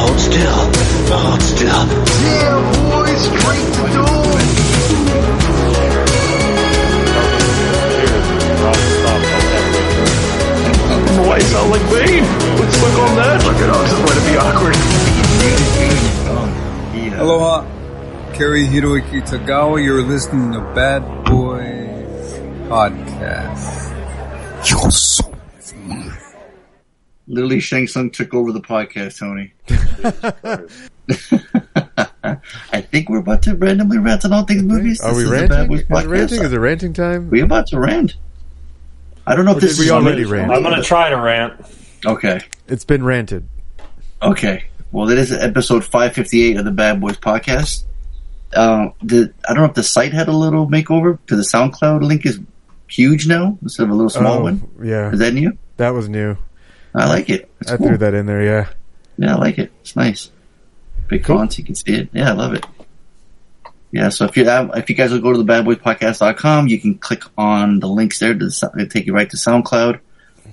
Hold still. Hold still. Yeah, boys, straight to doom. Why you sound like Bane? Let's look on that. Look at us, it's going to be awkward. Aloha, Cary-Hiroyuki Tagawa. You're listening to Bad Boys Podcast. Your soul. Literally, Shang Tsung took over the podcast, Tony. I think we're about to randomly rant on all things movies. Are This we is the Bad ranting? Boys Is it podcast. ranting? Is it ranting time? We're about to rant. I don't know if this we is already rant? I'm gonna try to rant. Okay, It's been ranted. okay. Well, it is episode 558 of the Bad Boys podcast. Um, the, I don't know if the site had a little makeover because the SoundCloud link is huge now instead of a little small Oh, one. Yeah, Is that new? that was new. I like it. It's I cool. threw that in there. Yeah. Yeah, I like it. It's nice. Big Cool. fonts, you can see it. Yeah, I love it. Yeah, so if you have, if you guys will go to the badboypodcast.com, you can click on the links there to take you right to SoundCloud.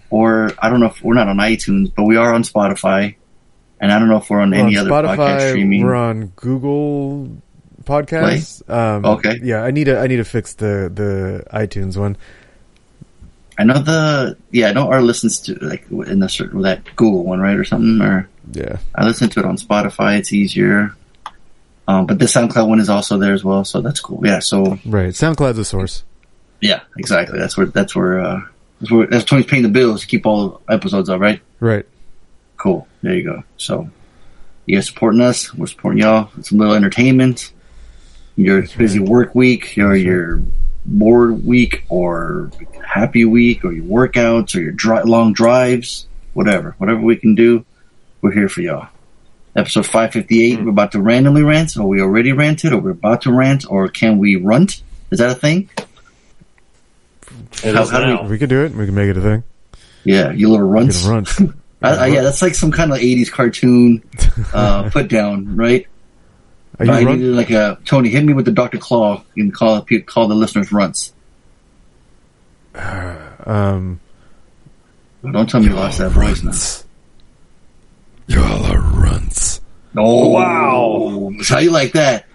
Or I don't know if we're not on iTunes, but we are on Spotify. And I don't know if we're on We're any on other podcast Spotify. streaming. We're on Google Podcasts. Um, Okay. Yeah, I need to. I need to fix the the iTunes one. I know the yeah, I know our listens to like in the certain that Google one, right, or something. Or Yeah. I listen to it on Spotify. It's easier. Um, but the SoundCloud one is also there as well, so that's cool. Yeah, so Right. SoundCloud's a source. Yeah, exactly. That's where that's where uh that's where that's Tony's paying the bills to keep all episodes up, right? Right. Cool. There you go. So you guys supporting us, we're supporting y'all. It's a little entertainment. Your busy work week, or your bored week, or happy week, or your workouts, or your dri- long drives, whatever. Whatever we can do, we're here for y'all. Episode 558, we're about to randomly rant, or we already ranted, or we're about to rant, or can we runt? Is that a thing? It How- is how do we- now. We can do it. We can make it a thing. Yeah, you little We runts. can run. I, I, yeah, that's like some kind of '80s cartoon uh, put down, right? Are you I run? needed like a Tony hit me with the Doctor Claw and call call the listeners runts. Um. Don't tell me you lost that voice now. Y'all are runts. Oh Wow. How you like that?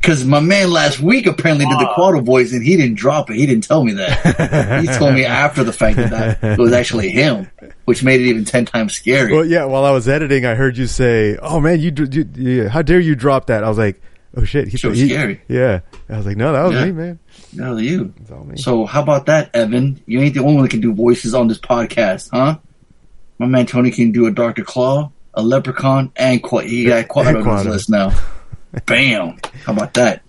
Because my man last week apparently did the Wow. Kuato voice and he didn't drop it. He didn't tell me that. he told me after the fact that, that it was actually him, which made it even ten times scary. Well, yeah. While I was editing, I heard you say, "Oh man, you, d- you yeah, how dare you drop that?" I was like, "Oh shit!" He, Sure he- scary. Yeah. I was like, "No, that was Yeah. me, man. No, you. It's all me." So how about that, Evan? You ain't the only one that can do voices on this podcast, huh? My man Tony can do a Doctor Claw, a Leprechaun, and Qu- he got Quad on his list now. Bam! How about that?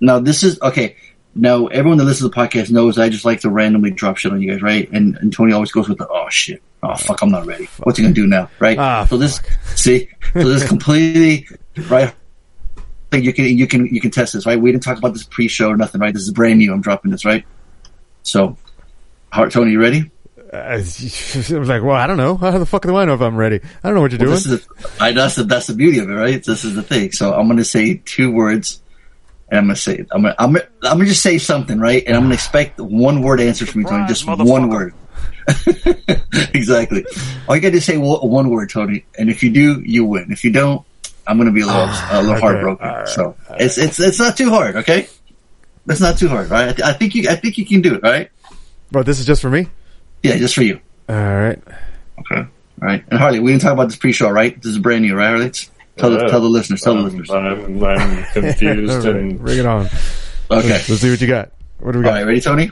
Now this is okay. Now everyone that listens to the podcast knows I just like to randomly drop shit on you guys, right? And, and Tony always goes with the oh shit, oh fuck, I'm not ready. What's he gonna do now, right? Ah, so this, see, so this completely right. Like you can you can you can test this, right? We didn't talk about this pre-show or nothing, right? This is brand new. I'm dropping this, right? So, Tony, you ready? I was like, "Well, I don't know. How the fuck do I know if I'm ready? I don't know what you're Well, doing." this is the, I, that's the that's the beauty of it, right? This is the thing. So I'm gonna say two words, and I'm gonna say I'm gonna I'm gonna, I'm gonna just say something, right? And I'm gonna expect one word answer from you, Tony. Just one word. exactly. All you got to say one one word, Tony. And if you do, you win. If you don't, I'm gonna be a little a little Okay. heartbroken. All right. So it's it's it's not too hard, okay? It's not too hard, right? I, th- I think you I think you can do it, right? But this is just for me. Yeah, just for you. All right. Okay. All right. And Harley, we didn't talk about this pre-show, right? This is brand new, right, Harley? Tell the tell the listeners. Tell the listeners. I'm, I'm confused All right, and Bring it on. Okay. Let's see what you got. What do we got? right. Ready, Tony?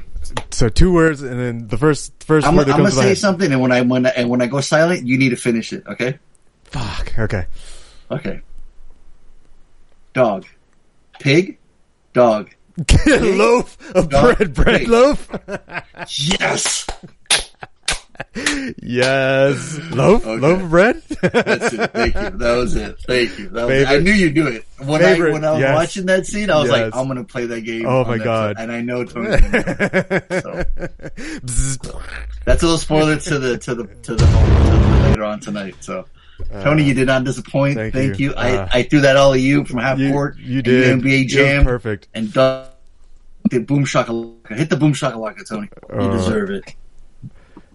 So two words, and then the first first I'm, word that I'm gonna to say something, and when I when I, and when I go silent, you need to finish it. Okay. Fuck. Okay. Okay. Dog. Pig. Dog. A loaf of Dog. bread. Bread Pig. loaf. Yes. yes, loaf, Okay. loaf of bread. That's it. Thank you. That was it. Thank you. Was. I knew you'd do it. When favorite- I when I was yes. watching that scene, I was Yes. like, I'm gonna play that game. Oh my God. And I know Tony. So. That's a little spoiler to the to the to the home to the later on tonight. So. Tony, you did not disappoint. thank Thank, you. you. I, Uh, I threw that all at you from half you, court. you did. NBA Jam perfect. and Doug did boom shakalaka. Hit the boom shakalaka, Tony. You Uh, deserve it.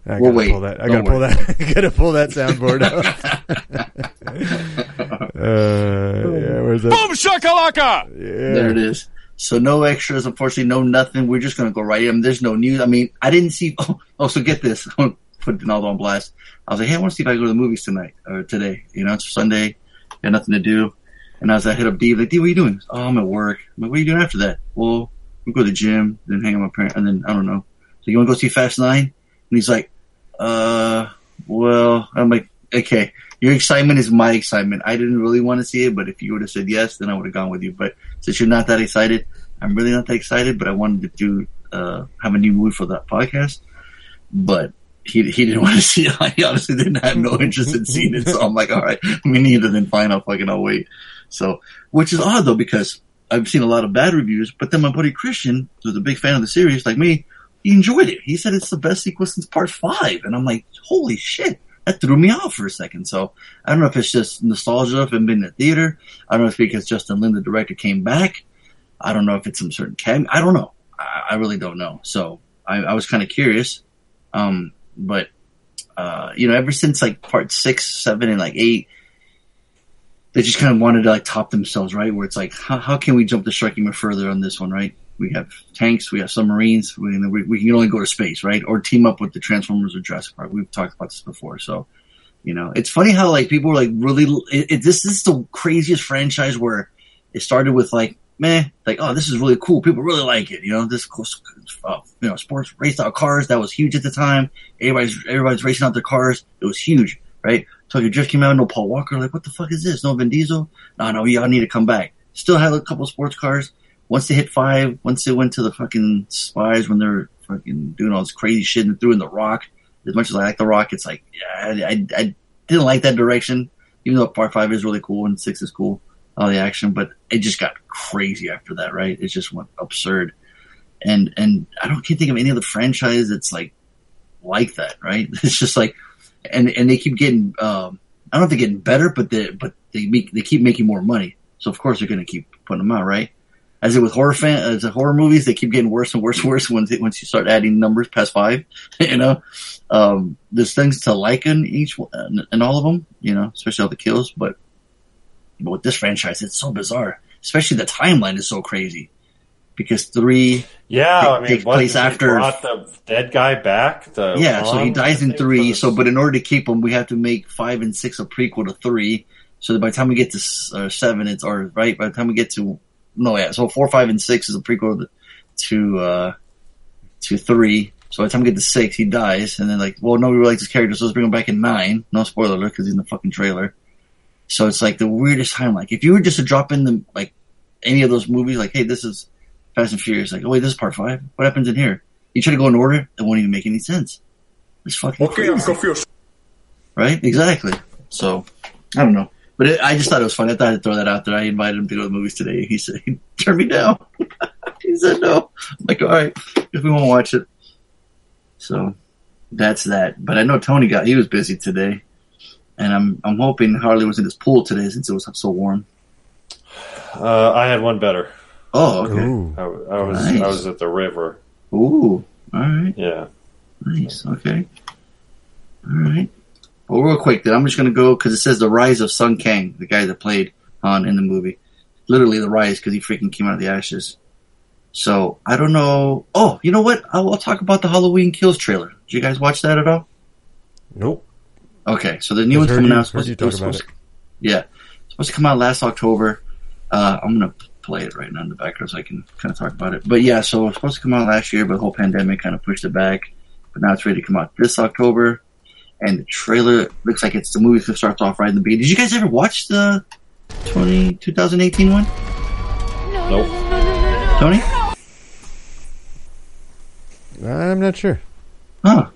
I We'll gotta wait. pull that. I Don't gotta pull worry. that. I gotta pull that soundboard out. uh, yeah, where's that? Boom shakalaka! Yeah. There it is. So no extras, unfortunately, no nothing. We're just gonna go right in. There's no news. I mean, I didn't see. Oh, oh so get this. I'm gonna Put Donaldo on blast. I was like, hey, I want to see if I can go to the movies tonight or today. You know, it's Sunday. Got nothing to do. And I was like, hit up Dave. Like, Dave, what are you doing? Oh, I'm at work. I'm like, what are you doing after that? Well, we go to the gym, then hang out with my parents, and then I don't know. So you want to go see Fast Nine? And he's like, uh, well, I'm like, okay, your excitement is my excitement. I didn't really want to see it, but if you would have said yes, then I would have gone with you. But since you're not that excited, I'm really not that excited, but I wanted to do, uh, have a new movie for that podcast. But he, he didn't want to see it. He honestly didn't have no interest in seeing it. So I'm like, all right, me neither. Then fine, I'll fucking, I'll wait. So, which is odd though, because I've seen a lot of bad reviews, but then my buddy Christian, who's a big fan of the series, like me, he enjoyed it. He said it's the best sequel since part five. And I'm like, holy shit. That threw me off for a second. So I don't know if it's just nostalgia of him being in the theater. I don't know if because Justin Lin, the director, came back. I don't know if it's some certain cameo. I don't know. I, I really don't know. So I, I was kind of curious. Um, but, uh, you know, ever since like part six, seven, and like eight, they just kind of wanted to like top themselves, right? Where it's like, how, how can we jump the shark even further on this one, right? We have tanks, we have submarines, we, we, we can only go to space, right? Or team up with the Transformers or Jurassic Park. We've talked about this before, so you know, it's funny how like people are like really. It, it, this is the craziest franchise where it started with like, meh, like oh, this is really cool. People really like it. You know, this uh, you know, sports race out cars that was huge at the time. Everybody's everybody's racing out their cars. It was huge, right? Tokyo Drift came out, no Paul Walker. Like, what the fuck is this? No Vin Diesel? No, no, y'all need to come back. Still had a couple sports cars. Once they hit five, once they went to the fucking spies when they're fucking doing all this crazy shit and threw in the Rock. As much as I like the Rock, it's like, yeah, I, I, I didn't like that direction. Even though Part Five is really cool and Six is cool, all the action, but it just got crazy after that, right? It just went absurd. And and I don't can't think of any other franchise that's like like that, right? It's just like, and and they keep getting, um, I don't know if they're getting better, but they but they make they keep making more money, so of course they're going to keep putting them out, right? As it with horror fan, as a horror movies, they keep getting worse and worse and worse once once you start adding numbers past five. you know, um, there's things to like in each one, in all of them. You know, especially all the kills. But but with this franchise, it's so bizarre. Especially the timeline is so crazy because three, Yeah, Take- I mean, takes place after- the dead guy back. The yeah, so he dies in three. So, but in order to keep him, we have to make five and six a prequel to three. So that by the time we get to uh, seven, it's or right by the time we get to no, yeah. So four, five, and six is a prequel to uh, to three. So by the time we get to six, he dies, and then like, well, no, we really like this character, so let's bring him back in nine. No spoiler alert, because he's in the fucking trailer. So it's like the weirdest time. Like if you were just to drop in the like any of those movies, like, hey, this is Fast and Furious. Like, oh wait, this is part five. What happens in here? You try to go in order, it won't even make any sense. It's fucking okay. crazy. Right? Exactly. So, I don't know. But it, I just thought it was funny. I thought I'd throw that out there. I invited him to go to the movies today. He said, he turned me down. he said no. I'm like, all right, if we won't watch it. So, that's that. But I know Tony got, he was busy today. And I'm, I'm hoping Harley was in his pool today since it was so warm. Uh, I had one better. Oh, okay. I, I was Nice. I was at the river. Ooh. All right. Yeah. Nice. Okay. All right. Well, real quick, then I'm just gonna go because it says the rise of Sung Kang, the guy that played Han in the movie. Literally the rise because he freaking came out of the ashes. So I don't know. Oh, you know what? I'll, I'll talk about the Halloween Kills trailer. Did you guys watch that at all? Nope. Okay, so the new Just one's coming you- out. heard you Supposed, it was about supposed, yeah, supposed to come out last October. Uh, I'm gonna play it right now in the background so I can kind of talk about it. But yeah, so it's supposed to come out last year, but the whole pandemic kind of pushed it back. But now it's ready to come out this October, and the trailer looks like it's the movie that starts off right in the beginning. Did you guys ever watch the 20, 2018 one, No. Nope. Tony? I'm not sure. Huh?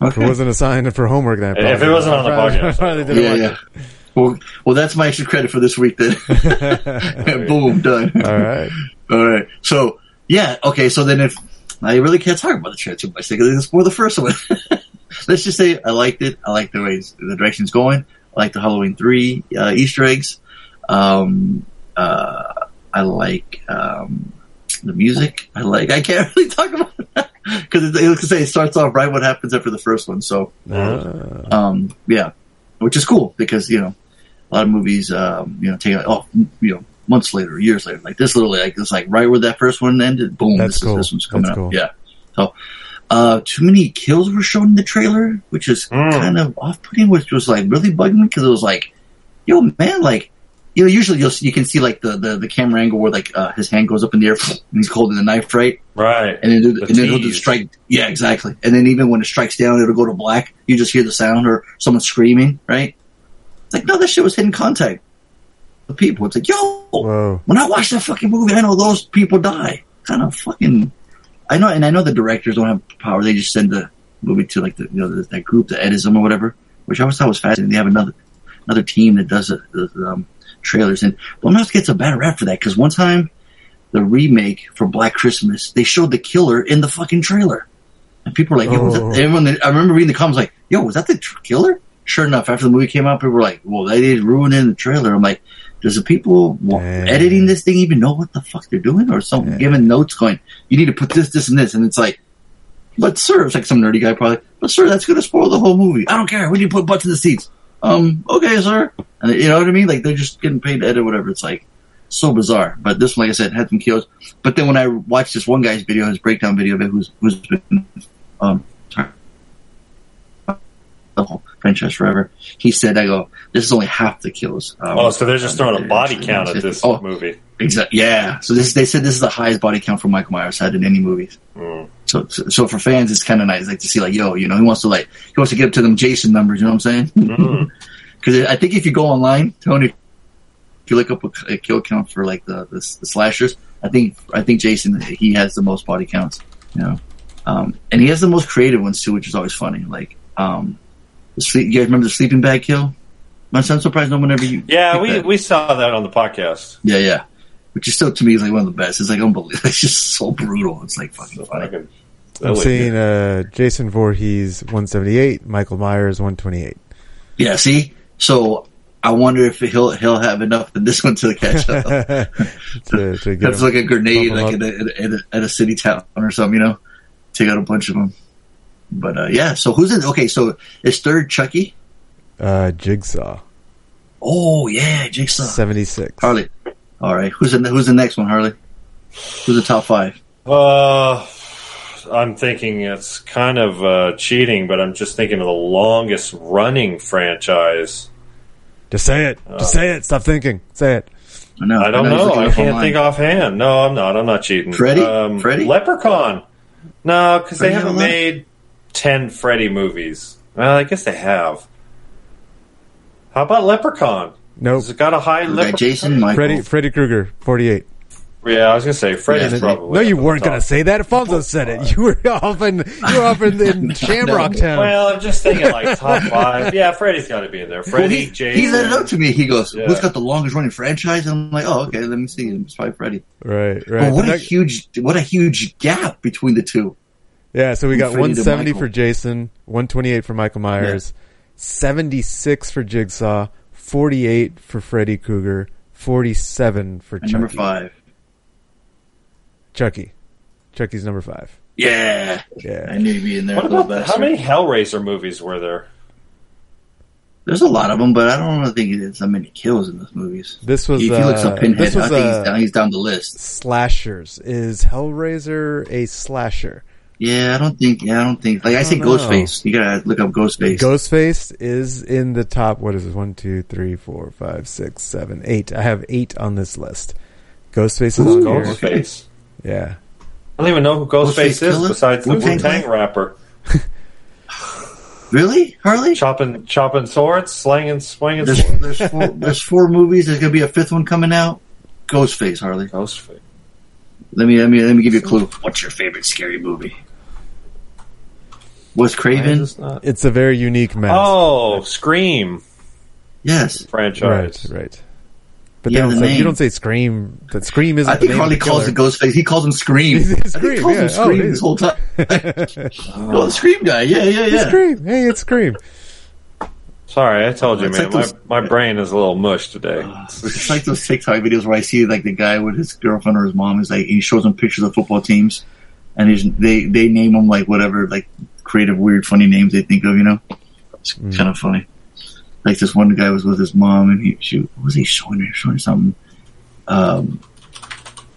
If it wasn't assigned for homework, then I If it wasn't on the probably- podcast, probably didn't Yeah, watch yeah. Well, well, that's my extra credit for this week then. Boom, done. All right. All right. So yeah, okay. So then if I really can't talk about the trailer too much because it's for the first one. Let's just say I liked it. I like the way the direction it's going. I like the Halloween three uh, Easter eggs. Um, uh, I like um, the music. I like. I can't really talk about that because it, it, say it starts off right what happens after the first one. So Uh, um, yeah, which is cool because you know a lot of movies, um, you know, take like, oh, you know, months later, years later, like this literally, like it's like right where that first one ended, boom, That's this, cool. is, this one's coming That's up. cool. Yeah. So, uh, too many kills were shown in the trailer, which is Mm. kind of off-putting, which was like really bugging me because it was like, yo, man, like. You know, usually you'll, you can see like the, the, the camera angle where like uh, his hand goes up in the air and he's holding the knife, right? Right. and then, do, The and then he'll do strike. Yeah, exactly. And then even when it strikes down, it'll go to black. You just hear the sound or someone screaming, right? It's like, no, that shit was hidden contact. The people. It's like, yo, whoa. when I watch that fucking movie, I know those people die. Kind of fucking. I know, and I know the directors don't have power. They just send the movie to like the you know that group that edits them or whatever, which I always thought was fascinating. They have another another team that does the, the um, trailers, and Blumhouse gets a bad rap for that because one time the remake for Black Christmas they showed the killer in the fucking trailer, and people were like, "Yo, was that-" Oh. everyone." I remember reading the comments like, "Yo, was that the tr- killer?" Sure enough, after the movie came out, people were like, "Well, they did ruin it in the trailer." I'm like, does the people Dang. editing this thing even know what the fuck they're doing, or some Yeah. giving notes going, "You need to put this, this, and this," and it's like, "But sir," it's like some nerdy guy probably, "But sir, that's going to spoil the whole movie." I don't care. We need to put butts in the seats. Um, okay, sir. And you know what I mean? Like they're just getting paid to edit whatever. It's like so bizarre. But this one, like I said, had some kills. But then when I watched this one guy's video, his breakdown video of it, who's who's been um the whole franchise forever, he said, "I go, this is only half the kills." Um, Oh, so they're just throwing a body actually, count at this Oh, movie. exactly. Yeah. So this they said this is the highest body count for Michael Myers had in any movies. Mm. So, so, so for fans, it's kind of nice, like to see, like, yo, you know, he wants to like, he wants to get up to them Jason numbers. You know what I'm saying? Mm. Because I think if you go online, Tony, if you look up a, a kill count for like the, the the slashers, I think I think Jason he has the most body counts. You know, um, and he has the most creative ones too, which is always funny. Like, um, the sleep. You guys remember the sleeping bag kill? I'm surprised no one ever. You Yeah, we, that. we saw that on the podcast. yeah yeah, which is still to me is like one of the best. It's like unbelievable. It's just so brutal. It's like fucking funny. Fucking I'm silly. seeing uh, Jason Voorhees 178, Michael Myers 128. Yeah, see. So I wonder if he'll he'll have enough in this one to catch up. to, to get That's him- like a grenade, bump like him at a, at, a, at a city town or something, you know, take out a bunch of them. But uh, yeah, so who's in? Okay, so is third Chucky? uh, Jigsaw Oh yeah, Jigsaw. 76. Harley. All right, who's in? Who's the next one, Harley? Who's the top five? Uh, I'm thinking it's kind of uh, cheating, but I'm just thinking of the longest running franchise. Just say it. Just say it. Stop thinking. Say it. I know. I don't he's know. looking I can't online. think offhand. No, I'm not. I'm not cheating. Freddy? Um, Freddy? Leprechaun. No, because they haven't Allen? made ten Freddy movies. Well, I guess they have. How about Leprechaun? No, Nope. Has it got a high We Leprechaun? Jason, Michael. Freddy Freddy Krueger 48. Yeah, I was gonna say Freddy's Yeah, probably. no, you weren't gonna say that. Alfonso said it. You were off in you were off in, in Shamrock Town. Well, I'm just thinking like top five. Yeah, Freddy's got to be in there. Well, Freddie, he, Jason. he let it up to me. He goes, Yeah. "Who's got the longest running franchise?" And I'm like, "Oh, okay. Let me see. It's probably Freddy." Right, But right. what The a next- huge, what a huge gap between the two. Yeah, so we got 170 for Jason, 128 for Michael Myers, 76 for Jigsaw, 48 for Freddy Krueger, 47 for And Chucky. number five. Chucky. Chucky's number five. Yeah, Yeah. I knew he'd be in there. What about bastard. how many Hellraiser movies were there? There's a lot of them, but I don't really think there's that many kills in those movies. This was if he looks uh, up Pinhead, this was I think uh, he's, down, he's down the list. slashers. Is Hellraiser a slasher? Yeah, I don't think. Yeah, I don't think. Like I, I say, don't know. Ghostface. You gotta look up Ghostface. Ghostface is in the top. What is it? One, two, three, four, five, six, seven, eight. I have eight on this list. Ghostface is on here. Ghostface. Yeah. I don't even know who Ghostface Ghostface is Killer? besides the Wu Wu-Tang rapper. really, Harley? Chopping, chopping swords, slinging, swinging There's swords. there's four, there's four movies. There's gonna be a fifth one coming out. Ghostface, Harley. Ghostface. Let me let me let me give you a clue. What's your favorite scary movie? Wes Craven. It's a very unique mask. Oh, Scream Yes. franchise. right, right. But Yeah, they don't the say, you don't say Scream. That Scream isn't I the think name Harley of the calls killer. it Ghostface. He calls him Scream. He's- I think he calls yeah. him Oh, Scream it this whole time. oh, the Scream guy. Yeah, yeah, yeah. It's scream. Hey, it's Scream. Sorry, I told you, It's man. like those- my, my brain is a little mush today. Uh, it's like those TikTok videos where I see like the guy with his girlfriend or his mom is like he shows them pictures of football teams, and he's, they they name them like whatever like creative, weird, funny names they think of. You know, it's kind of funny. Like this one guy was with his mom, and he she what was he showing her? Showing her something. Um,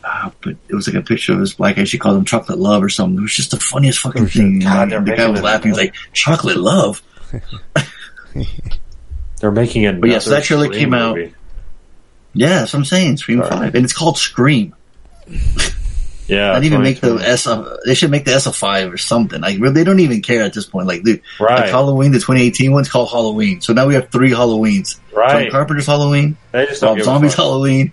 ah, but it was like a picture of this black guy. She called him Chocolate Love or something. It was just the funniest fucking thing. God, And the guy making was it- laughing. He's like Chocolate Love. They're making it. But yeah, so that trailer came out- Yeah, that's what I'm saying. Scream Sorry. Five, and it's called Scream. Yeah, Not even make the 2020. S. A, they should make the S a five or something. Like they don't even care at this point. Like, dude, Right. like Halloween, the 2018 one's called Halloween. So now we have three Halloweens. Right. John Carpenter's Halloween, They just don't Rob Zombie's. Halloween,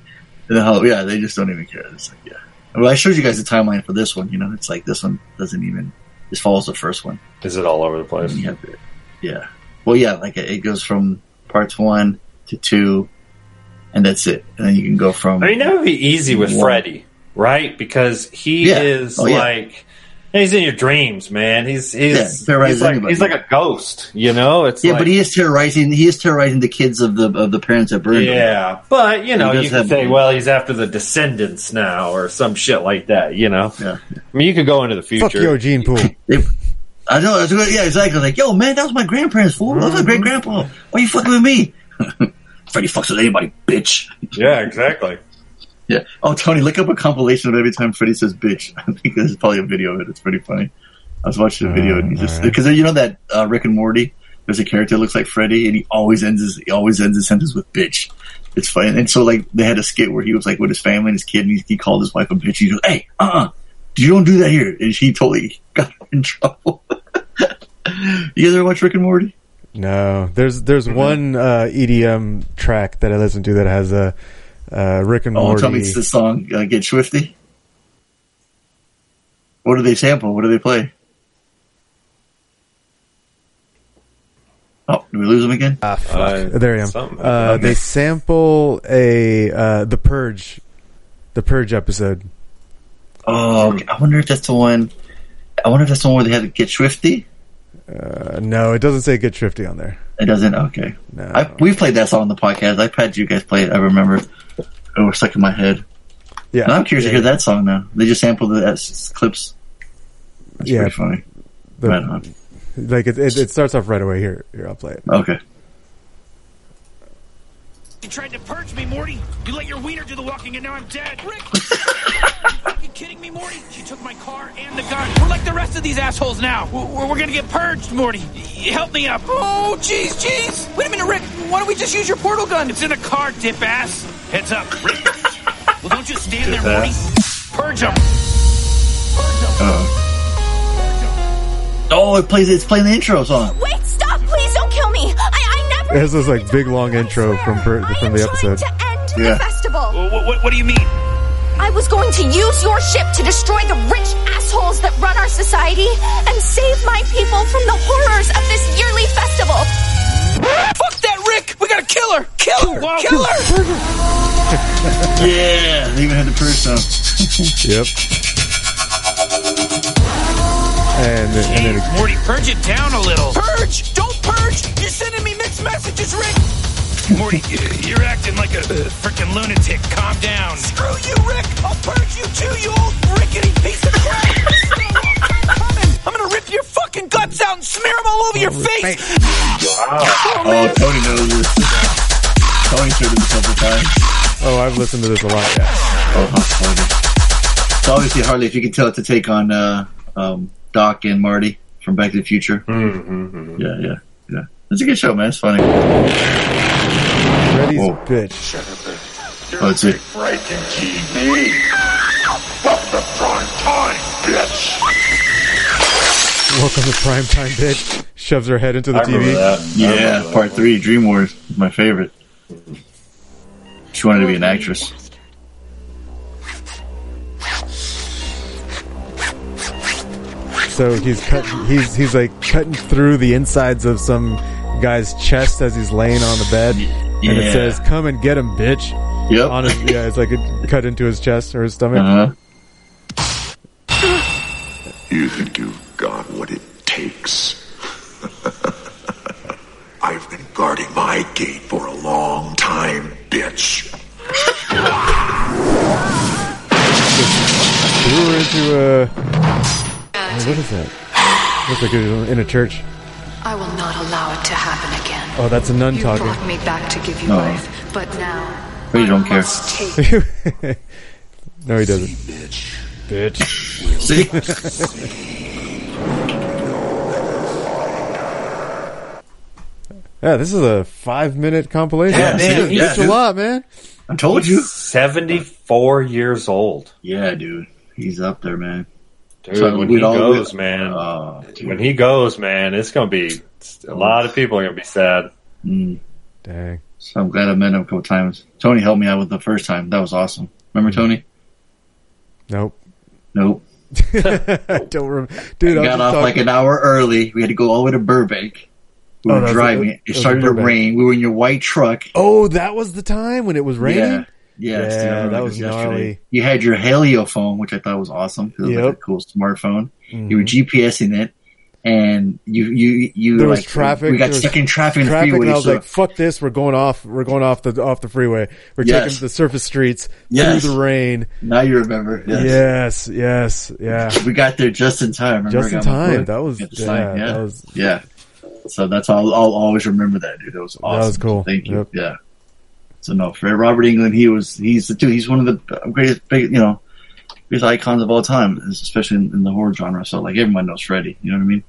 and then yeah, they just don't even care. It's like yeah. Well, I showed you guys the timeline for this one. You know, it's like this one doesn't even. This follows the first one. Is it all over the place? And you have the- yeah. Well, yeah, like it it goes from parts one to two, and that's it. And then you can go from. I mean, that would be easy with One. Freddy, right? Because he Yeah. Oh, is Oh, yeah. like he's in your dreams, man. He's he's Yeah, terrorizes he's like anybody. he's like a ghost, you know. It's yeah, like, but he is terrorizing. He is terrorizing the kids of the of the parents that burned him. yeah, but you know, you could have- say, well, he's after the descendants now, or some shit like that. You know, Yeah. I mean, you could go into the Fuck future. yo, Gene Pool. I know. That's good. Yeah, exactly. Like, yo, man, that was my grandparents' fool. That was my mm-hmm. great grandpa. Why you fucking with me? Freddie fucks with anybody, bitch. Yeah, exactly. Yeah. Oh, Tony, look up a compilation of every time Freddie says bitch. I think there's probably a video of it. It's pretty funny. I was watching the video and he just because you know that uh, Rick and Morty. There's a character that looks like Freddy, and he always ends his he always ends his sentence with bitch. It's funny, and so like they had a skit where he was like with his family and his kid, and he, he called his wife a bitch. He goes, "Hey, uh, uh you don't do that here," and she totally got in trouble. you guys ever watch Rick and Morty? No, there's there's Mm-hmm. one uh, EDM track that I listen to that has a uh, Rick and Oh, Morty. tell me it's the song uh, "Get Swifty." What do they sample? What do they play? Oh, did we lose them again? Ah, fuck. Uh, there I am. something. Uh, they sample a uh, the Purge, the Purge episode. Oh, okay. I wonder if that's the one. I wonder if that's the one where they had to get Swifty. Uh, no, it doesn't say "Get swifty on there. It doesn't. Okay, No. I, we've played that song on the podcast. I've had you guys play it. I remember. It was stuck in my head. yeah, And I'm curious yeah, to hear that song now. They just sampled the uh, S- clips. That's Yeah. pretty funny. the- right on. Like it, it, it starts off right away. Here, here, I'll play it. Okay. You tried to purge me, Morty. You let your wiener do the walking, and now I'm dead. Rick, you fucking kidding me, Morty? She took my car and the gun. We're like the rest of these assholes now. We're, we're gonna get purged, Morty. Y- Help me up. Oh, jeez, jeez. Wait a minute, Rick. Why don't we just use your portal gun? It's in the car, dip ass. Heads up, Rick. well, don't just stand there, Morty. Purge him. Oh, it plays. It's playing the intro song. Wait, stop! Please don't kill me! I, I never. There's this like big long intro from Pur- I from the episode. to end Yeah. the festival. What, what, what do you mean? I was going to use your ship to destroy the rich assholes that run our society and save my people from the horrors of this yearly festival. Fuck that, Rick. We gotta kill her. Kill her. Kill her. Yeah, they even had the purge song. Yep. And, then- and then Jeez, Morty, purge it down a little. Purge! Don't purge! You're sending me Rick! Morty, you're acting like a uh, freaking lunatic. Calm down. Screw you, Rick! I'll purge you too, you old rickety piece of crap! Coming. I'm gonna rip your fucking guts out and smear them all over your face! Oh, Tony knows this. Tony showed it a couple times. oh, I've listened to this a lot. Yeah. Oh, how funny. So obviously, Harley, if you can tell it to take on uh, um, Doc and Marty from Back to the Future. Mm-hmm. Yeah, yeah, yeah. It's a good show, man. It's funny. Freddy's Whoa. bitch. Oh, it's it. Breaking TV. Fuck the prime time, bitch. Welcome to primetime, bitch. Shoves her head into the I TV. that. Yeah, remember that. part three, Dream Wars, my favorite. She wanted to be an actress. so he's cut. He's he's like cutting through the insides of some guy's chest as he's laying on the bed, and it says, "Come and get him, bitch." Yep. On his, yeah, it's like it cut into his chest or his stomach. Uh-huh. You think you've got what it takes? I've been guarding my gate for a long time, bitch. Threw her into a. What is that? Looks like it was in a church. I will not allow it to happen again. Oh, that's a nun you talking. brought me back to give you Oh. life, but now But you don't care. no, he doesn't. Bitch. Bitch. See? Yeah, this is a five-minute compilation. Yeah, man, yeah, it's a lot, man. I told you. 74 years old. Yeah, dude. He's up there, man. Dude, So when he all- goes, man, Oh, when he goes, man, it's going to be a lot of people are going to be sad. Mm. Dang. So I'm glad I met him a couple times. Tony helped me out with the first time. That was awesome. Remember Tony? Nope. Nope. I don't remember. Dude, I I got was off talking- like an hour early. We had to go all the way to Burbank. We Oh, were that driving. that it started to rain. We were in your white truck. Oh, that was the time when it was raining. Yeah. Yes, Yeah, that was yesterday. gnarly. You had your Helio phone, which I thought was awesome. 'cause It was like Yep. a cool smartphone. Mhm. You were GPSing it, and you you you There was traffic. We got stuck in traffic in traffic, freeway. and I was so like, "Fuck this! We're going off. We're going off the off the freeway. We're Yes. taking the surface streets Yes. through the rain." now you remember. Yes. Yes, yes, yeah. We got there just in time. Remember? Just in time. That was yeah, sign, yeah. that was Yeah. So that's how I'll, I'll always remember that, dude. That was awesome. That was cool. Thank you. Yep. Yeah. So no, for Robert Englund, he was he's the dude. He's one of the greatest, big, you know, biggest icons of all time, especially in, in the horror genre. So like everyone knows Freddy. You know what I mean?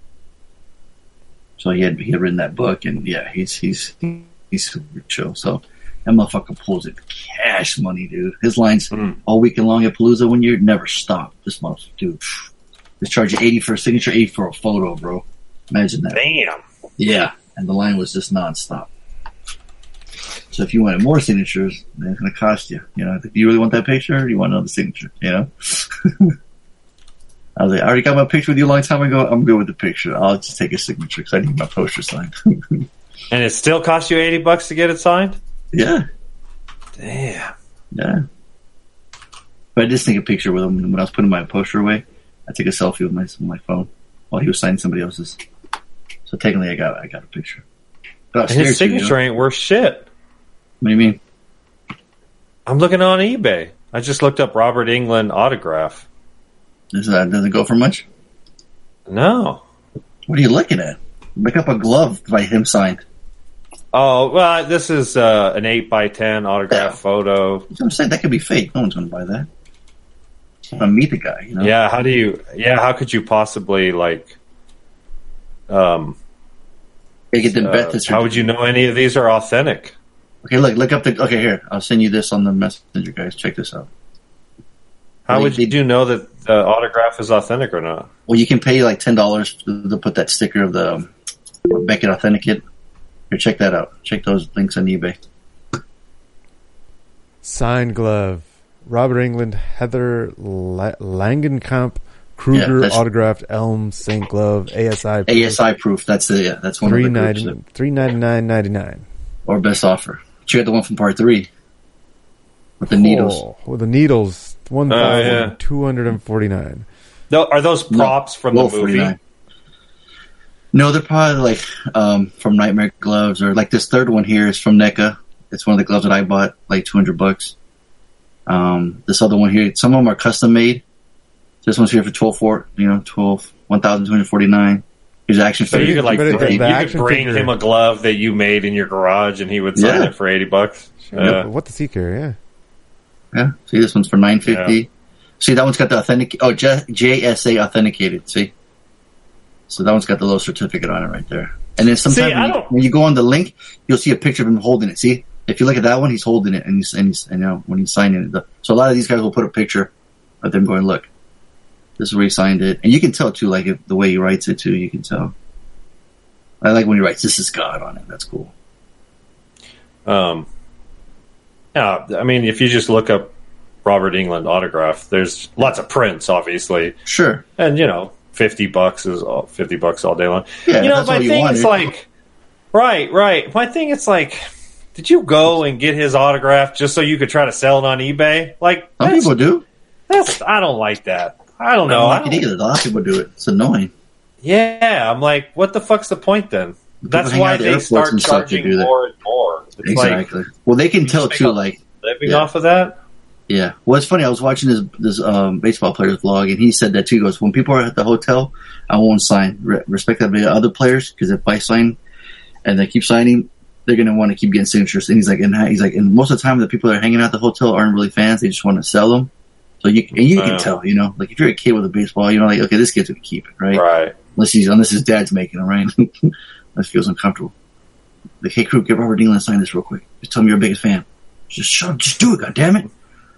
So he had he had written that book, and yeah, he's he's he's super chill. So that motherfucker pulls in cash money, dude. His lines hmm. all weekend long at Palooza one year never stop. This motherfucker, dude. Just charge you eighty for a signature, eighty for a photo, bro. Imagine that. Damn. Yeah, and the line was just nonstop. So if you wanted more signatures, then it's going to cost you. You know, if you really want that picture, or you want another signature. You know. I was like, I already got my picture with you a long time ago. I'm good with the picture. I'll just take a signature because I need my poster signed. And it still cost you 80 bucks to get it signed? yeah, Damn. yeah. But I just take a picture with him when I was putting my poster away. I took a selfie with my with my phone while he was signing somebody else's. So technically, I got I got a picture. But And his to, you know? signature ain't worth shit. What do you mean? I'm looking on eBay. I just looked up Robert Englund autograph. Does that doesn't go for much? No. What are you looking at? Look up a glove by him signed. Oh, well, this is uh, an 8 by 10 autograph photo. I'm saying. That could be fake. No one's going to buy that. I'm going meet the guy. You know? Yeah, how do you, yeah, how could you possibly, like, um, They get them uh, how would you know any of these are authentic? Okay, look, look up the. Okay, here. I'll send you this on the messenger, guys. Check this out. How Well, would you do know that the autograph is authentic or not? Well, you can pay like ten dollars to, to put that sticker of the um, Beckett Authenticate. Here, check that out. Check those links on eBay. signed glove. Robert Englund, Heather La- Langenkamp, Krueger Yeah, autographed Elm Saint Glove ASI proof. ASI proof. That's the yeah. That's one three of the groups three ninety nine ninety nine. or best offer. Check out the one from part three with the needles. Oh, with the needles, one Oh, yeah. thousand two hundred and forty nine. No, are those props from the Well, movie? 49. No, they're probably like um, from Nightmare Gloves or like this third one here is from NECA. It's one of the gloves that I bought, like two hundred bucks. Um, this other one here, some of them are custom made. This one's here for twelve four, you know, twelve one thousand two hundred forty nine. Here's action So figure. you could like But bring, you could bring figure- him a glove that you made in your garage, and he would sign Yeah. it for eighty bucks. Yep. Uh, what does he care? Yeah. Yeah, see, this one's for nine fifty. Yeah. See, that one's got the authentic. Oh, J- JSA authenticated. See, so that one's got the little certificate on it right there. And then sometimes See, when, you, when you go on the link, you'll see a picture of him holding it. See, if you look at that one, he's holding it, and he's and he's and, you know when he's signing it. The- So a lot of these guys will put a picture of them going, "Look, this is where he signed it," and you can tell too, like if the way he writes it too. You can tell. I like when he writes, "This is God" on it. That's cool. Um, yeah, I mean, if you just look up Robert Englund autograph, there's lots of prints, obviously, Sure. and you know, fifty bucks is all, fifty bucks all day long. Yeah, you know, my you thing is like, right, right. My thing is like, did you go and get his autograph just so you could try to sell it on eBay? Like, Some people do. that's I don't like that. I don't I know. don't I like it don't- either. A lot of people do it. It's annoying. yeah, I'm like, what the fuck's the point then? That's why the they start to charging do that. more and more. It's exactly. like well, they can tell too. Like, living Yeah. off of that. yeah. Well, it's funny. I was watching this this um, baseball player's vlog, and he said that too. He goes, "When people are at the hotel, I won't sign. Re- respect that to other players because if I sign and they keep signing, they're gonna want to keep getting signatures." And he's like, and he's like, and most of the time, the people that are hanging out at the hotel aren't really fans. They just want to sell them. So you and you can tell, you know, like if you're a kid with a baseball, you know, like okay, this kid's gonna keep it, right? Right. Unless he's unless his dad's making them, right? that feels uncomfortable. Like, hey, crew, get Robert Englund to sign this real quick. Just tell me you're a biggest fan. Just shut up, just do it, goddammit.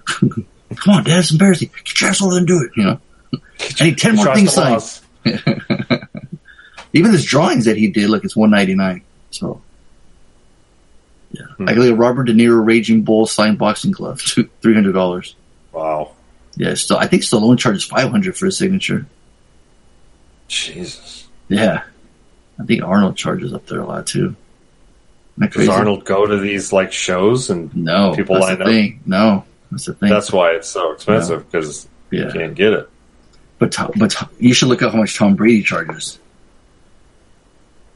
Come on, Dad, it's embarrassing. Get your ass over there and do it, you know. I need ten more things signed. Even his drawings that he did, like it's one ninety nine. So yeah. Hmm. I got a Robert De Niro Raging Bull signed boxing glove, three hundred dollars. Wow. Yeah, still I think Stallone charges five hundred for a signature. Jesus. Yeah. I think Arnold charges up there a lot too. Does? Arnold go to these like shows and No, people that's line the up? thing. No, that's the thing. That's why it's so expensive because yeah. you can't get it. But Tom, but Tom, you should look up how much Tom Brady charges.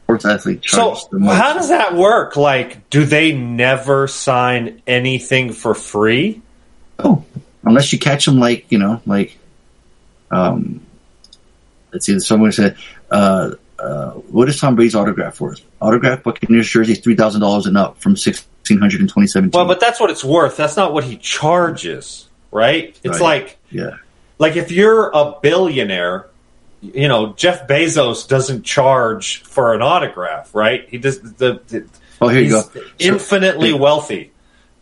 Sports athlete So charges the most. how does that work? Like, do they never sign anything for free? Oh, unless you catch them like you know, like, um, let's see. Someone said, uh, uh, "What is Tom Brady's autograph worth? Autograph Buccaneers jersey three thousand dollars and up from sixteen hundred in. Well, but that's what it's worth. That's not what he charges, right? It's Right. like yeah, like if you're a billionaire, you know, Jeff Bezos doesn't charge for an autograph, right? He does the, the Oh, here you go. So- infinitely wealthy.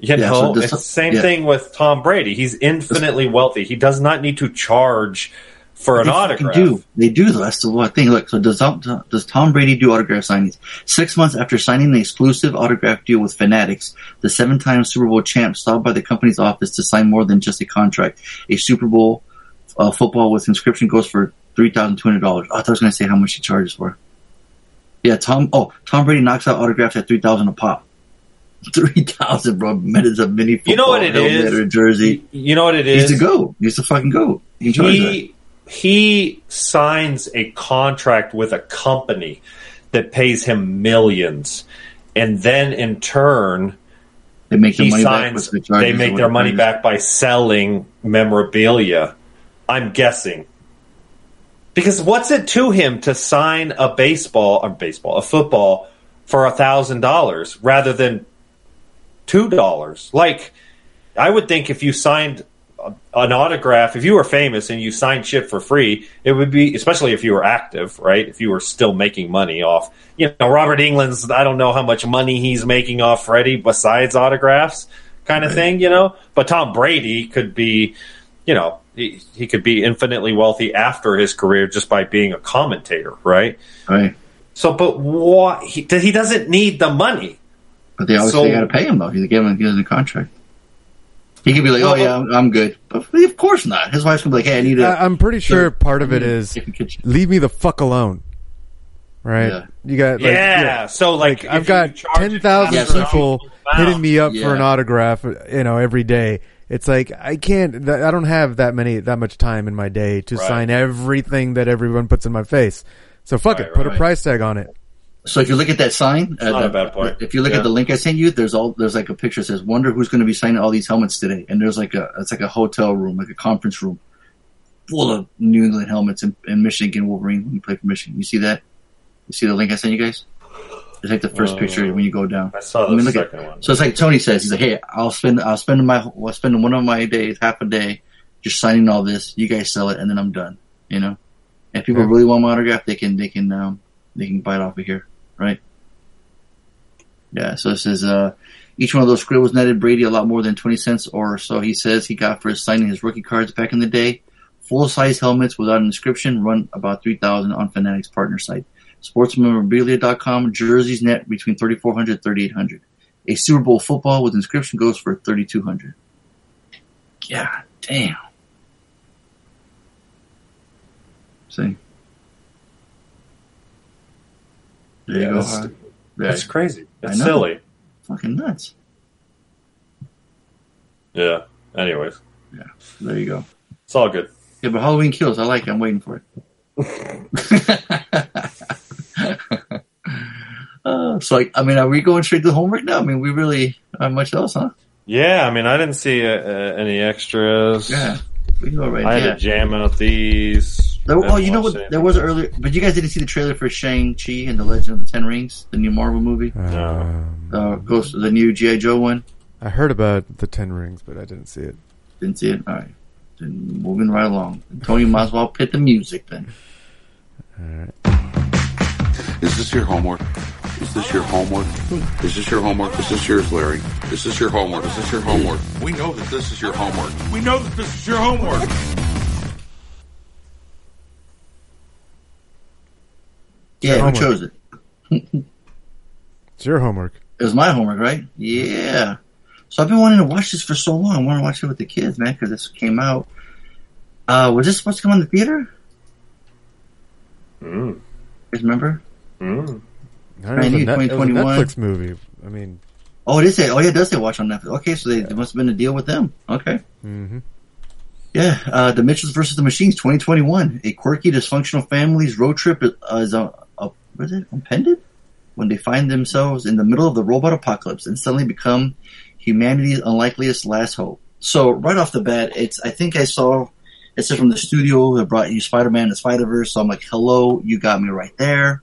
You Yeah, know, so this- it's the same yeah. thing with Tom Brady. He's infinitely wealthy. He does not need to charge for an They autograph. Do they do though? That's the one thing. Look, so does Tom, does Tom Brady do autograph signings? Six months after signing the exclusive autograph deal with Fanatics, the seven-time Super Bowl champ stopped by the company's office to sign more than just a contract. A Super Bowl uh, football with inscription goes for three thousand two hundred dollars. I thought I was going to say how much he charges for. Yeah, Tom. Oh, Tom Brady knocks out autographs at three thousand a pop. Three thousand, bro. Minutes of mini football. You know what it helmet jersey. You know what it is? He's is? the goat. He's the fucking goat. He can charge that. he he signs a contract with a company that pays him millions, and then in turn They make their he money back signs. the They make their money is. back by selling memorabilia. I'm guessing. Because what's it to him to sign a baseball, a baseball, a football for a thousand dollars rather than two dollars? Like, I would think if you signed an autograph, if you were famous and you signed shit for free, it would be, especially if you were active, right? If you were still making money off, you know, Robert Englund's, I don't know how much money he's making off Freddie besides autographs kind of thing, you know? But Tom Brady could be, you know, he, he could be infinitely wealthy after his career just by being a commentator, right? Right. So, but what, he, he doesn't need the money. But they always So- they got to pay him though. He gave him, he has a contract. He could be like, No, "Oh yeah, I'm, I'm good," but of course not. His wife's gonna be like, "Hey, I need a." I- I'm pretty sure the- part of it is leave me the fuck alone. Right? Yeah. You got like, yeah. So, like, I've got ten thousand Yeah, so- people hitting me up for an autograph, you know, every day. It's like I can't. I don't have that many, that much time in my day to Right. sign everything that everyone puts in my face. So fuck Right, it. Put right. a price tag on it. So if you look at that sign, uh, not a bad point. If you look Yeah. at the link I sent you, there's all there's like a picture that says, "Wonder who's going to be signing all these helmets today." And there's like a it's like a hotel room, like a conference room, full of New England helmets and, and Michigan Wolverine when you play for Michigan. You see that? You see the link I sent you guys? It's like the first Uh, picture when you go down. I saw I mean, the look at- second one. So it's like Tony says, he's like, "Hey, I'll spend I'll spend my I'll spend one of my days, half a day, just signing all this. You guys sell it, and then I'm done." You know, and if people Yeah. really want my autograph, they can they can um they can buy it off of here, right? Yeah. So it says uh, each one of those scribbles netted Brady a lot more than twenty cents or so. He says he got for signing his rookie cards back in the day. Full size helmets without an inscription run about three thousand on Fanatics partner site. Sportsmemorabilia.com jerseys net between 3400 and 3800 A Super Bowl football with inscription goes for 3200 God damn. See? There you Yeah, go. that's- Harley. That's crazy. I It's silly. Fucking nuts. Yeah. Anyways, Yeah. There you go. it's all good. Yeah, but Halloween kills. I like it. I'm waiting for it. uh, so, like, I mean, are we going straight to the homework now? I mean, we really not much else, huh? Yeah, I mean, I didn't see uh, uh, any extras. Yeah, we can go right. I had yeah. to jam out these. There, oh, you know what? it. There was earlier, but you guys didn't see the trailer for Shang Chi and the Legend of the Ten Rings, the new Marvel movie, Um, uh, Ghost, the new GI Joe one. I heard about the Ten Rings, but I didn't see it. Didn't see it. All right, then moving right along. Tony, might as well pit the music then. All right. Is this your homework? Is this your homework? Is this your homework? Is this yours, Larry? Is this your homework? Is this your homework? We know that this is your homework. We know that this is your homework. Yeah, who chose it? It's your homework. It was my homework, right? Yeah. So I've been wanting to watch this for so long. I want to watch it with the kids, man, because this came out. Uh, was this supposed to come on the theater? Mm. You guys remember? Mm. I don't know, it was a net- it was a 2021. Netflix movie. I mean, Oh, it is. Say, oh, yeah, it does say watch on Netflix. Okay, so they, there must have been a deal with them. Okay. Mm-hmm. Yeah, uh, The Mitchells versus the Machines, 2021. A quirky, dysfunctional family's road trip is, uh, is uh, is it, impended? When they find themselves in the middle of the robot apocalypse and suddenly become humanity's unlikeliest last hope. So, right off the bat, it's, I think I saw, it said from the studio that brought you Spider-Man and Spider-Verse, so I'm like, hello, you got me right there.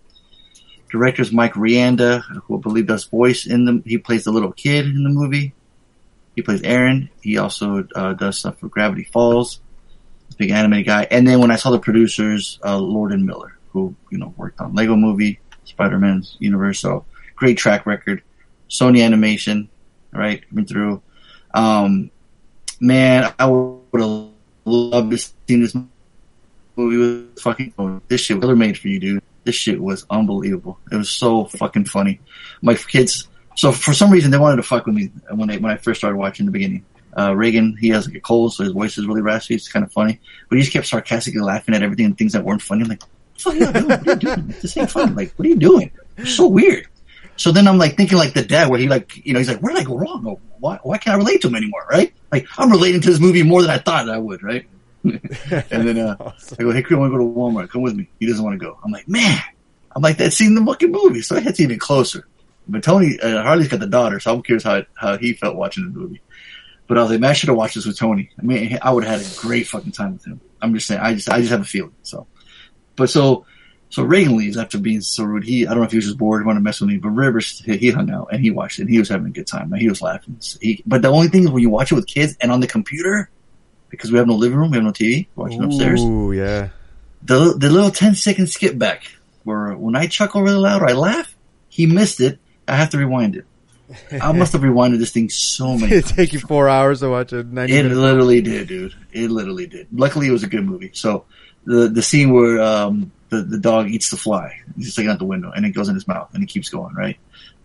Director's Mike Rianda, who I believe does voice in the, he plays the little kid in the movie. He plays Aaron. He also uh, does stuff for Gravity Falls. Big anime guy. And then when I saw the producers, uh, Lord and Miller, who you know worked on Lego Movie, Spider Man's universe, so great track record. Sony Animation, right, coming through. Um, man, I would have loved to see this movie with fucking this shit was made for you, dude. This shit was unbelievable. It was so fucking funny. My kids. So for some reason they wanted to fuck with me when they when I first started watching in the beginning. Uh, Reagan, he has like a cold, so his voice is really raspy. It's kind of funny, but he just kept sarcastically laughing at everything and things that weren't funny. I'm like, "What the fuck you doing? What are you doing? This ain't fun. Like, what are you doing? It's so weird." So then I'm like thinking like the dad, where he like, you know, he's like, "Where did I go wrong? Or Why, why can't I relate to him anymore?" Right? Like I'm relating to this movie more than I thought I would. Right? and then uh, I go, "Hey, Chris, I want to go to Walmart. Come with me." He doesn't want to go. I'm like, "Man." I'm like, "That's seen the fucking movie," so it's even closer. But Tony, uh, Harley's got the daughter, so I'm curious how how he felt watching the movie. But I was like, man, I should have watched this with Tony. I mean, I would have had a great fucking time with him. I'm just saying, I just I just have a feeling. So, but so so Reagan leaves after being so rude. He I don't know if he was just bored, wanted to mess with me, but Rivers he he hung out and he watched it. and He was having a good time. He was laughing. He, but the only thing is when you watch it with kids and on the computer, because we have no living room, we have no TV, watching upstairs. Ooh, yeah. The the little 10 second skip back where when I chuckle really loud or I laugh, he missed it. I have to rewind it. I must have rewinded this thing so many times. It'd take you four hours to watch it. 90 it literally did, dude. It literally did. Luckily, it was a good movie. So the the scene where um, the the dog eats the fly, he's just looking out the window, and it goes in his mouth, and he keeps going. Right.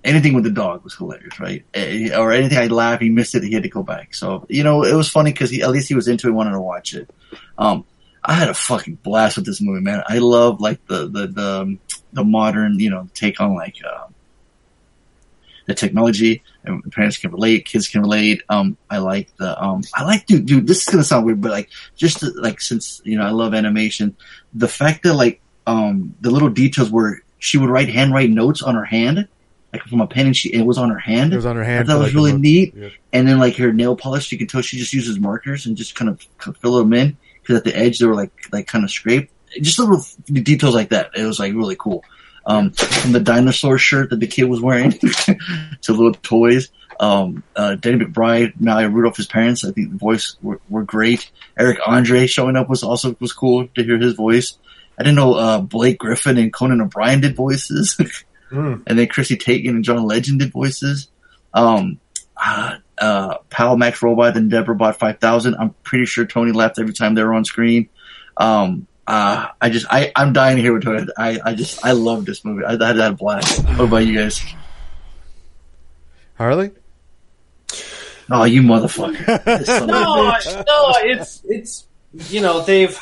Anything with the dog was hilarious, right? Eh, Or anything I'd laugh, he missed it, he had to go back. So you know, it was funny because at least he was into it, wanted to watch it. Um, I had a fucking blast with this movie, man. I love like the the the, um, the modern, you know, take on like. Uh, the technology and parents can relate, kids can relate. Um, I like the, um, I like, dude, dude, this is going to sound weird, but like, just to, like, since, you know, I love animation, the fact that like, um, the little details where she would write handwrite notes on her hand, like from a pen and she, it was on her hand. It was on her hand I thought for, it was like, really neat. Yep. And then like her nail polish, you can tell she just uses markers and just kind of kind of fill them in because at the edge they were like, like kind of scraped. Just little details like that. It was like really cool um, from the dinosaur shirt that the kid was wearing to little toys. Um, uh, Danny McBride, Maya Rudolph, his parents, I think the voice were, were great. Eric Andre showing up was also was cool to hear his voice. I didn't know uh, Blake Griffin and Conan O'Brien did voices, Mm. and then Chrissy Teigen and John Legend did voices. Um, uh, uh, Pal Max Robot and Deborah Bot 5000. I'm pretty sure Tony laughed every time they were on screen. Um, uh, I just, I, I'm dying to hear what Tony, I, I just, I love this movie. I, I had a blast. What about you guys? Harley? Oh, you motherfucker. Son of a no, no, it's it's you know they've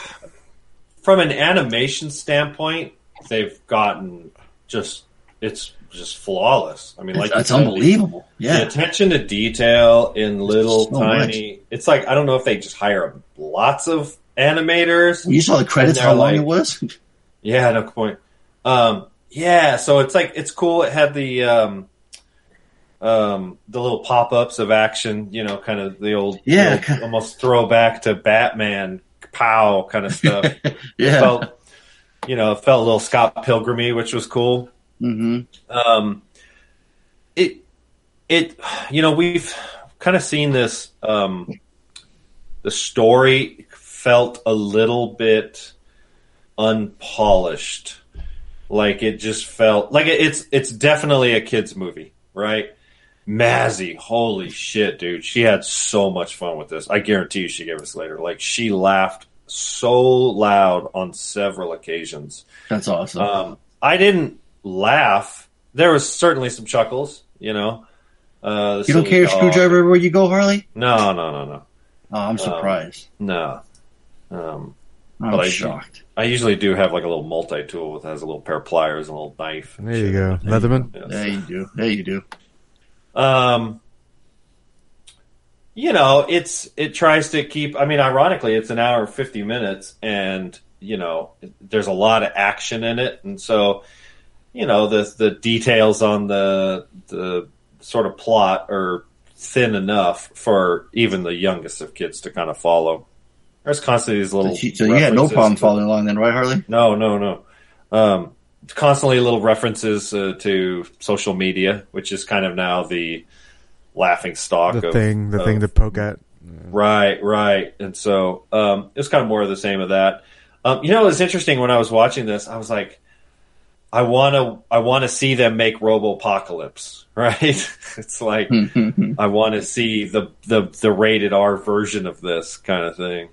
from an animation standpoint they've gotten just it's just flawless. I mean, like It's- you it's said, unbelievable. Yeah. the attention to detail in little So tiny. It's like I don't know if they just hire lots of animators. You saw the credits, how long like- it was? Yeah, no point. Um, yeah, so it's like it's cool. It had the um, um, the little pop ups of action. You know, kind of the old, Yeah. the old- almost throwback to Batman, pow kind of stuff. It Yeah. felt, you know, it felt a little Scott Pilgrimy, which was cool. hmm Um, it it you know we've kind of seen this. Um, the story felt a little bit unpolished. Like it just felt like it- it's it's definitely a kids movie, right? Mazzy, holy shit, dude! She had so much fun with this. I guarantee you, she gave us later. Like she laughed so loud on several occasions. That's awesome. Um, I didn't laugh. There was certainly some chuckles, you know. Uh, you don't carry a screwdriver everywhere you go, Harley? No, no, no, no. Oh, I'm surprised. Um, no. Um, I'm but I, shocked. I usually do have like a little multi tool that has a little pair of pliers and a little knife. and There you shit. go, Leatherman. Yes. There you do. There you do. Um, you know, it's it tries to keep. I mean, ironically, it's an hour and fifty minutes, and you know, there's a lot of action in it, and so you know the the details on the the sort of plot are thin enough for even the youngest of kids to kind of follow. There's constantly these little. So, so you had no problem following along then, right, Harley? no, no, no. Um, constantly little references uh, to social media, which is kind of now the laughing stock The of thing, the of- thing to poke at. Right, right. And so um, it was kind of more of the same of that. Um, you know, it was interesting when I was watching this. I was like, I want to, I want to see them make Robo Apocalypse. right? it's like I want to see the the the rated R version of this kind of thing.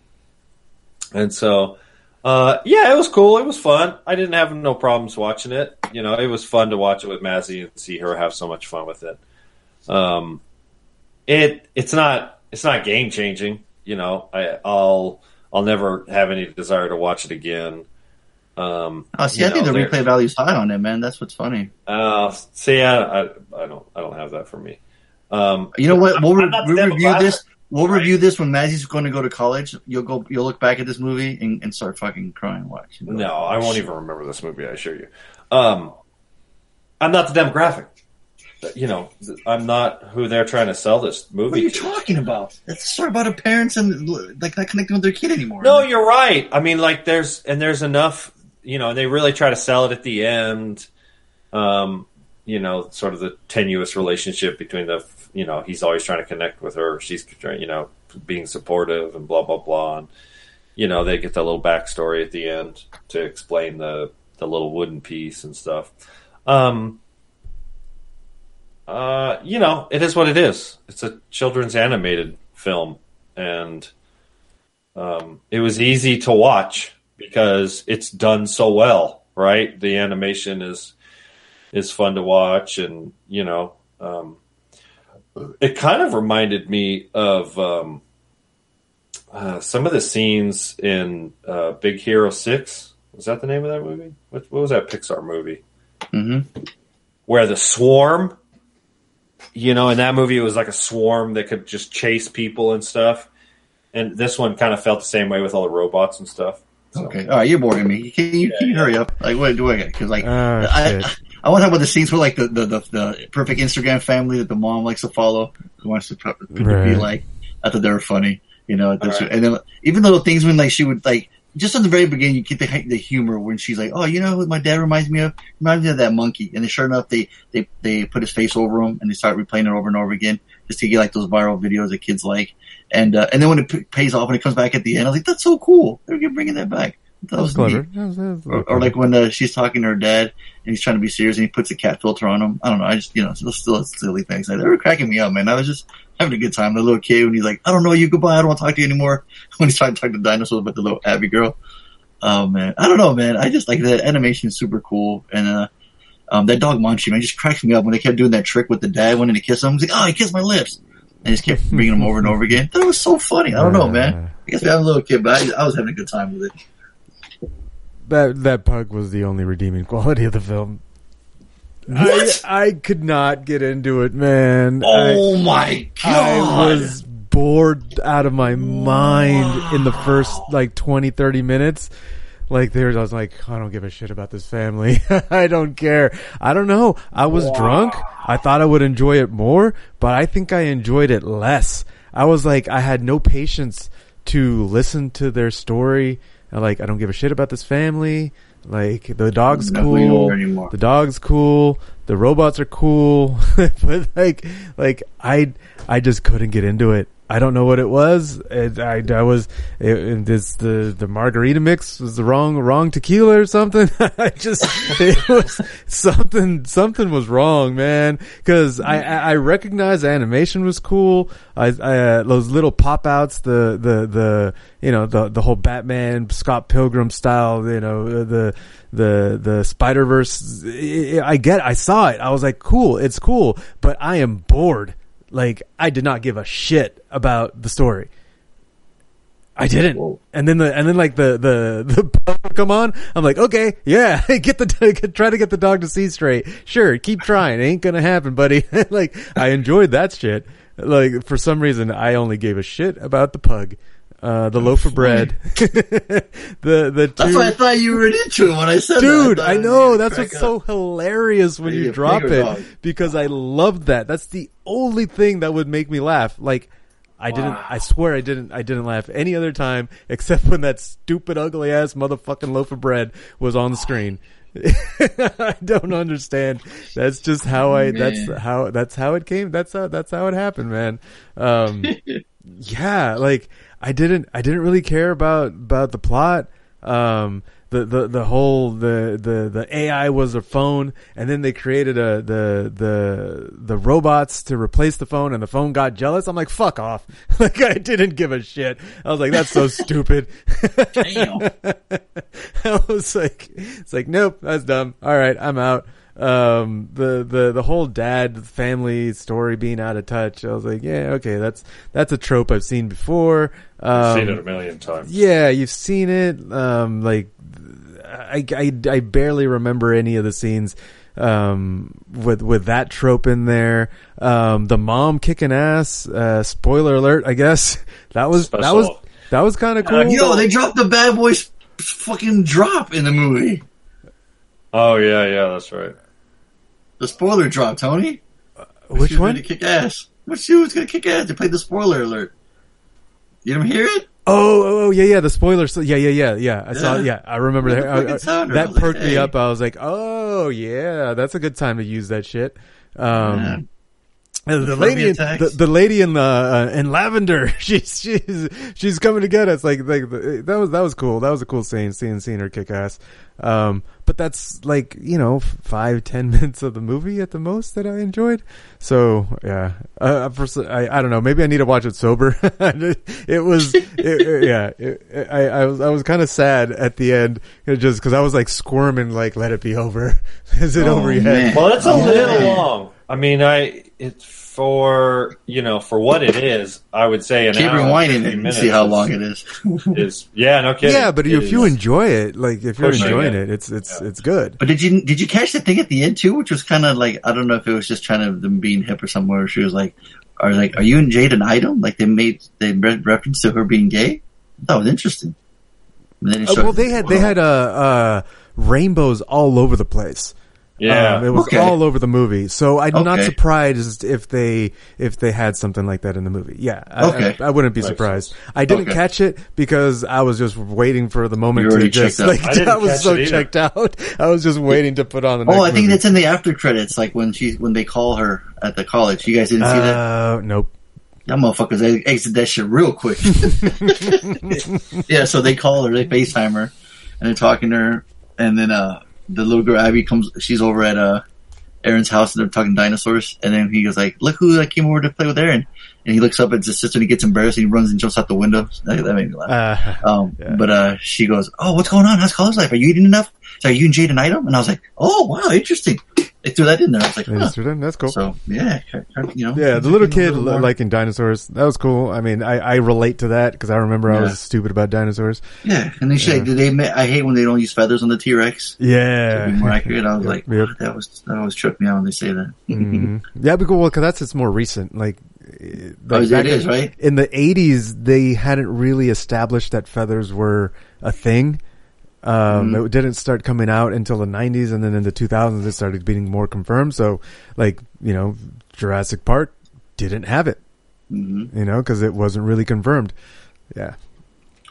And so, uh, yeah, it was cool. It was fun. I didn't have no problems watching it. You know, it was fun to watch it with Mazzy and see her have so much fun with it. Um, it it's not it's not game changing. You know, I, I'll I'll never have any desire to watch it again. Um, Oh, see, I think the replay value's high on it, man. That's what's funny. Uh, see, I, I, I don't I don't have that for me. Um, You know what? We'll, re- review this. We'll review this when Mazzy's going to go to college. You'll go. You'll look back at this movie and, and start fucking crying. Watch. No, I won't even remember this movie. I assure you. Um, I'm not the demographic. You know, I'm not who they're trying to sell this movie. What are you to. talking about? That's a story about a parents and like not connecting with their kid anymore. No, you're right. I mean, like there's and there's enough. You know, they really try to sell it at the end. Um, you know, sort of the tenuous relationship between the. You know, he's always trying to connect with her. She's you know, being supportive and blah blah blah. And you know, they get that little backstory at the end to explain the the little wooden piece and stuff. Um, uh, you know, it is what it is. It's a children's animated film, and um, it was easy to watch because it's done so well. Right, the animation is is fun to watch, and you know, um, it kind of reminded me of um, uh, some of the scenes in uh, Big Hero Six. Was that the name of that movie? What, what was that Pixar movie? Mm-hmm. Where the swarm, you know, in that movie it was like a swarm that could just chase people and stuff. And this one kind of felt the same way with all the robots and stuff. Okay. All right, you're boring me. Can you, can you hurry up? Like, what do I get? Because like, Oh, I, shit. I want to talk about the scenes where like the, the, the, the perfect Instagram family that the mom likes to follow, who wants to, pro- to be Right. like. I thought they were funny, you know. that's- right. And then even little things when like she would like just at the very beginning, you get the the humor when she's like, "Oh, you know what my dad reminds me of? Reminds me of that monkey." And then sure enough, they they they put his face over him and they start replaying it over and over again just to get like those viral videos that kids like. And uh, and then when it p- pays off and it comes back at the end, I was like, "That's so cool! They're bringing that back." That That was was clever. neat. That was- that was Or, little or like when uh, she's talking to her dad and he's trying to be serious and he puts a cat filter on him. I don't know. I just, you know, still, still silly things. Like, they were cracking me up, man. I was just having a good time. The little kid when he's like, I don't know you, goodbye. I don't want to talk to you anymore. When he's trying to talk to dinosaurs about the little Abby girl. Oh man. I don't know, man. I just like the animation is super cool. And, uh, um, that dog Monchi, man, just cracks me up when they kept doing that trick with the dad wanting to kiss him. He's like, oh, he kissed my lips. And just kept bringing him over and over again. That was so funny. I don't know, man. I guess we have a little kid, but I, I was having a good time with it. That that pug was the only redeeming quality of the film. What? I, I could not get into it, man. Oh I, my god. I was bored out of my mind in the first like 20, 30 minutes. Like there, I was like, I don't give a shit about this family. I don't care. I don't know. I was drunk. I thought I would enjoy it more, but I think I enjoyed it less. I was like, I had no patience to listen to their story. Like, I don't give a shit about this family. Like the dog's cool. The dog's cool. The robots are cool. but like, like I, I just couldn't get into it. I don't know what it was. It, I, I was, it, it- this, the, the margarita mix was the wrong, wrong tequila or something. I just, it was something, something was wrong, man. Cause I, I I recognized the animation was cool. I, I, uh, those little pop outs, the, the, the, you know, the, the whole Batman, Scott Pilgrim style, you know, uh, the, the, the Spider Verse. I get, I saw it. I was like, cool, it's cool, but I am bored. Like, I did not give a shit about the story. I didn't. And then the and then like the the the pug come on. I'm like, okay, yeah, get the try to get the dog to see straight. Sure, keep trying. Ain't gonna happen, buddy. like I enjoyed that shit. Like for some reason, I only gave a shit about the pug, uh, the loaf of bread, the the two. That's why I thought you were into it when I said Dude, that. I, thought know that's what's up. so hilarious when Maybe you drop it dog. because I loved that. That's the only thing that would make me laugh. Like I didn't. I swear I didn't. I didn't laugh any other time except when that stupid, ugly ass motherfucking loaf of bread was on the screen. I don't understand. That's just how I. That's how. That's how it came. That's how. That's how it happened, man. Um, yeah, like I didn't I didn't really care about about the plot. Um the, the, the whole the, the, the AI was a phone and then they created a the the the robots to replace the phone and the phone got jealous. I'm like, fuck off. like I didn't give a shit. I was like, that's so stupid. I was like it's like, nope, that's dumb. All right, I'm out. Um the, the the whole dad family story being out of touch. I was like, yeah, okay, that's that's a trope I've seen before. Um, I've seen it a million times. yeah, you've seen it. Um, like, I, I, I barely remember any of the scenes um, with with that trope in there. Um, the mom kicking ass. Uh, spoiler alert, I guess that was that was that was kind of cool. Yo, they dropped the bad boys fucking drop in the movie. Oh yeah, yeah, that's right. The spoiler drop, Tony. Which she was one? Gonna kick ass. Which she was gonna kick ass. They played the spoiler alert. You didn't hear it? Oh, oh, oh, yeah, yeah. The spoilers. Yeah, yeah, yeah, yeah. I saw. Yeah. Yeah, I remember that. I- I- that like, perked me up. I was like, oh yeah, that's a good time to use that shit. Um, and the lady, in, the, the lady in the uh, in lavender, she's she's she's coming to get us. Like like that was that was cool. That was a cool scene. Seeing seeing her kick ass. Um, but that's like you know five ten minutes of the movie at the most that I enjoyed. So yeah, uh, for, s- I I don't know. Maybe I need to watch it sober. it was it, it- yeah. It, I I was I was kind of sad at the end, it just because I was like squirming, like let it be over. Is it Oh, over yet? man. Well, it's a Yeah. little long. I mean, I it's for you know for what it is. I would say an Keep hour and rewinding 50 it and see how long it is. is yeah, no kidding. Yeah, but It if you enjoy it, like if you're enjoying it. it, it's it's it's good. But did you did you catch the thing at the end too, which was kind of like I don't know if it was just trying to them being hip or somewhere. She was like, "Are like, are you and Jade an item?" Like they made they made reference to her being gay. That was interesting. And then it Uh, well, they had they had uh, uh, rainbows all over the place. Yeah. Um, it was Okay. all over the movie. So I'm not surprised if they if they had something like that in the movie. Yeah, I, Okay. I, I wouldn't be surprised. I didn't Okay. catch it because I was just waiting for the moment to already just out. like I didn't I was catch so it checked out. I was just waiting to put on the. Oh, I think movie. that's in the after credits, like when she when they call her at the college. You guys didn't see that? Uh, nope. Y'all motherfuckers exit that shit real quick. yeah, so they call her, they FaceTime her, and they're talking to her, and then uh the little girl Abby comes. She's over at uh Aaron's house, and they're talking dinosaurs, and then he goes like, "Look who I came over to play with Aaron." And he looks up at his sister, and he gets embarrassed, and he runs and jumps out the window. That, that made me laugh. Uh, Um, Yeah. but uh, she goes, "Oh, what's going on? How's college life? Are you eating enough? So are you and Jade an item?" And I was like, "Oh, wow, interesting." They threw that in there. I was like, huh. threw it in. That's cool. So yeah, you know, Yeah, the little kid liking dinosaurs. That was cool. I mean, I, I relate to that because I remember I was stupid about dinosaurs. Yeah, and they say did they? I hate when they don't use feathers on the T Rex. Yeah. To be more accurate. I was like, Yep. that was that always tripped me out when they say that. Mhm. Yeah, because well, cause that's it's more recent. Like, Oh, back is, in- right? In the '80s, they hadn't really established that feathers were a thing. Um, Mhm. It didn't start coming out until the '90s, and then in the 2000s, it started being more confirmed. So, like, you know, Jurassic Park didn't have it. Mhm. You know, because it wasn't really confirmed. Yeah.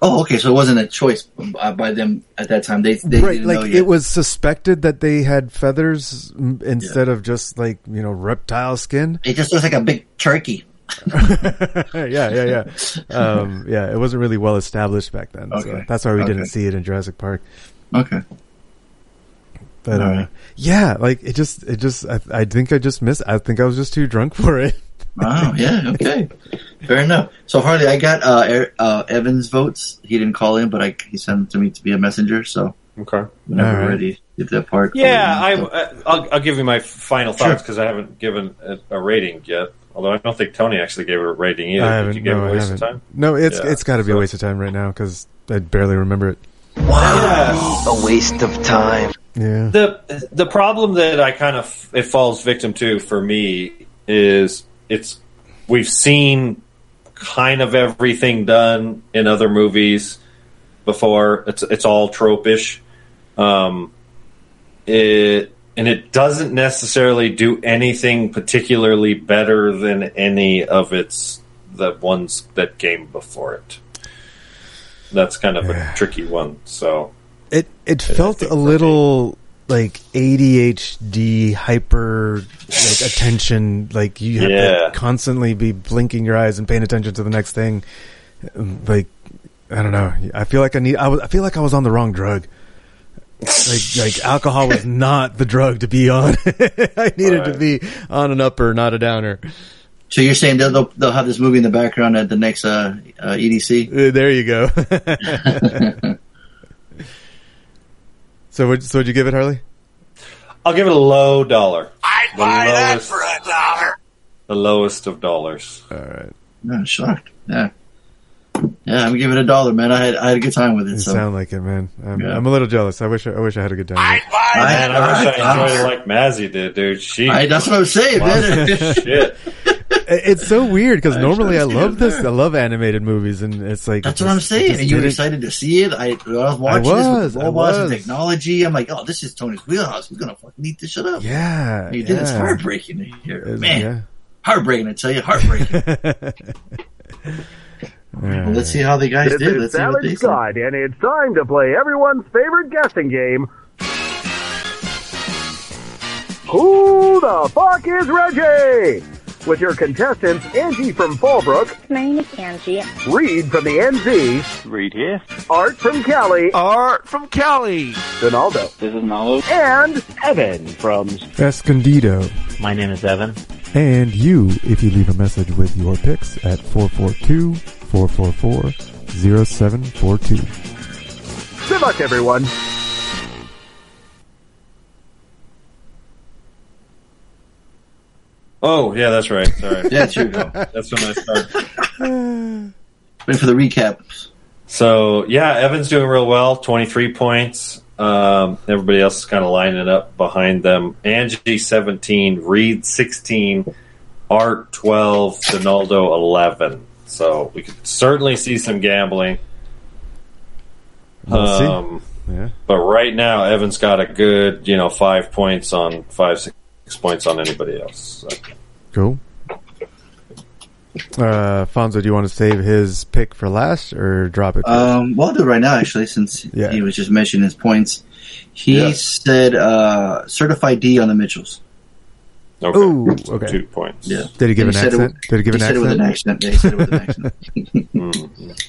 Oh, okay. So it wasn't a choice uh, by them at that time. They they right, like it was suspected that they had feathers mm, instead of just like you know reptile skin. It just looks like a big turkey. yeah, yeah, yeah. Um, yeah, it wasn't really well established back then. So Okay. that's why we didn't see it in Jurassic Park. Okay. But uh, Alright. yeah, like it just, it just, I, I think I just missed. I think I was just too drunk for it. Wow. Yeah. Okay. Fair enough. So Harley, I got uh, Er- uh, Evan's votes. He didn't call in, but I, he sent them to me to be a messenger. So Okay. whenever right. ready, get that part. Yeah, I, So- I I'll, I'll give you my final thoughts because I haven't given a, a rating yet. Although I don't think Tony actually gave a rating either. I haven't. you give no, it a I waste haven't. of time? No, it's Yeah, it's got to be a waste of time right now because I barely remember it. A waste of time. Yeah. The the problem that I kind of it falls victim to for me is it's we've seen kind of everything done in other movies before. It's it's all tropish. Um, it and it doesn't necessarily do anything particularly better than any of its the ones that came before it. That's kind of a tricky one. So It it felt a little like ADHD hyper like attention like you have Yeah. to constantly be blinking your eyes and paying attention to the next thing like I don't know I feel like I need I, was, I feel like I was on the wrong drug like like alcohol was not the drug to be on I needed to be on an upper not a downer So you're saying they'll, they'll they'll have this movie in the background at the next uh, uh, EDC? Uh, there you go so what so would you give it Harley I'll give it a low dollar. I'd The buy that lowest- for a dollar. The lowest of dollars. All right. No, shocked. Yeah, yeah. I'm giving it a dollar, man. I had I had a good time with it. You so sound like it, man. I'm, Yeah. I'm a little jealous. I wish I, I wish I had a good time. with it. Man, I wish I I- enjoyed it like Mazzy did, dude. She, I- that's what I'm saying, man. Shit. It's so weird because normally I love this. there. I love animated movies, and it's like That's it what I'm saying. And you were excited to see it. I, I was watching was, this with I robots and was. technology. I'm like, oh, this is Tony's wheelhouse. He's gonna fucking eat this shit up. Yeah, And you did. It's heartbreaking to hear, man. yeah. Heartbreaking, I tell you, heartbreaking. Well, let's see how the guys This did. is Let's see what they Salad said. Scott, and it's time to play everyone's favorite guessing game. Who the fuck is Reggie? With your contestants, Angie from Fallbrook, My name is Angie. Reed from the NZ, Reed here. Art from Cali, Art from Cali. Donaldo, This is Nalo. and Evan from Escondido. My name is Evan. And you, if you leave a message with your picks at 442-444-0742. Good luck, everyone. Oh, yeah, that's right. Sorry. Yeah, true. Go. That's when I started. Wait for the recap. So, yeah, Evan's doing real well, 23 points. Um, everybody else is kind of lining up behind them. Angie, 17. Reed, 16. Art, 12. Donaldo, 11. So, we could certainly see some gambling. We'll see. Um, Yeah. But right now, Evan's got a good, you know, five points on five, six points on anybody else. So. Cool. Uh, Fonzo, do you want to save his pick for last or drop it? Um, well, I'll do it right now, actually, since Yeah. he was just mentioning his points. He Yeah. said uh, certified D on the Mitchells. Okay. Ooh, okay. Two points. Yeah. Did he give And an said accent? It, Did he give an said it with an accent? accent. Yeah, he said it with an accent. Mm.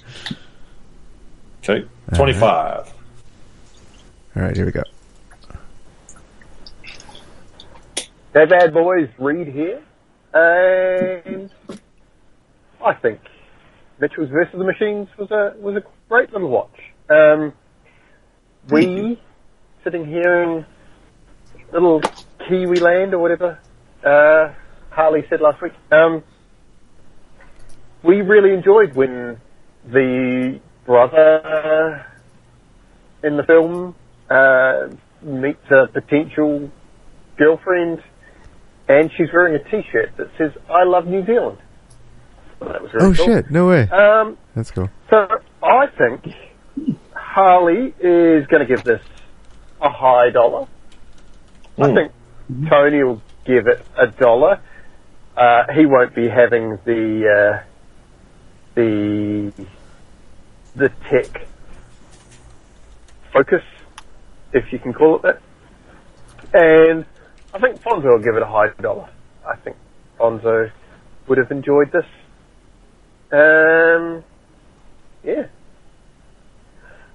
Okay. 25. All right, here we go. Hey, bad boys, Reed here. And I think Mitchell's vs. the Machines was a was a great little watch. Um, we sitting here in little Kiwi Land or whatever uh, Harley said last week. Um, we really enjoyed when the brother in the film uh, meets a potential girlfriend, and she's wearing a T-shirt that says "I love New Zealand." So that was really Oh cool. shit! No way. Um, That's cool. so I think Harley is going to give this a high dollar. I think Tony will give it a dollar. Uh, he won't be having the uh, the the tech focus, if you can call it that. And I think Fonzo will give it a high dollar. I think Fonzo would have enjoyed this. Um, yeah.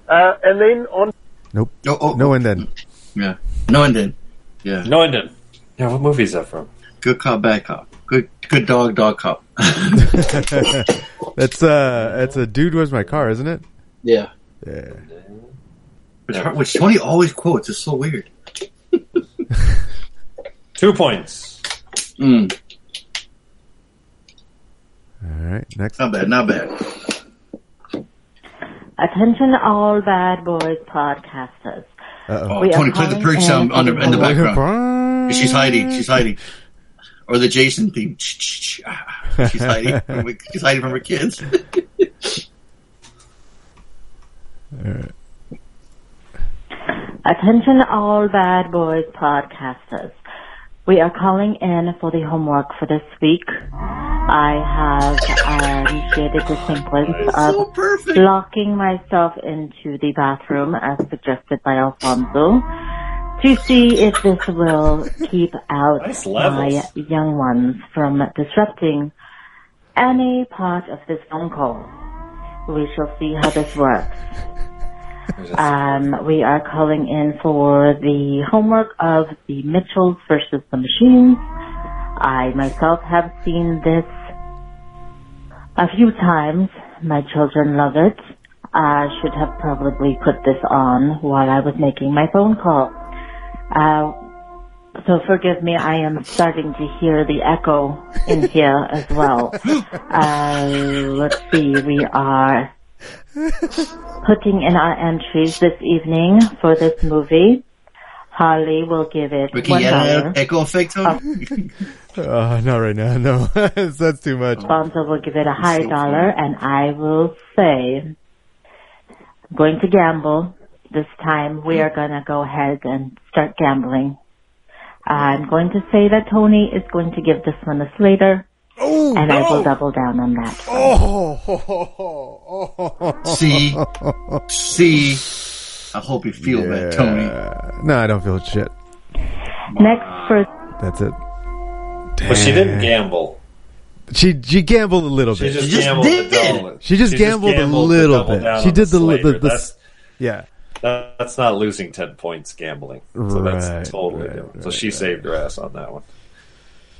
Uh, and then on Nope. Oh, oh, no one then. Yeah. No one did. Yeah. No one did. Yeah, what movie is that from? Good cop, bad cop. Good good dog, dog cop. That's uh, that's a dude. Where's my car? Isn't it? Yeah. Yeah. Which, which Tony always quotes. It's so weird. Two points. Mm. All right. Next. Not bad. Not bad. Attention all bad boys podcasters. Uh-oh. Oh, We are Tony, play the calling purge sound on the, in the background. She's hiding. She's mm. hiding. Or the Jason theme. Ah, she's hiding. From, she's hiding from her kids. Attention all bad boys podcasters. We are calling in for the homework for this week. I have um, initiated the sequence of locking myself into the bathroom as suggested by Alfonso to see if this will keep out Nice my young ones from disrupting any part of this phone call. We shall see how this works. Um, we are calling in for the homework of the Mitchells versus the Machines. I myself have seen this a few times. My children love it. I should have probably put this on while I was making my phone call. Uh, so forgive me, I am starting to hear the echo in here as well. Uh, let's see, we are putting in our entries this evening for this movie. Harley will give it Ricky, one you dollar. an echo effect, Tony? Uh, not right now. No, that's too much. Sponsor will give it a high dollar, and I will say, I'm going to gamble. This time we mm-hmm. are going to go ahead and start gambling. Mm-hmm. I'm going to say that Tony is going to give this one a Slater, oh, and I will double down on that. Oh, See? See? I hope you feel that, Tony. No, I don't feel shit. Next for That's it. But she didn't gamble. She she gambled a little bit. She bit. just gambled the dollar. She just gambled a little bit. She did the li- Slater. the- the- yeah. That- That's not losing ten points gambling. So Right, that's totally right, different. So she saved her ass on that one.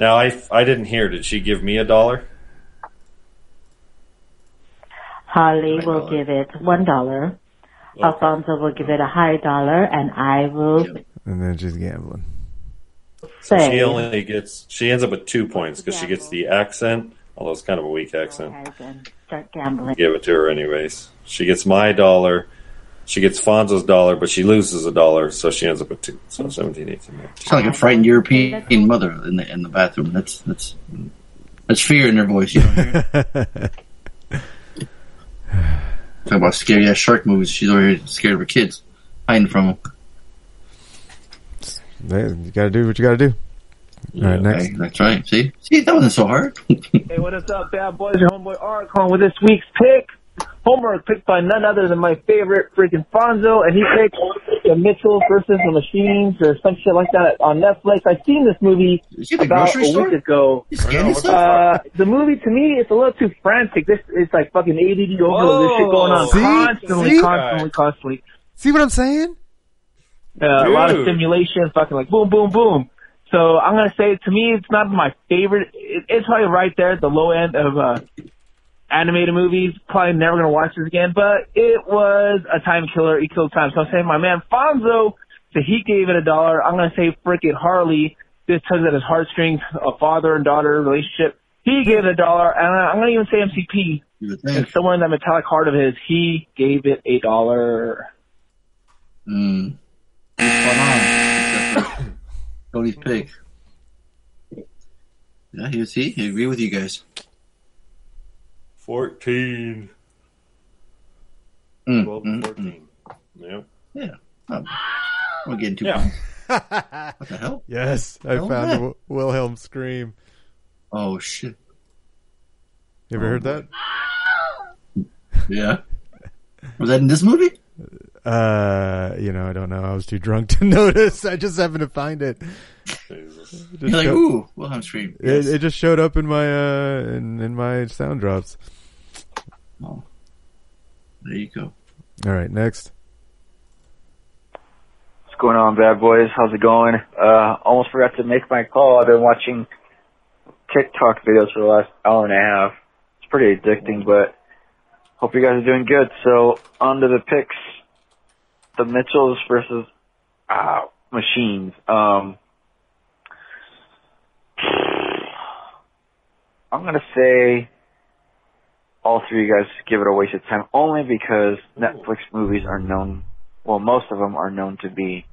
Now I I didn't hear. Did she give me a dollar? Harley will give it one dollar. Alfonso will give it a high dollar, and I will And then she's gambling. So say she only gets. She ends up with two points because she gets the accent. Although it's kind of a weak accent. and start gambling. Give it to her anyways. She gets my dollar. She gets Fonzo's dollar, but she loses a dollar, so she ends up with two. So 17, 18, 19. Sound like a frightened European mother in the in the bathroom. That's that's that's fear in her voice. You don't hear? Talk about scary ass shark movies. She's over here scared of her kids, hiding from them. Hey, You gotta do what you gotta do. All right, next. Hey, that's right. See, see, that wasn't so hard. Hey, what is up, bad boys? Your homeboy Art calling with this week's pick. Homework picked by none other than my favorite freaking Fonzo, and he picked the Mitchell versus the Machines or some shit like that on Netflix. I've seen this movie the about a grocery store? week ago. Uh, the movie to me it's a little too frantic. This is like fucking ADD overload. This shit going on See? constantly, See? constantly, constantly. See what I'm saying? Uh, a lot of Dude. stimulation, fucking like boom, boom, boom. So I'm gonna say to me, it's not my favorite. It, it's probably right there at the low end of uh, animated movies. Probably never gonna watch this again, but it was a time killer. He killed time. So I'm saying my man Fonzo So he gave it a dollar. I'm gonna say frickin' Harley. This tugs at his heartstrings, a father and daughter relationship. He gave it a dollar, and I- I'm gonna even say MCP. And somewhere in that metallic heart of his, he gave it a dollar. Mm. What's going on? Tony's pick. Yeah, he was he. He agree with you guys. 14. Mm, 12 mm, 14. Yep. Yeah. Oh, we're getting two Yeah. points. What the hell? Yes, I Hell found yeah. the Wil- Wilhelm scream. Oh shit. You ever Oh, heard that? Yeah. Was that in this movie? Uh, you know, I don't know. I was too drunk to notice. I just happened to find it. It just You're like, showed- ooh, Wilhelm scream. It, it just showed up in my uh in, in my sound drops. There you go. All right, next. What's going on, bad boys? How's it going? Uh, almost forgot to make my call. I've been watching TikTok videos for the last hour and a half. It's pretty addicting, but hope you guys are doing good. So, on to the picks. The Mitchells versus, uh, Machines. Um, I'm gonna say all three of you guys give it a waste of time only because Netflix movies are known, well, most of them are known to be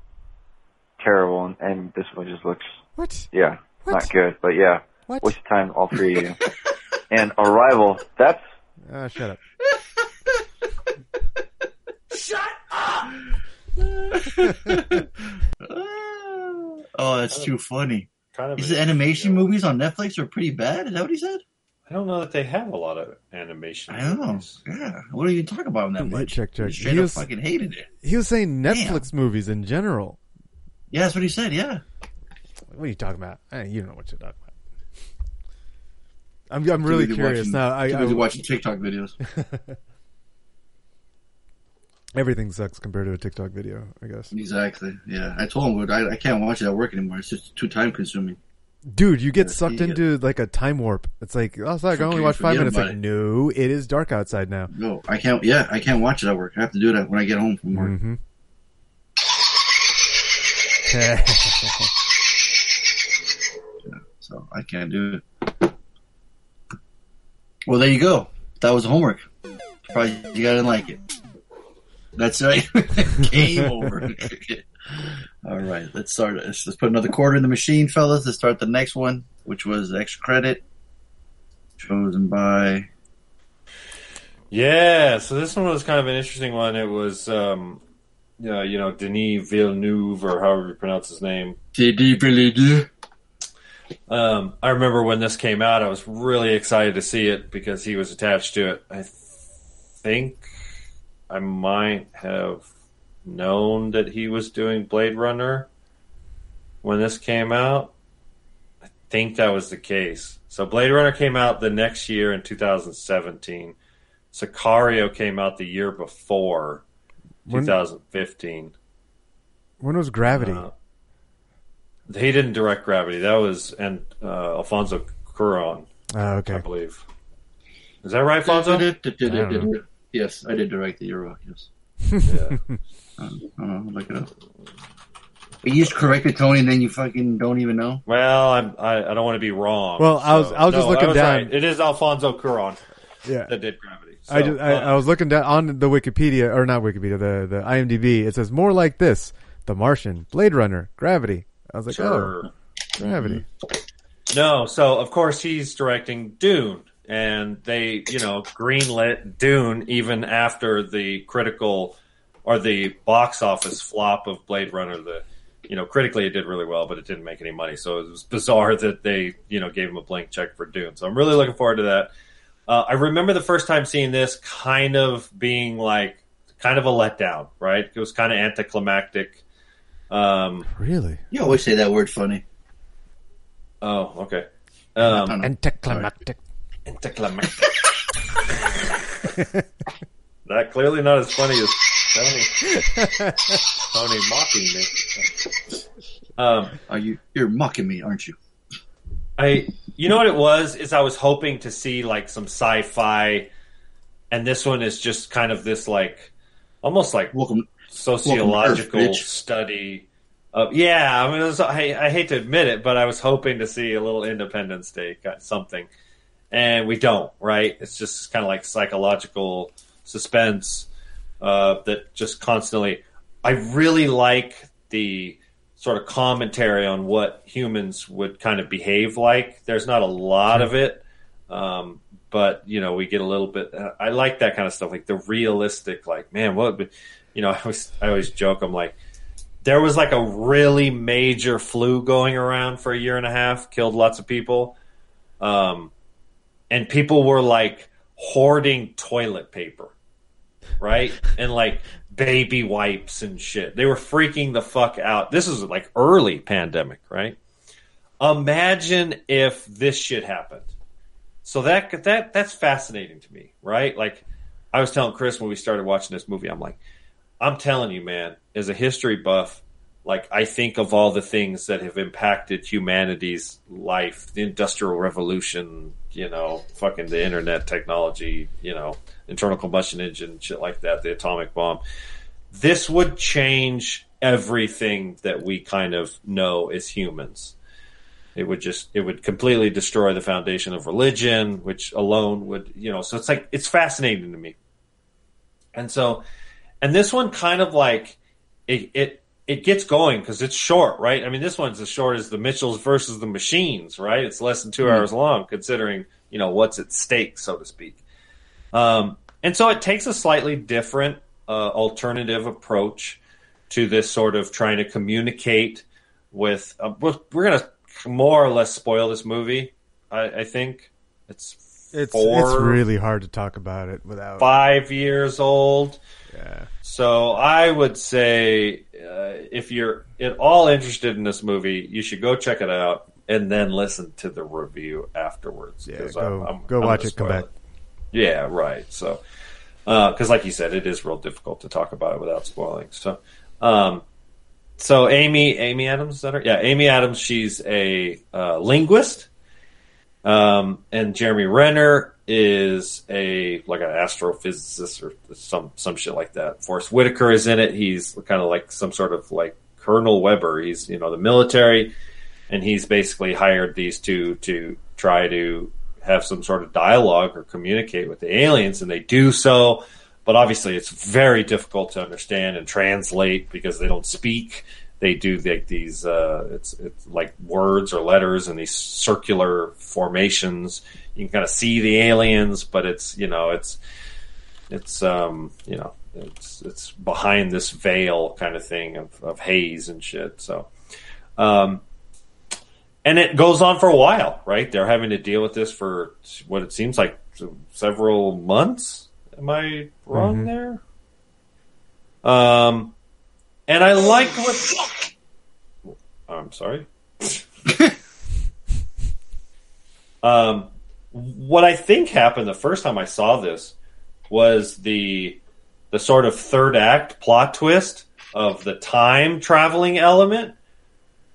terrible, and, and this one just looks, what? yeah, not good. But yeah, What? waste of time, all three of you. and Arrival, that's Ah, shut up. Shut up! oh, that's too funny. Kind of His a- animation movies on Netflix are pretty bad. Is that what he said? I don't know that they have a lot of animation. I don't know. Yeah. What are you talking about on that much? Check, check. He straight He up was- fucking hated it. He was saying Netflix movies in general. Yeah, that's what he said. Yeah. What are you talking about? Eh, you don't know what you're talking about. I'm I'm really curious watching- now. I, too I busy watching TikTok videos. Everything sucks compared to a TikTok video, I guess. Exactly. Yeah. I told him I, I can't watch it at work anymore. It's just too time consuming. Dude, you get sucked into like a time warp. It's like, oh, sorry, I can only watch five minutes. Like, it. no, it is dark outside now. No, I can't. Yeah, I can't watch it at work. I have to do that when I get home from work. Mm-hmm. yeah, So I can't do it. Well, there you go. That was homework. Surprised you guys didn't like it. That's right. Game over. All right, let's start. Let's, put another quarter in the machine, fellas. Let's start the next one, which was extra credit, chosen by. Yeah, so this one was kind of an interesting one. It was, um, uh, you know, Denis Villeneuve, or however you pronounce his name. Denis Villeneuve. Um, I remember when this came out, I was really excited to see it because he was attached to it. I think I might have known that he was doing Blade Runner when this came out. I think that was the case. So Blade Runner came out the next year in 2017. Sicario came out the year before, When- 2015. When was Gravity? Uh, he didn't direct Gravity. That was and uh, Alfonso Cuarón, oh, okay. I believe. Is that right, Alfonso? Yes, I did direct the Euro. Yes. yeah. Um, I don't know. Look it up. But you just corrected Tony, and then you fucking don't even know. Well, I'm, I I don't want to be wrong. Well, I was- I was just No, looking down- right. It is Alfonso Cuarón Yeah. that did Gravity. I, just, I, uh, I was looking down on the Wikipedia, or not Wikipedia, the, the IMDb. It says more like this: The Martian, Blade Runner, Gravity. I was like, Sure. oh, Gravity. No, so of course he's directing Dune, and they, you know, greenlit Dune even after the critical or the box office flop of Blade Runner. The, you know, critically it did really well, but it didn't make any money. So it was bizarre that they, you know, gave him a blank check for Dune. So I'm really looking forward to that. Uh, I remember the first time seeing this kind of being like kind of a letdown, right? It was kind of anticlimactic. Um, Really? You always say that word funny. Oh, okay. Um, Anticlimactic. Anticlimactic. that clearly not as funny as Tony. Tony mocking me. Um, Are you? You're mocking me, aren't you? I, you know what it was is I was hoping to see like some sci-fi, and this one is just kind of this like, almost like welcome sociological welcome Earth, study Uh, yeah, I mean, was, I, I hate to admit it, but I was hoping to see a little Independence Day got something, and we don't. Right? It's just kind of like psychological suspense uh, that just constantly. I really like the sort of commentary on what humans would kind of behave like. There's not a lot of it, um, but you know, we get a little bit. I like that kind of stuff, like the realistic. Like, man, what? You know, I always I always joke. I'm like, there was like a really major flu going around for a year and a half, killed lots of people, um, and people were like hoarding toilet paper, right? and like baby wipes and shit. They were freaking the fuck out. This is like early pandemic, right? Imagine if this shit happened. So that that that's fascinating to me, right? Like I was telling Chris when we started watching this movie, I'm like, I'm telling you, man, as a history buff, like I think of all the things that have impacted humanity's life, the industrial revolution, you know, fucking the internet technology, you know, internal combustion engine, shit like that, the atomic bomb. This would change everything that we kind of know as humans. It would just it would completely destroy the foundation of religion, which alone would you know. So it's like it's fascinating to me, and so and this one kind of like it it it gets going because it's short, right? I mean, this one's as short as the Mitchells versus the Machines, right? It's less than 2 Mhm. hours long, considering you know what's at stake, so to speak. Um, and so it takes a slightly different uh, alternative approach to this sort of trying to communicate with. Uh, we're going to more or less spoil this movie. I, I think it's It's four, it's really hard to talk about it without. five years old. Yeah. So I would say uh, if you're at all interested in this movie, you should go check it out and then listen to the review afterwards. Yeah, go- go watch gonna it, come back. Yeah, right. So, because like you said, it is real difficult to talk about it without spoiling. So, um, so Amy, Amy Adams, that her? Yeah, Amy Adams. She's a uh, linguist, um, and Jeremy Renner is a like an astrophysicist or some some shit like that. Forest Whitaker is in it. He's kind of like some sort of like Colonel Weber. He's you know the military, and he's basically hired these two to try to have some sort of dialogue or communicate with the aliens, and they do so. But obviously, it's very difficult to understand and translate because they don't speak. They do like these, uh, it's it's like words or letters and these circular formations. You can kind of see the aliens, but it's you know it's it's um you know it's it's behind this veil kind of thing of, of haze and shit. So, um, and it goes on for a while, right? They're having to deal with this for what it seems like several months. Am I wrong Mhm. there? Um, and I like what. I'm sorry. um, what I think happened the first time I saw this was the the sort of third act plot twist of the time traveling element.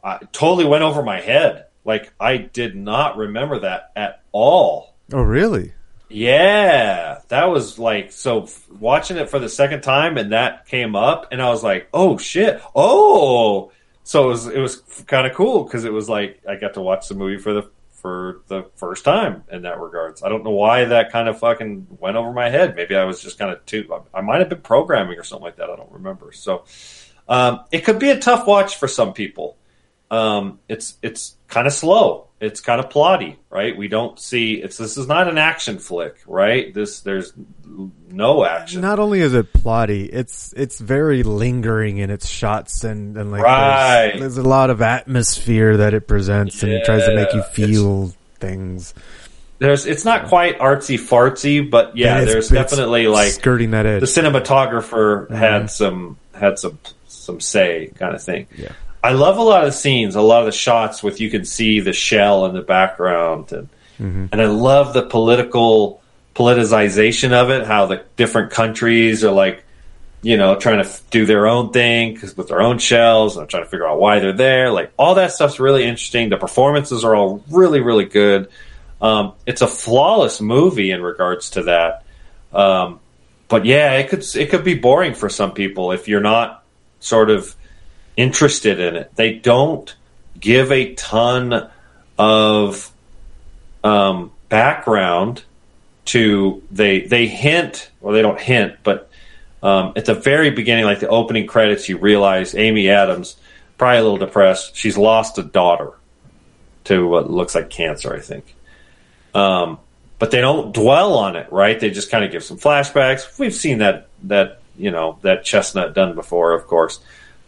I totally went over my head. Like I did not remember that at all. Oh, really? Yeah, that was like so. f- Watching it for the second time, and that came up, and I was like, "Oh shit! Oh!" So it was it was kind of cool because it was like I got to watch the movie for the for the first time in that regards. I don't know why that kind of fucking went over my head. Maybe I was just kind of too. I might have been programming or something like that. I don't remember. So um, it could be a tough watch for some people. Um, it's it's kind of slow. It's kind of plotty, right? We don't see it's this is not an action flick, right? This there's no action. Not only is it plotty, it's it's very lingering in its shots and, and like Right. there's, there's a lot of atmosphere that it presents and it tries to make you Yeah, feel things. There's it's not quite artsy fartsy, but yeah, it's- there's definitely like skirting that edge. The cinematographer Mhm. had some had some some say kind of thing. Yeah. I love a lot of the scenes, a lot of the shots with you can see the shell in the background and Mhm. and I love the political politicization of it. How the different countries are like, you know, trying to f- do their own thing 'cause with their own shells and trying to figure out why they're there. Like all that stuff's really interesting. The performances are all really, really good. Um, it's a flawless movie in regards to that. Um, but yeah, it could it could be boring for some people if you're not sort of interested in it. They don't give a ton of um, background to they they hint or they don't hint, but um, at the very beginning, like the opening credits, you realize Amy Adams probably a little depressed. She's lost a daughter to what looks like cancer, I think. Um, but they don't dwell on it, right? They just kind of give some flashbacks. We've seen that that you know that chestnut done before, of course.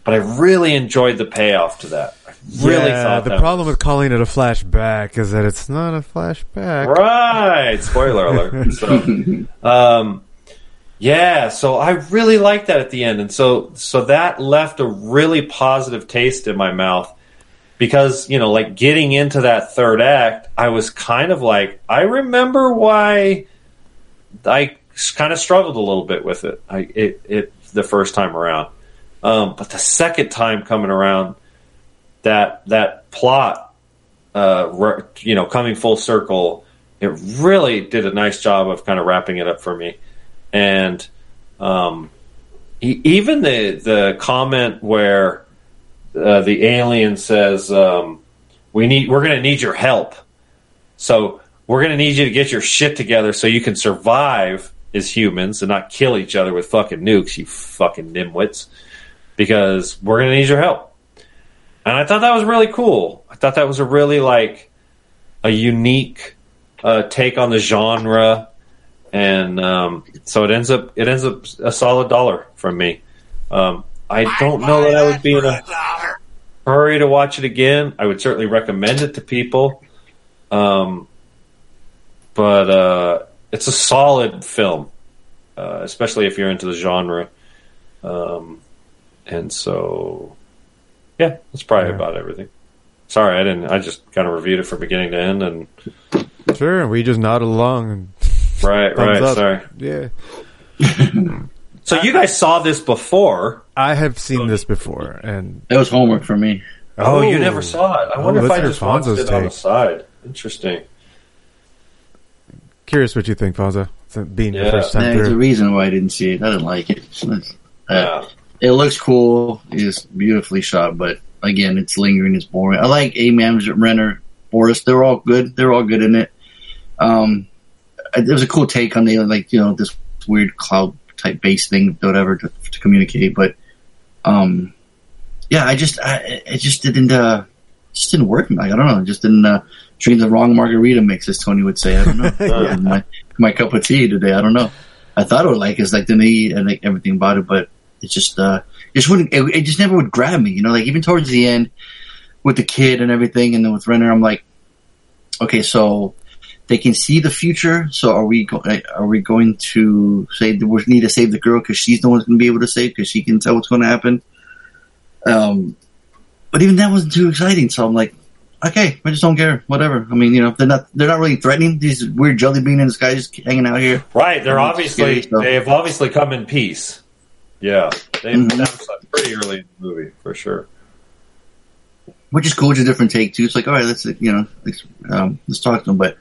But I really enjoyed the payoff to that. I really yeah, thought the problem with calling it a flashback is that it's not a flashback. Right. Spoiler alert. So, um, yeah. So I really liked that at the end, and so so that left a really positive taste in my mouth because you know, like getting into that third act, I was kind of like, I remember why I kind of struggled a little bit with it. I it, it the first time around, um, but the second time coming around, that that plot, uh, re- you know, coming full circle, it really did a nice job of kind of wrapping it up for me, and um, e- even the the comment where uh, the alien says, um, "We need, we're going to need your help." So we're going to need you to get your shit together so you can survive as humans and not kill each other with fucking nukes, you fucking nimwits. Because we're going to need your help. And I thought that was really cool. I thought that was a really like a unique uh, take on the genre, and um, so it ends up it ends up a solid dollar from me. Um, I don't know that I would be in a hurry to watch it again. I would certainly recommend it to people. Um, but uh, it's a solid film, uh, especially if you're into the genre. Um, and so, yeah, that's probably about everything. Sorry, I didn't. I just kind of reviewed it from beginning to end, and Sure, we just nodded along and right, right. up. Sorry. Yeah. So you guys saw this before? I have seen this before, and it was homework for me. Oh, you never saw it. I Oh, wonder if I hear just watched Fonzo's it on the side. Interesting. curious what you think, Fonzo. Since Being your Yeah. first time There's a reason why I didn't see it. I didn't like it. Uh, Yeah. It looks cool. It's beautifully shot, but again, it's lingering. It's boring. I like Amy Adams, Renner, Boris. They're all good. They're all good in it. Um, it was a cool take on the like you know this weird cloud type base thing, whatever, to, to communicate. But um, yeah, I just I, it just didn't uh, just didn't work. Like I don't know, just didn't uh, drink the wrong margarita mix, as Tony would say. I don't know. Yeah. my my cup of tea today. I don't know. I thought it would like it's like the meat and like everything about it, but it just uh, it just wouldn't. It, it just never would grab me. You know, like even towards the end with the kid and everything, and then with Renner, I'm like, okay, so they can see the future. So are we go- are we going to say that we need to save the girl because she's the one who's going to be able to save because she can tell what's going to happen? Um, but even that wasn't too exciting. So I'm like, okay, I just don't care. Whatever. I mean, you know, they're not they're not really threatening. These weird jelly bean in the sky just hanging out here. Right. They're obviously scary, so- they have obviously come in peace. Yeah, they Mhm. established that pretty early in the movie for sure. which is cool. It's a different take too. It's like, all right, let's you know, let's, um, let's talk to them. But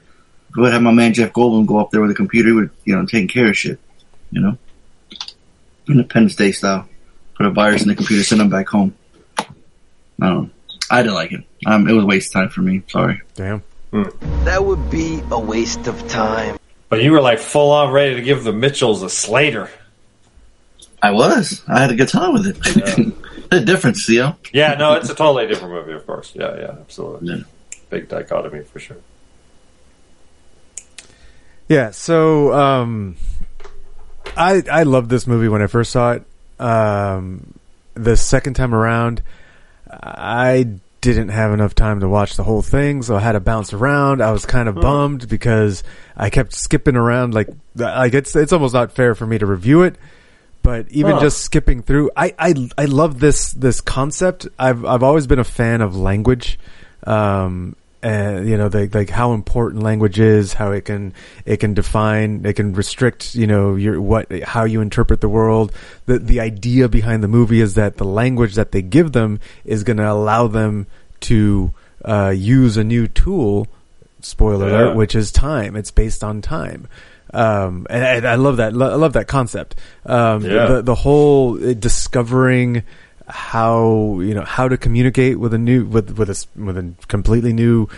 go ahead, have my man Jeff Goldblum go up there with a computer, with you know, taking care of shit. You know, Independence Day style. Put a virus in the computer, send them back home. I don't know. I didn't like it. Um, it was a waste of time for me. Sorry. Damn. That would be a waste of time. But you were like full on ready to give the Mitchells a Slater. I was. I had a good time with it. the difference, you know. Yeah, no, it's a totally different movie, of course. Yeah, yeah, absolutely. Big dichotomy for sure. Yeah, so um, I I loved this movie when I first saw it. Um, the second time around, I didn't have enough time to watch the whole thing, so I had to bounce around. I was kind of bummed because I kept skipping around. Like, like it's it's almost not fair for me to review it. But even Huh. just skipping through, I, I I love this this concept. I've I've always been a fan of language, um, and you know, the, like how important language is, how it can it can define, it can restrict, you know, your what how you interpret the world. The the idea behind the movie is that the language that they give them is going to allow them to uh, use a new tool. Spoiler Yeah. alert, which is time. It's based on time. Um, and, and I love that. I love that concept. Um, Yeah. the, the whole uh, discovering how you know how to communicate with a new with with a with a completely new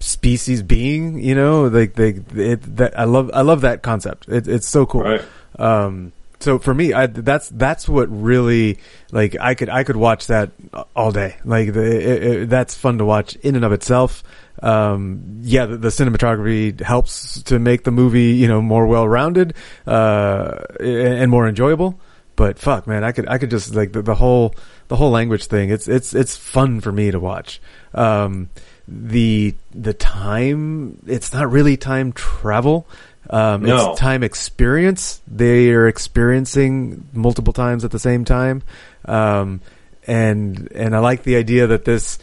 species being. You know, like they it, that I love I love that concept. It, it's so cool. Um, so for me, I, that's that's what really like I could I could watch that all day. Like the, it, that's fun to watch in and of itself. Um, yeah, the, the cinematography helps to make the movie you know more well rounded uh, and more enjoyable. But fuck, man, I could I could just like the, the whole the whole language thing. It's it's it's fun for me to watch. Um, the the time it's not really time travel. Um, No. It's time experience. They are experiencing multiple times at the same time, um, and and I like the idea that this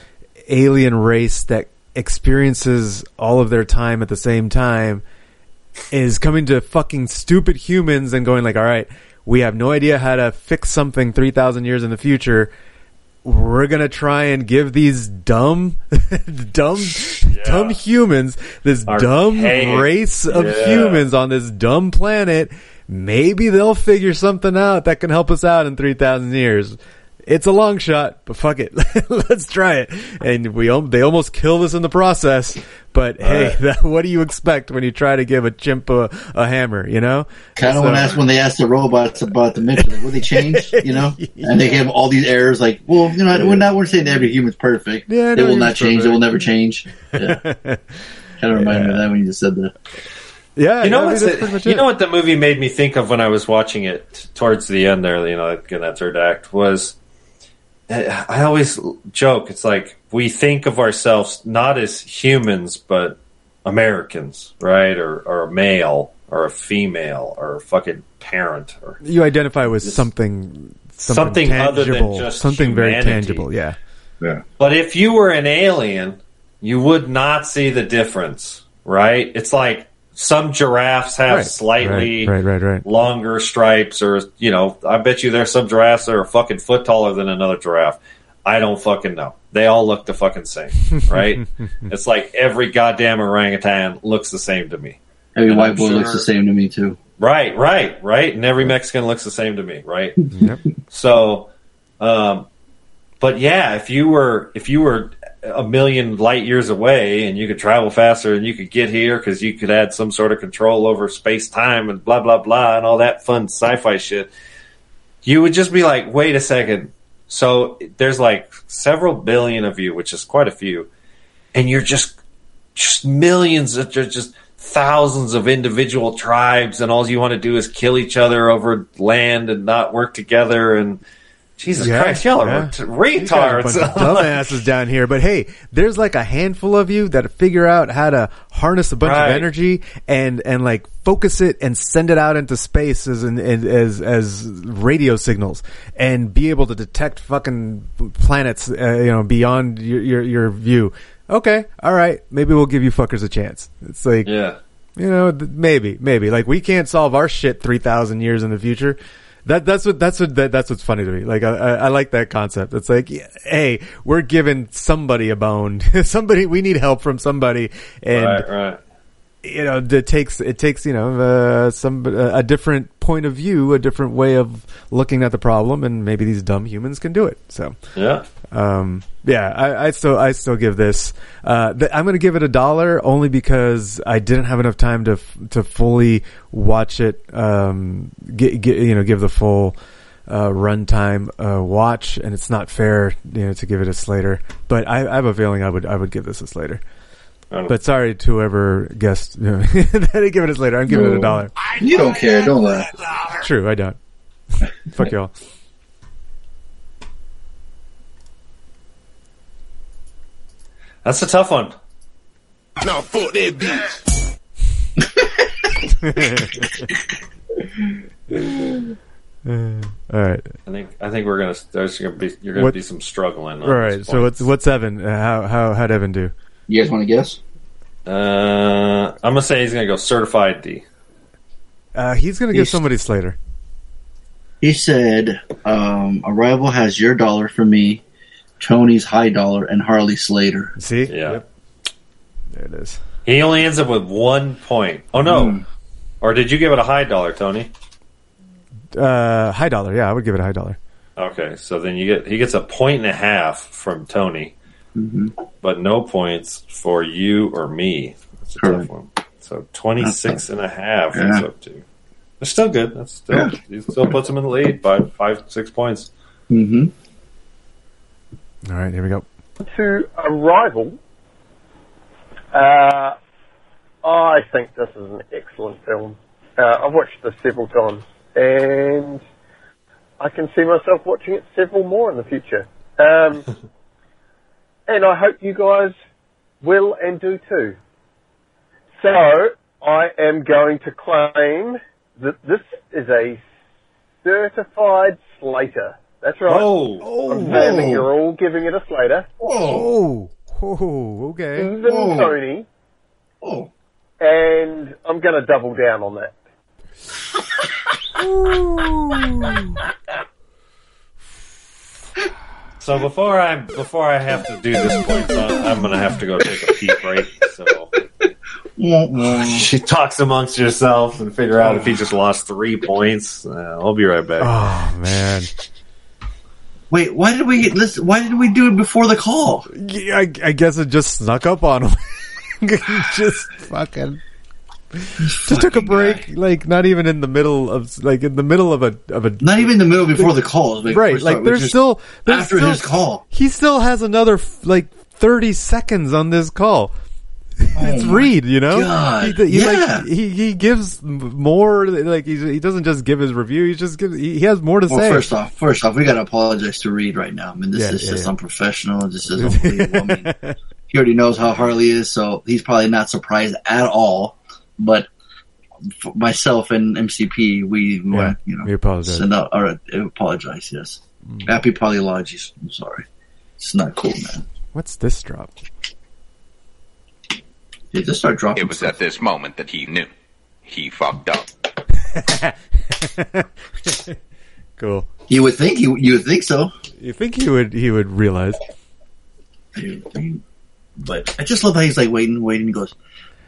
alien race that experiences all of their time at the same time is coming to fucking stupid humans and going like, all right, we have no idea how to fix something 3,000 years in the future. We're gonna try and give these dumb, dumb, dumb humans, this dumb race of Yeah. humans on this dumb planet. Maybe they'll figure something out that can help us out in 3,000 years. It's a long shot, but fuck it. Let's try it. And we, they almost killed us in the process. But hey, Right. that, what do you expect when you try to give a chimp a, a hammer, you know? Kind of So- when asked when they asked the robots about the mission, like, will they change? You know, and they gave all these errors. Like, well, you know, we're not we're saying every human's perfect. Yeah, they no will not human's change. They will never change. Yeah. kind of reminded me of that when you just said that. Yeah, you know I mean, the- you know what the movie made me think of when I was watching it towards the end there. You know, like in that third act was. I I always joke. It's like we think of ourselves not as humans, but Americans, right? Or, or a male, or a female, or a fucking parent, or You identify with something, something, Something other than tangible, just something very tangible. Yeah. Yeah. But if you were an alien, you would not see the difference, right? It's like some giraffes have Right, slightly right, right, right, right. longer stripes, or you know, I bet you there's some giraffes that are a fucking foot taller than another giraffe. I don't fucking know. They all look the fucking same, right? it's like every goddamn orangutan looks the same to me. Every And white I'm boy looks the same to me too. Right, right, right. And every Mexican looks the same to me, right? Yep. So, um, but yeah, if you were if you were a million light years away and you could travel faster and you could get here because you could add some sort of control over space time and blah blah blah and all that fun sci-fi shit, you would just be like, wait a second. So there's like several billion of you, which is quite a few, and you're just just millions of just, just thousands of individual tribes, and all you want to do is kill each other over land and not work together. And Jesus Yeah, Christ, y'all are yeah. ret- You got a bunch retards. dumbasses down here. But hey, there's like a handful of you that figure out how to harness a bunch Right. of energy and and like focus it and send it out into space as an, as as radio signals and be able to detect fucking planets, uh, you know, beyond your, your your view. Okay, all right, maybe we'll give you fuckers a chance. It's like yeah. you know, th- maybe, maybe. Like we can't solve our shit three thousand years in the future. That that's what that's what that, that's what's funny to me. Like I, I, I like that concept. It's like, hey, we're giving somebody a bone. somebody we need help from somebody, and right, right. You know, it takes it takes you know uh, some a different point of view, a different way of looking at the problem, and maybe these dumb humans can do it. So Yeah. um, yeah, I, I still I still give this. Uh, th- I'm going to give it a dollar only because I didn't have enough time to f- to fully watch it. Um, get, get, you know, give the full uh, runtime uh, watch, and it's not fair, you know, to give it a Slater. But I, I have a feeling I would I would give this a Slater. But sorry to whoever guessed you know, that I didn't give it a Slater. I'm giving it a No. dollar. You don't care. Don't laugh. True, I don't. Fuck y'all. That's a tough one. Now fuck that bitch. All right. I think I think we're gonna there's gonna be you're gonna What- be some struggling. All right. So what's what's Evan? Uh, how how how'd Evan do? You guys want to guess? Uh, I'm gonna say he's gonna go certified D. Uh, he's gonna give He's- somebody Slater. He said, um, "Arrival has your dollar for me, Tony's high dollar, and Harley Slater." See? Yeah. There it is. He only ends up with one point. Oh no. Hmm. Or did you give it a high dollar, Tony? Uh, high dollar. Yeah, I would give it a high dollar. Okay, so then you get he gets a point and a half from Tony, Mhm. but no points for you or me. That's a tough one. So 26 and a half he's Yeah. up to. That's still good. That's still Yeah. he still puts him in the lead by five, six points. Mm-hmm. All right, here we go. to Arrival, uh, I think this is an excellent film. Uh, I've watched this several times, and I can see myself watching it several more in the future. Um, and I hope you guys will and do too. So, I am going to claim that this is a certified Slater. That's right. Oh, I'm saying you're all giving it a Slater. Oh, oh, okay. Even Tony. Oh. And I'm going to double down on that. So before I before I have to do this point, uh, I'm gonna have to go take a pee break. So she talks amongst yourself and figure out if he just lost three points. Uh, I'll be right back. Oh man. Wait, why did we listen? Why did we do it before the call? Yeah, I, I guess it just snuck up on him. just fucking. Just took a break, like not even in the middle of, like in the middle of a of a. Not even in the middle before the call. Like, right, like there's still there's after still- his call. He still has another like thirty seconds on this call. it's oh Reed, you know. God, He, he, yeah. like, he he gives more. Like he he doesn't just give his review. He just gives. He, he has more to Well, say. first off, first off, we got to apologize to Reed right now. I mean, this Yeah, is yeah, just unprofessional. This is unbelievable. I mean, he already knows how Harley is, so he's probably not surprised at all. But f- myself and MCP, we Yeah, want you know, we apologize. Send out or uh, apologize. Yes, happy polylogies. I'm sorry. It's not cool, man. What's this drop? Yeah, just start dropping. It was at this moment that he knew. He fucked up. Cool. You would think you you would think so, You think he would he would realize? but I just love how he's like waiting, waiting. He goes,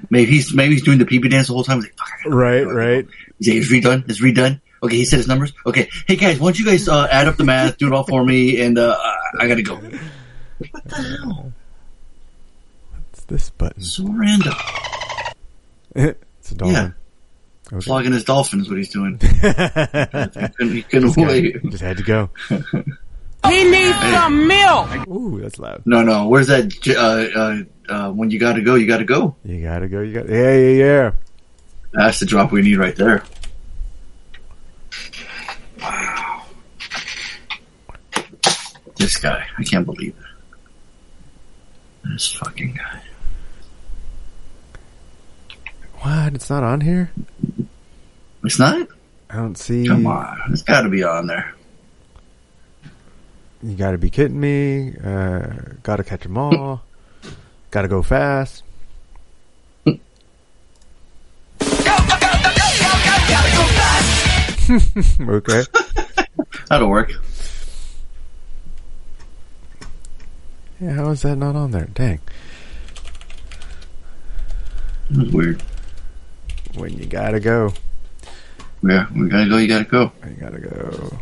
maybe he's maybe he's doing the pee dance the whole time. He's like, Fuck, I gotta go, Right, I go." right. He's like, it's redone. It's redone. Okay, he said his numbers. Okay, hey guys, why don't you guys uh, add up the math, do it all for me, and uh, I gotta go. What the hell? What's this button? So random. it's a dolphin. Yeah. Okay. Flogging his dolphin is what he's doing. he couldn't, he couldn't wait. just had to go. He needs some milk. Ooh, that's loud. No, no. Where's that? Uh, uh, uh, when you gotta go, you gotta go. You gotta go. You got. Yeah, yeah, yeah. That's the drop we need right there. Wow. This guy, I can't believe it. This fucking guy. What? It's not on here. It's not? I don't see. Come on. It's gotta be on there. You gotta be kidding me. Uh, gotta catch 'em all. gotta go fast. okay. That'll work. Yeah, how is that not on there? Dang. It was weird. When you gotta go. Yeah, we gotta go, you gotta go. You gotta go.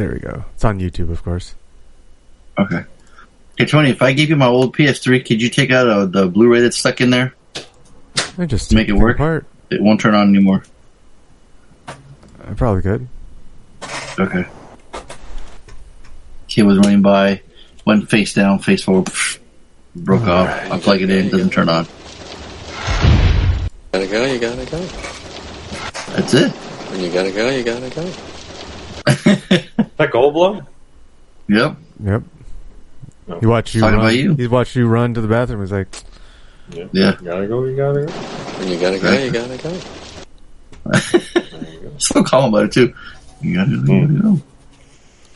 There we go. It's on YouTube, of course. Okay. Hey, Tony, if I gave you my old PS3, could you take out uh, the Blu-ray that's stuck in there? I just to make it work? apart. It won't turn on anymore. I probably could. Okay. Kid was running by, went face down, face forward, broke off. I plug it in, doesn't turn on. Gotta go, you gotta go. That's it. When you gotta go, you gotta go. that Goldblum? Yep. Yep. He watched you Talking run. about you. He watched you run to the bathroom. He's like, Yeah. Yeah. You gotta go, you gotta go. When you gotta go, you gotta go. So calm about it too. You gotta, you gotta go.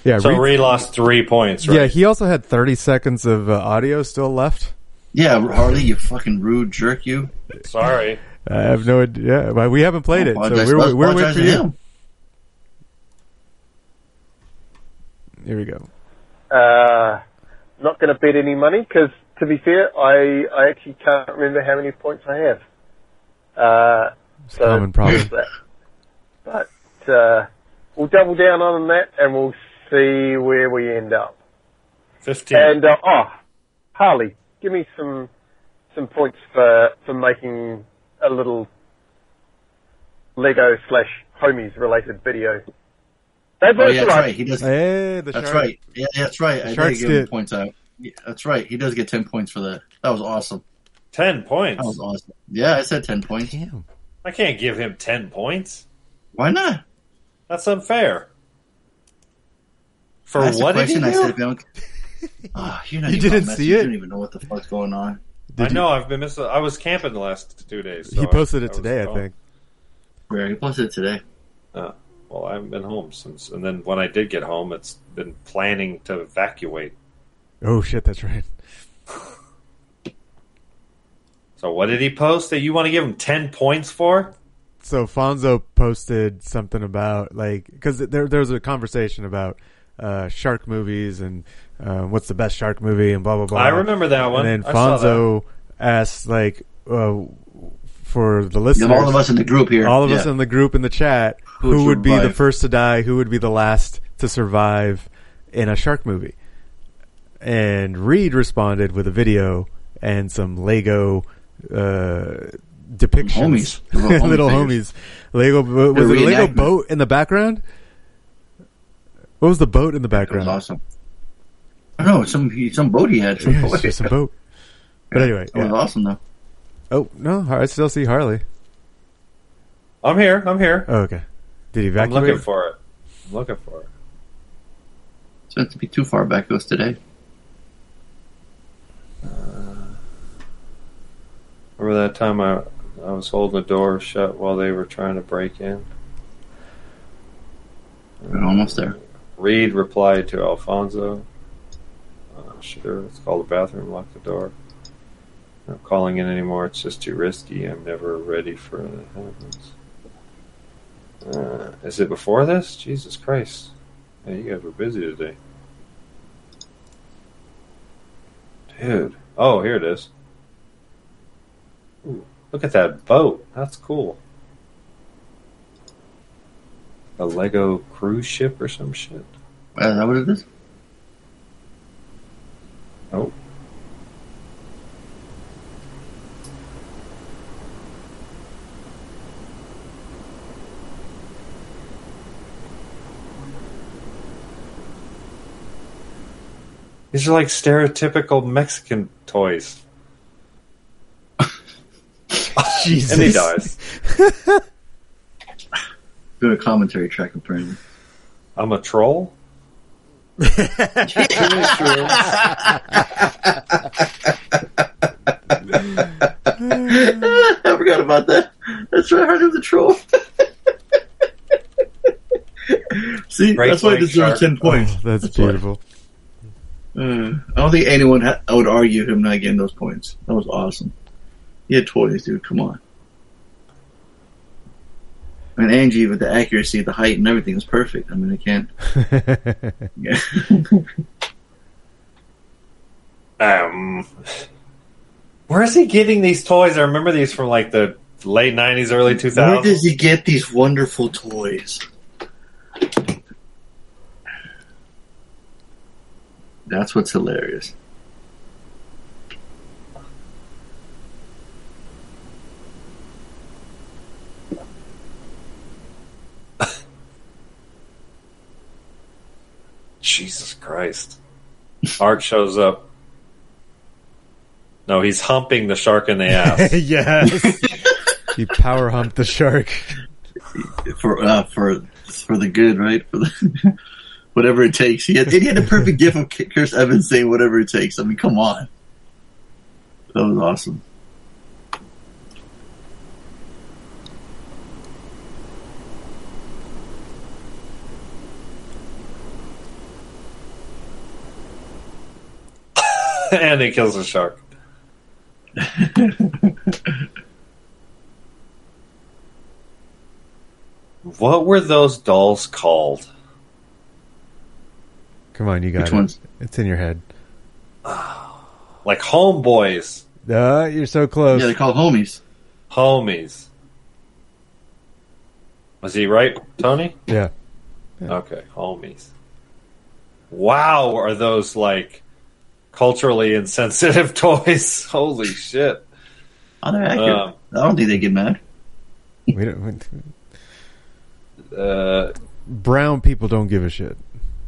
yeah. So Reed- Reed lost three points, right? Yeah, he also had 30 seconds of uh, audio still left. Yeah, Harley, you fucking rude jerk, you. Sorry. I have no idea. Well, we haven't played it, so Apologize- we're, we're waiting for you. him. Here we go. Uh, not going to bet any money because to be fair, I I actually can't remember how many points I have. Uh, It's a common problem. that. But uh, we'll double down on that, and we'll see where we end up. Fifteen. And uh, oh, Harley, give me some some points for for making a little Lego slash homies related video. That's Oh, yeah, that's right. right. He does. Hey, the that's shark. right. Yeah, that's right. The I sharks did give him points out. Yeah, that's right. He does get ten points for that. That was awesome. Ten points. That was awesome. Yeah, I said ten points. Damn. I can't give him ten points. Why not? That's unfair. For I asked a what did he question. I said, if ah, you don't- you're not You didn't message. see You it? don't even know what the fuck's going on. I know I've been missing. I was camping the last two days. so he posted I it today, I home. think. Where he posted it today. Oh, well, I haven't been home since. And then when I did get home, it's been planning to evacuate. Oh shit, that's right. So what did he post that you want to give him ten points for? So Fonzo posted something about like because there there was a conversation about uh, shark movies and uh, what's the best shark movie and blah blah blah. I remember that one. And then Fonzo asked like uh, for the listeners, all of us in the group here. all of us in the group in the chat, Who who, would would be the first to die, who would be the last to survive in a shark movie. And Reed responded with a video and some Lego uh, depictions, Homies. Little homie little homies. Lego was They're it a Lego boat in the background? What was the boat in the That was background? awesome. I don't know some some boat he had. Some Yeah, boat. it's a boat. But anyway, That was awesome though. Oh no, I still see Harley. I'm here. I'm here. Oh, okay. Did he I'm looking for it. I'm looking for it. It's meant to be too far back. It was today. Remember that time I I was holding the door shut while they were trying to break in? We're almost there. Reed replied to Alfonso. Uh, sure, let's call the bathroom, lock the door. Not calling in anymore. It's just too risky. I'm never ready for when it happens. Uh, is it before this? Jesus Christ! You guys were busy today, dude. Oh, here it is. Ooh, look at that boat. That's cool. A Lego cruise ship or some shit. Uh, is that what it is? Oh. These are like stereotypical Mexican toys. Jesus. And he dies. Doing a commentary track apparently. I'm a troll? I forgot about that. That's right. I heard of the troll. See, Great that's why I white deserve ten points. Oh, that's, why. beautiful. Uh, I don't think anyone ha- would argue him not getting those points. That was awesome. He had toys, dude. Come on. And Angie with the accuracy, the height, and everything was perfect. I mean, I can't. Yeah. Um, where is he getting these toys? I remember these from like the late '90s, early 2000s. Where 2000s. does he get these wonderful toys? That's what's hilarious. Jesus Christ! Art shows up. No, he's humping the shark in the ass. yes. he power humped the shark. for uh, for for the good, right? For the whatever it takes. He had he had the perfect gift of Chris Evans saying whatever it takes. I mean, come on, that was awesome. and he kills the shark. what were those dolls called? Come on, you got Which it. ones? It's in your head. like homeboys, Uh, you're so close. Yeah, they're called homies. homies. Was he right, Tony? Yeah. Okay, homies. Wow, are those like culturally insensitive toys? Holy shit! Oh, they're accurate. Um, I don't think they get mad. We don't, we- Uh, brown people don't give a shit.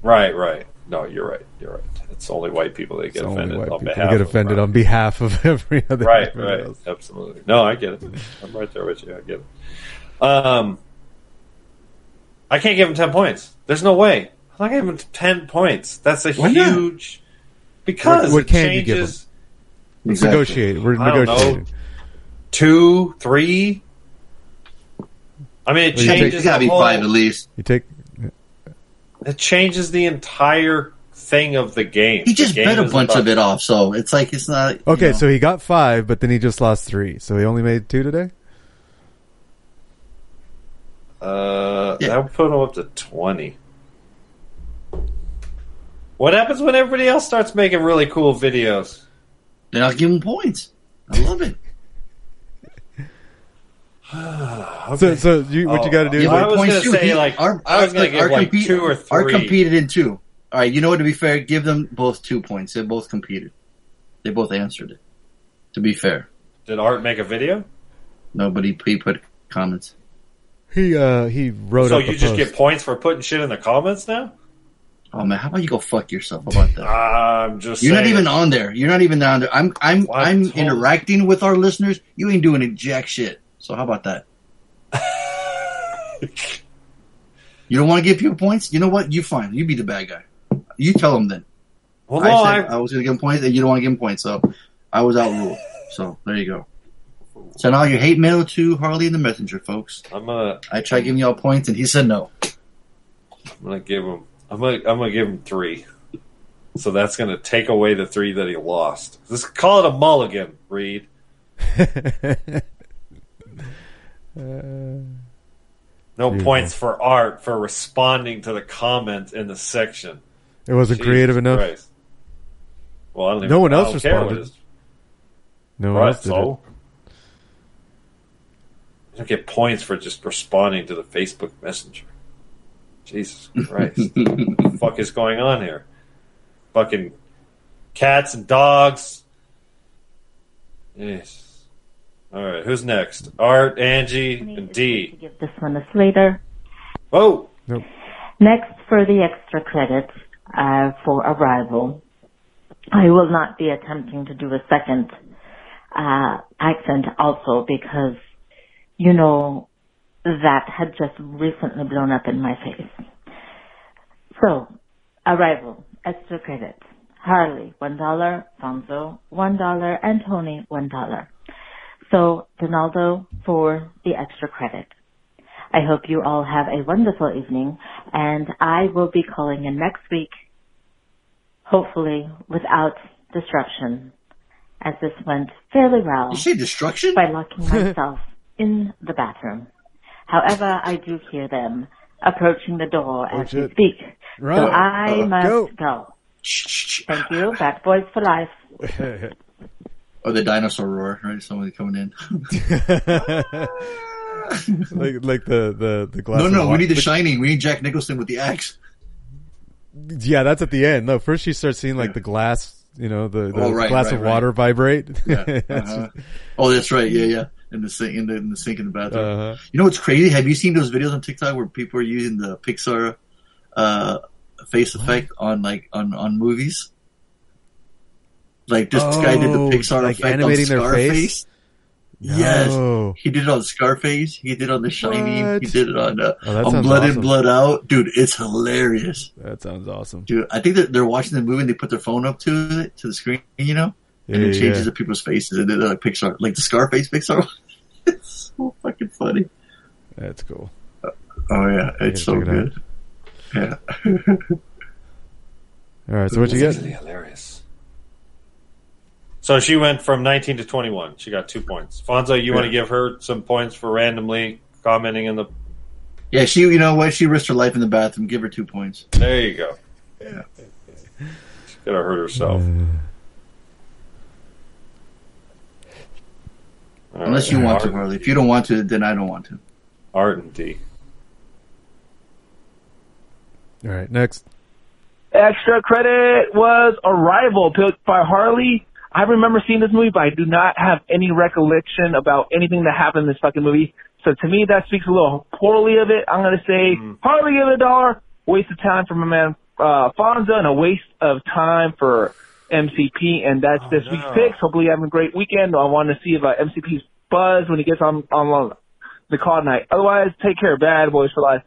right, right. No, you're right. You're right. It's only white people that get It's only offended white on people behalf get of offended brown on behalf of every other. right, right, else. absolutely. No, I get it. I'm right there with you. I get it. Um, I can't give him ten points. There's no way. I'm not giving him ten points. That's a Why not? huge because What- what it can you give him? changes. Let's negotiate. We're I don't negotiating. know. Two, three. I mean, it Well, you take- changes. It's gotta be whole- five at least. You take. It changes the entire thing of the game. He just The game bet a bunch about- of it off, so it's like it's not. you Okay, know. so he got five, but then he just lost three. So he only made two today. Uh, that would put him up to twenty. What happens when everybody else starts making really cool videos? Then I'll give him points. I love it. So, so you, what you got to do? Yeah, I was gonna say He- like our- I was gonna our- give our like compete- two or Our competed in two. All right, you know what? To be fair, give them both two points. They both competed. They both answered it. To be fair, Did Art make a video? nobody he put comments. He uh he wrote so up you a just post. get points for putting shit in the comments now? Oh man, how about you go fuck yourself? About that? I'm just You're not even on there. You're not even on there. I'm I'm Well, I I'm interacting with our listeners. You ain't doing a jack shit. So how about that? you don't want to give people points? You know what? You fine. You be the bad guy. You tell them then. Well, I no, said I- I, was going to give him points, and you don't want to give him points. So I was outruled. So there you go. Send all your hate mail to Harley and the Messenger, folks. I'm gonna tried giving y'all points, and he said no. I'm gonna give him. I'm gonna. I'm gonna give him three. So that's gonna take away the three that he lost. Let's call it a mulligan, Reed. No Beautiful. points for Art for responding to the comment in the section. It wasn't Jesus creative enough. Christ. Well, I don't even, No one I else don't responded. his- No one Right, else did so you don't get points for just responding to the Facebook Messenger. Jesus Christ. what the fuck is going on here? Fucking cats and dogs. Yes. All right, who's next? Art, Angie, and D. Give this one a Slater. Oh, Nope. Next, for the extra credit uh, for Arrival, I will not be attempting to do a second uh, accent also because, you know, that had just recently blown up in my face. So, Arrival, extra credit. Harley, one dollar. Fonzo, one dollar. And Tony, one dollar. So, Donaldo for the extra credit. I hope you all have a wonderful evening, and I will be calling in next week, hopefully without disruption, as this went fairly well. You say destruction? By locking myself in the bathroom. However, I do hear them approaching the door as we speak. Run. So I Uh, must go. go. Thank you. Bad boys for life. Or the dinosaur roar, right? Somebody coming in. like like the the the glass. no, no, we need the Shining. We need Jack Nicholson with the axe. Yeah, that's at the end. No, first you start seeing like the glass, you know, the, the Oh, right, glass right, of right. water vibrate. Yeah. Uh-huh. Oh, that's right. Yeah, yeah. In the sink, in the, in the sink in the bathroom. Uh-huh. You know what's crazy? Have you seen those videos on TikTok where people are using the Pixar uh, face effect on like on on movies? Like this guy did the Oh, Pixar like effect animating on their Scarface. face? Yes, he did it on Scarface. He did it on The Shining. What? He did it on uh, Oh, on Blood awesome. In Blood Out. Dude, it's hilarious. That sounds awesome. Dude, I think that they're watching the movie and they put their phone up to it to the screen, you know, and Yeah, it changes yeah. the people's faces and they're like Pixar, like the Scarface Pixar. it's so fucking funny. That's cool. Oh yeah, it's so check it good. Yeah. All right, so what you It's get? actually hilarious. So she went from 19 to 21. She got two points. Fonzo, you want to give her some points for randomly commenting in the. yeah, she, you know what? She risked her life in the bathroom. Give her two points. There you go. Yeah. She could have hurt herself. Mm. Unless you want to, Harley. If you don't want to, then I don't want to. Art and D. All right, next. Extra credit was Arrival, picked by Harley. I remember seeing this movie, but I do not have any recollection about anything that happened in this fucking movie. So to me, that speaks a little poorly of it. I'm gonna say Harley give it a dollar. Waste of time for my man uh, Fonzo, and a waste of time for MCP. And that's this week's picks. Hopefully, you're having a great weekend. I want to see if uh, MCP's buzz when he gets on on the call tonight. Otherwise, take care, bad boys for life.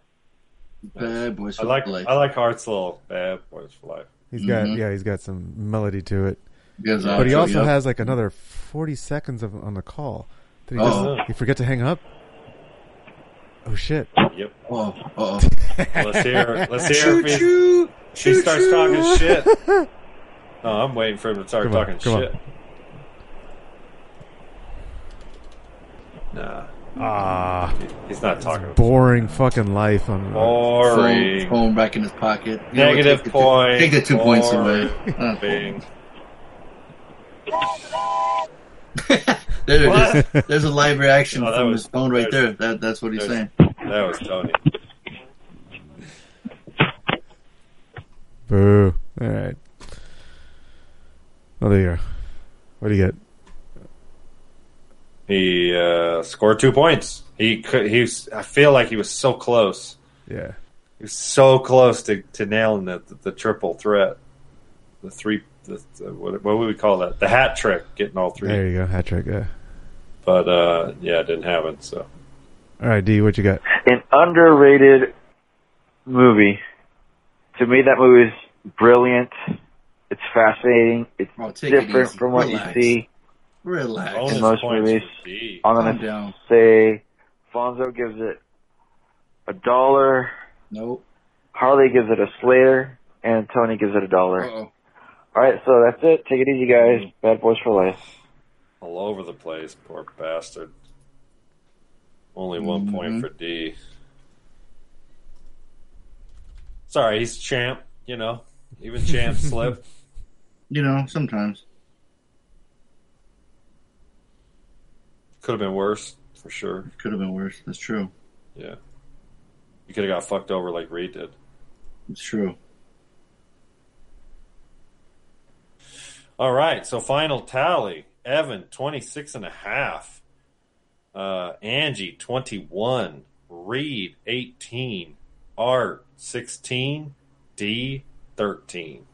Bad boys for life. I like I like Art's little bad boys for life. He's got yeah, he's got some melody to it. Gives but he also yep. has like another forty seconds of on the call. Did he Oh. just he forget to hang up? Oh shit! Yep. Oh, oh. Let's hear. Let's hear if he, she starts talking shit. No, I'm waiting for him to start Come on, talking come on. shit. Nah. Ah, he's not talking. boring fucking life on Boring. Phone, phone back in his pocket. You know what, Negative take the two- point. Take the two points away. Boring. Uh, Bing. there it There's a live reaction Oh, from was- his phone right there. That, that's what he's saying. That was Tony. Boo! All right. Oh, there you go. What do you get? He uh, scored two points. He could. He. Was, I feel like he was so close. Yeah. He was so close to, to nailing the, the, the triple threat, the three. The, the, what, what would we call that? The hat trick, getting all three. There you go. Hat trick. Yeah. But uh, yeah, it didn't happen. So All right, D. What you got? An underrated movie. To me, that movie is brilliant. It's fascinating. It's Oh, take it different from what Relax. you see Relax. Bonus in most movies. for D. I'm gonna down. say Fonzo gives it a dollar. Nope. Harley gives it a Slayer, and Tony gives it a dollar. Uh-oh. All right, so that's it. Take it easy, guys. Mm. Bad boys for life. all over the place. Poor bastard. Only mm-hmm. one point for D. Sorry, he's champ. You know, even champ slip. You know, sometimes. Could have been worse for sure. Could have been worse. That's true. Yeah, you could have got fucked over like Reed did. It's true. All right, so final tally. Evan, 26 and a half. Uh, Angie, 21. Reed, 18. Art, 16. D, 13.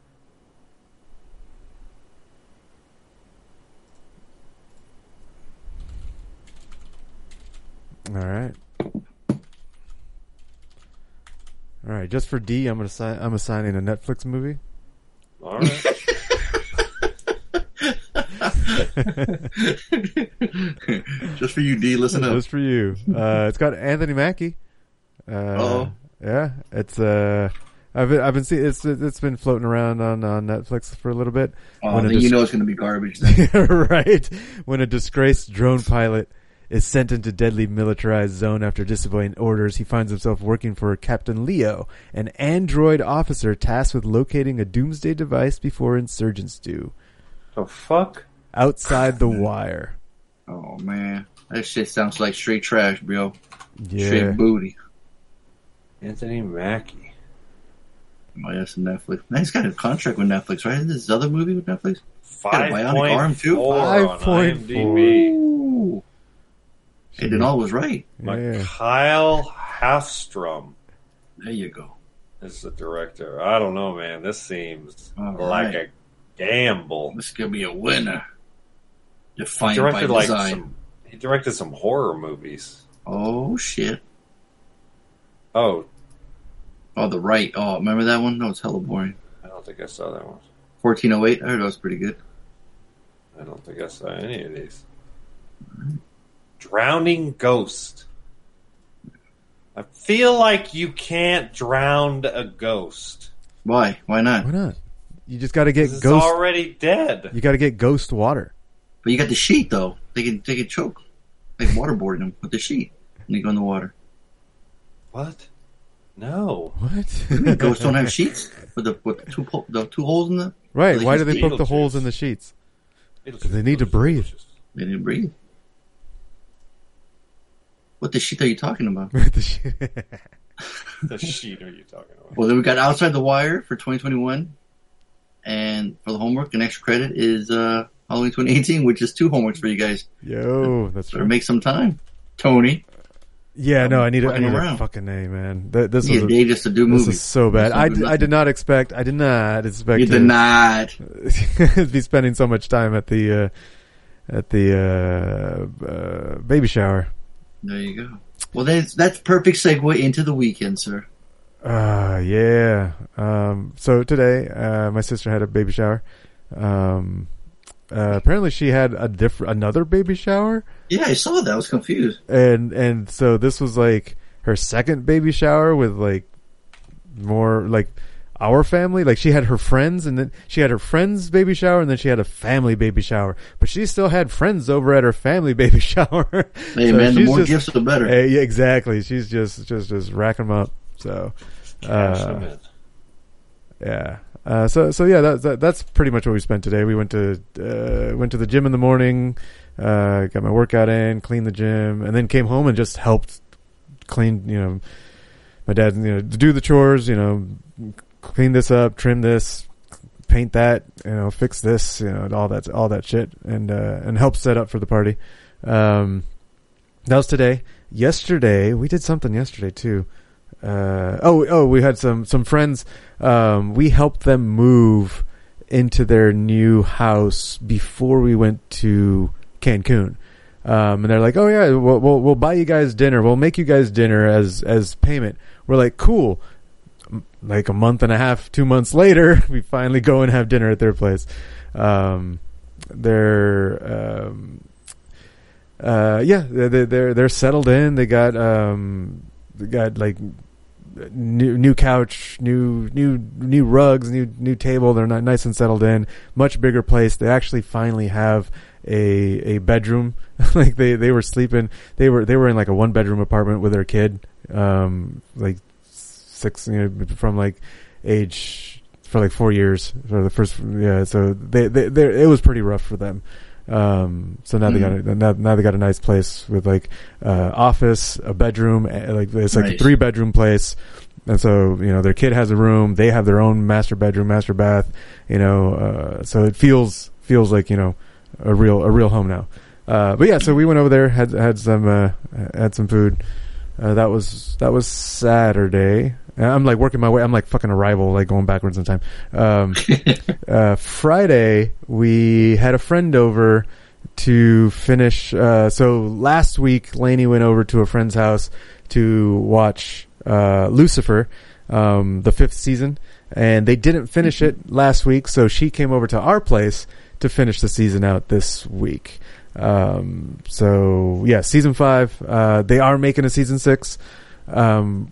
All right. All right. Just for D, I'm gonna assign. I'm assigning a Netflix movie. All right. Just for you, D. Listen up. Just for you. Uh, it's got Anthony Mackie. Uh, Uh-oh. yeah, it's uh, I've been, I've been seeing it's it's been floating around on, on Netflix for a little bit. Oh, When a then you know it's going to be garbage. Then. right? When a disgraced drone pilot is sent into deadly militarized zone after disobeying orders, he finds himself working for Captain Leo, an android officer tasked with locating a doomsday device before insurgents do. The fuck? Outside the wire. Oh man, that shit sounds like straight trash, bro. Yeah. Straight booty. Anthony Mackie. Oh, that's Netflix. Man, he's got a contract with Netflix, right? Isn't this his other movie with Netflix? Got a bionic arm too. 5.4 on IMDb. Ooh. Hey, then all was right. Kyle Hafstrom There you go. is the director. I don't know, man. This seems All like right. a gamble. This could be a winner. He Defined by directed like some. He directed some horror movies. Oh shit. Oh, Oh, the right. Oh, remember that one? No, it's hella boring. I don't think I saw that one. 1408. I heard that was pretty good. I don't think I saw any of these. Drowning Ghost. I feel like you can't drown a ghost. Why? Why not? Why not? You just got to get It's ghost. already dead. You got to get ghost water. But you got the sheet though. They can they can choke. Like waterboarding them with the sheet when you go in the water. What? No. What? Ghosts don't have sheets with the with the two po- the two holes in them. Right? Why do they sleep. poke the holes in the sheets? Because they need to breathe. They didn't breathe. What the shit are you talking about? the shit. the sheet are you talking about? Well, then we got Outside the Wire for 2021. And for the homework, an extra credit is uh, Halloween 2018, which is two homeworks for you guys. Yo, that's right. make some time. Tony. Yeah, no, I need, a, I Fucking need a fuking name, man. Th- This Yeah, was a, just to do this movies. is so bad. I, don't do d- I did not expect. I did not expect. You to did not. be spending so much time at the uh, at the uh, uh, baby shower. There you go. Well, that's, that's perfect segue into the weekend, sir. Uh, yeah. Um, so today, uh, my sister had a baby shower. Um, uh, apparently she had a different, another baby shower. Yeah, I saw that. I was confused. And, and so this was like her second baby shower with like more like our family. Like she had her friends and then she had her friend's baby shower and then she had a family baby shower. But she still had friends over at her family baby shower. Hey, man, the more gifts, the better. Eh, yeah, exactly. She's just, just, just racking them up. So, uh, yeah. Uh, so so yeah, that, that that's pretty much what we spent today. We went to uh, went to the gym in the morning, uh, got my workout in, cleaned the gym, and then came home and just helped clean. You know, my dad, you know, do the chores. You know, clean this up, trim this, paint that. You know, fix this. You know, all that all that shit, and uh, and help set up for the party. Um, that was today. Yesterday, we did something yesterday too. Uh, oh, oh, we had some some friends. Um, we helped them move into their new house before we went to Cancun. Um, and they're like, "Oh yeah, we'll, we'll we'll buy you guys dinner. We'll make you guys dinner as as payment." We're like, "Cool." Like a month and a half, two months later, we finally go and have dinner at their place. Um, they're um, uh, yeah, they're, they're they're settled in. They got um, got like new new couch, new new new rugs, new new table. They're not nice and settled in. Much bigger place. They actually finally have a a bedroom. like they they were sleeping. They were they were in like a one bedroom apartment with their kid. Um, like six you know from like age for like four years for the first yeah. So they they they it was pretty rough for them. Um, so now they got a, now, now they got a nice place with like uh, office, a bedroom, eh, like it's like a three bedroom place. And so you know their kid has a room, they have their own master bedroom, master bath. You know, uh, so it feels feels like you know a real a real home now. Uh, but yeah, so we went over there, had had some uh, had some food. Uh, that was that was Saturday. And I'm like working my way. I'm like fucking arrival, like going backwards in time. Um, uh, Friday we had a friend over to finish. Uh, so last week, Lainey went over to a friend's house to watch uh, Lucifer, um, the fifth season, and they didn't finish it last week. So she came over to our place to finish the season out this week. Um, so yeah, season five. Uh, they are making a season six. Um,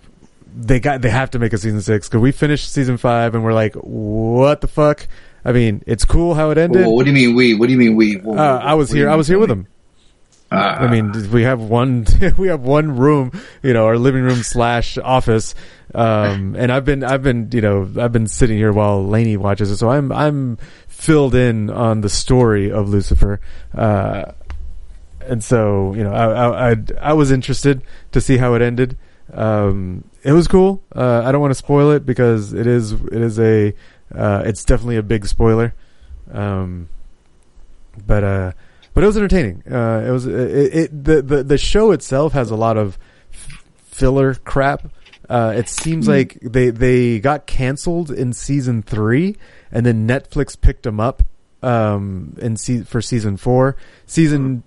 they got they have to make a season six because we finished season five and we're like, what the fuck? I mean, it's cool how it ended. Whoa, what do you mean we? What do you mean we? Whoa, Uh, I was here. I was here with them. Ah. I mean, we have one. we have one room. You know, our living room slash office. Um, and I've been, I've been, you know, I've been sitting here while Lainey watches it, so I'm, I'm filled in on the story of Lucifer. Uh, and so you know, I, I, I, I was interested to see how it ended. Um, it was cool. Uh, I don't want to spoil it because it is, it is a, uh, it's definitely a big spoiler. Um, but uh, but it was entertaining. Uh, it was it, it the, the the show itself has a lot of f- filler crap. Uh, it seems like they they got canceled in season three, and then Netflix picked them up um, in se- for season four. Season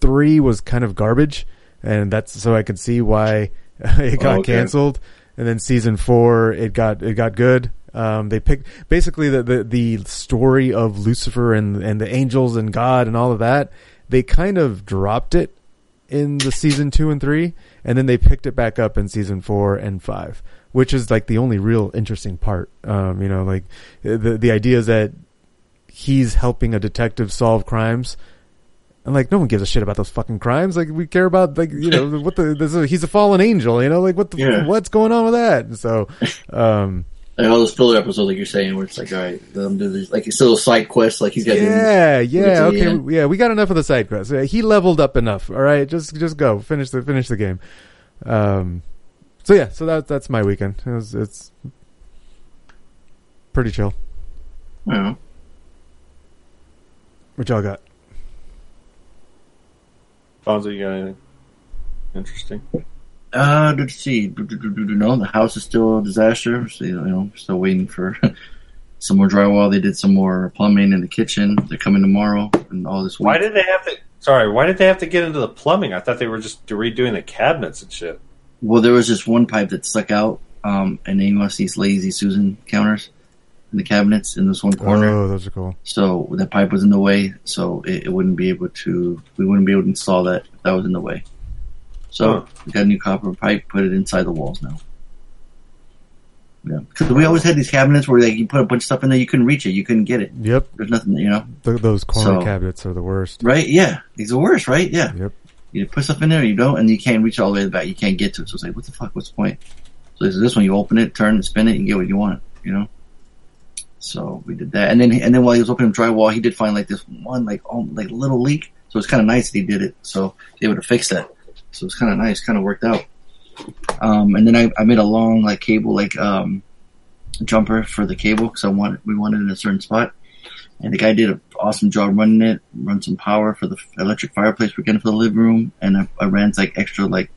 three was kind of garbage, and that's so I could see why it got Oh, okay. canceled. And then season four, it got it got good. Um, they picked basically the, the the story of Lucifer and and the angels and God and all of that. They kind of dropped it in the season two and three, and then they picked it back up in season four and five, which is like the only real interesting part. Um, you know, like the the idea is that he's helping a detective solve crimes. And like, no one gives a shit about those fucking crimes. Like, we care about like, you know, what the, this is, he's a fallen angel, you know, like what the, Yeah. what's going on with that? And so, um, Like all those filler episodes, like you're saying, where it's like, all right, let him do this. Like it's a side quest. Like he's got. Yeah, yeah, okay, yeah. We got enough of the side quests. He leveled up enough. All right, just just go finish the finish the game. Um, so yeah, so that that's my weekend. It was, it's pretty chill. Yeah. What y'all got? Fonzo, you got anything interesting? Uh, let's see. No, the house is still a disaster. So, you know, still waiting for some more drywall. They did some more plumbing in the kitchen. They're coming tomorrow and all this. Why did they have to? Sorry, why did they have to get into the plumbing? I thought they were just redoing the cabinets and shit. Well, there was just one pipe that stuck out, um, and they must these lazy Susan counters in the cabinets in this one corner. Oh, those are cool. So that pipe was in the way, so it, it wouldn't be able to. We wouldn't be able to install that if that was in the way. So we got a new copper pipe, put it inside the walls now. Yeah, because we always had these cabinets where like you put a bunch of stuff in there, you couldn't reach it, you couldn't get it. Yep. There's nothing, you know. Th- those corner So- cabinets are the worst. Right? Yeah, these are worst, right? Yeah. Yep. You put stuff in there, you don't, and you can't reach all the way to the back. You can't get to it. So it's like, what the fuck? What's the point? So this, is this one, you open it, turn, and spin it, and get what you want. You know. So we did that, and then and then while he was opening drywall, he did find like this one like oh, like little leak. So it's kind of nice that he did it. So he able to fix that. So it's kind of nice. Kind of worked out. Um, and then I, I made a long like cable like um jumper for the cable because I wanted we wanted it in a certain spot. And the guy did an awesome job running it, run some power for the electric fireplace we're getting for the living room. And I, I ran like extra like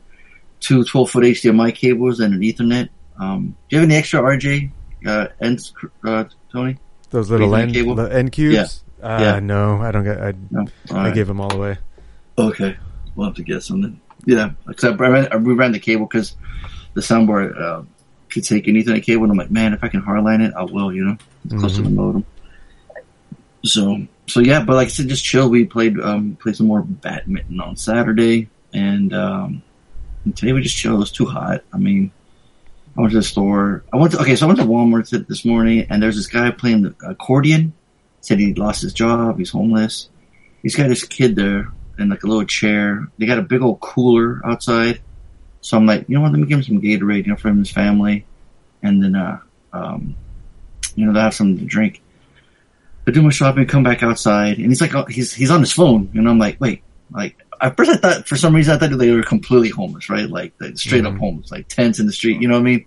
two 12 foot HDMI cables and an ethernet. Um, do you have any extra RJ, uh, ends, uh, Tony? Those little Ethernet cable? the N cubes. Yeah. Uh, Yeah. No, I don't get. I, No. I Alright. gave them all away. Okay. We'll have to get something. Yeah. Except I ran, I- we ran the cable because the soundboard, uh, could take an ethernet cable. And I'm like, man, if I can hardline it, I will, you know, it's close to the modem. So, so yeah, but like I said, just chill. We played, um, played some more badminton on Saturday and, um, and today we just chilled. It was too hot. I mean, I went to the store. I went to, okay, so I went to Walmart this morning and there's this guy playing the accordion. Said he lost his job. He's homeless. He's got his kid there in like a little chair. They got a big old cooler outside. So I'm like, you know what? Let me give him some Gatorade, you know, for him and his family. And then, uh, um, you know, they'll have something to drink. I do my shopping, come back outside, and he's like, oh, he's he's on his phone, and I'm like, wait, like at first I thought for some reason I thought they were completely homeless, right? Like, like straight up mm-hmm. homeless, like tents in the street, you know what I mean?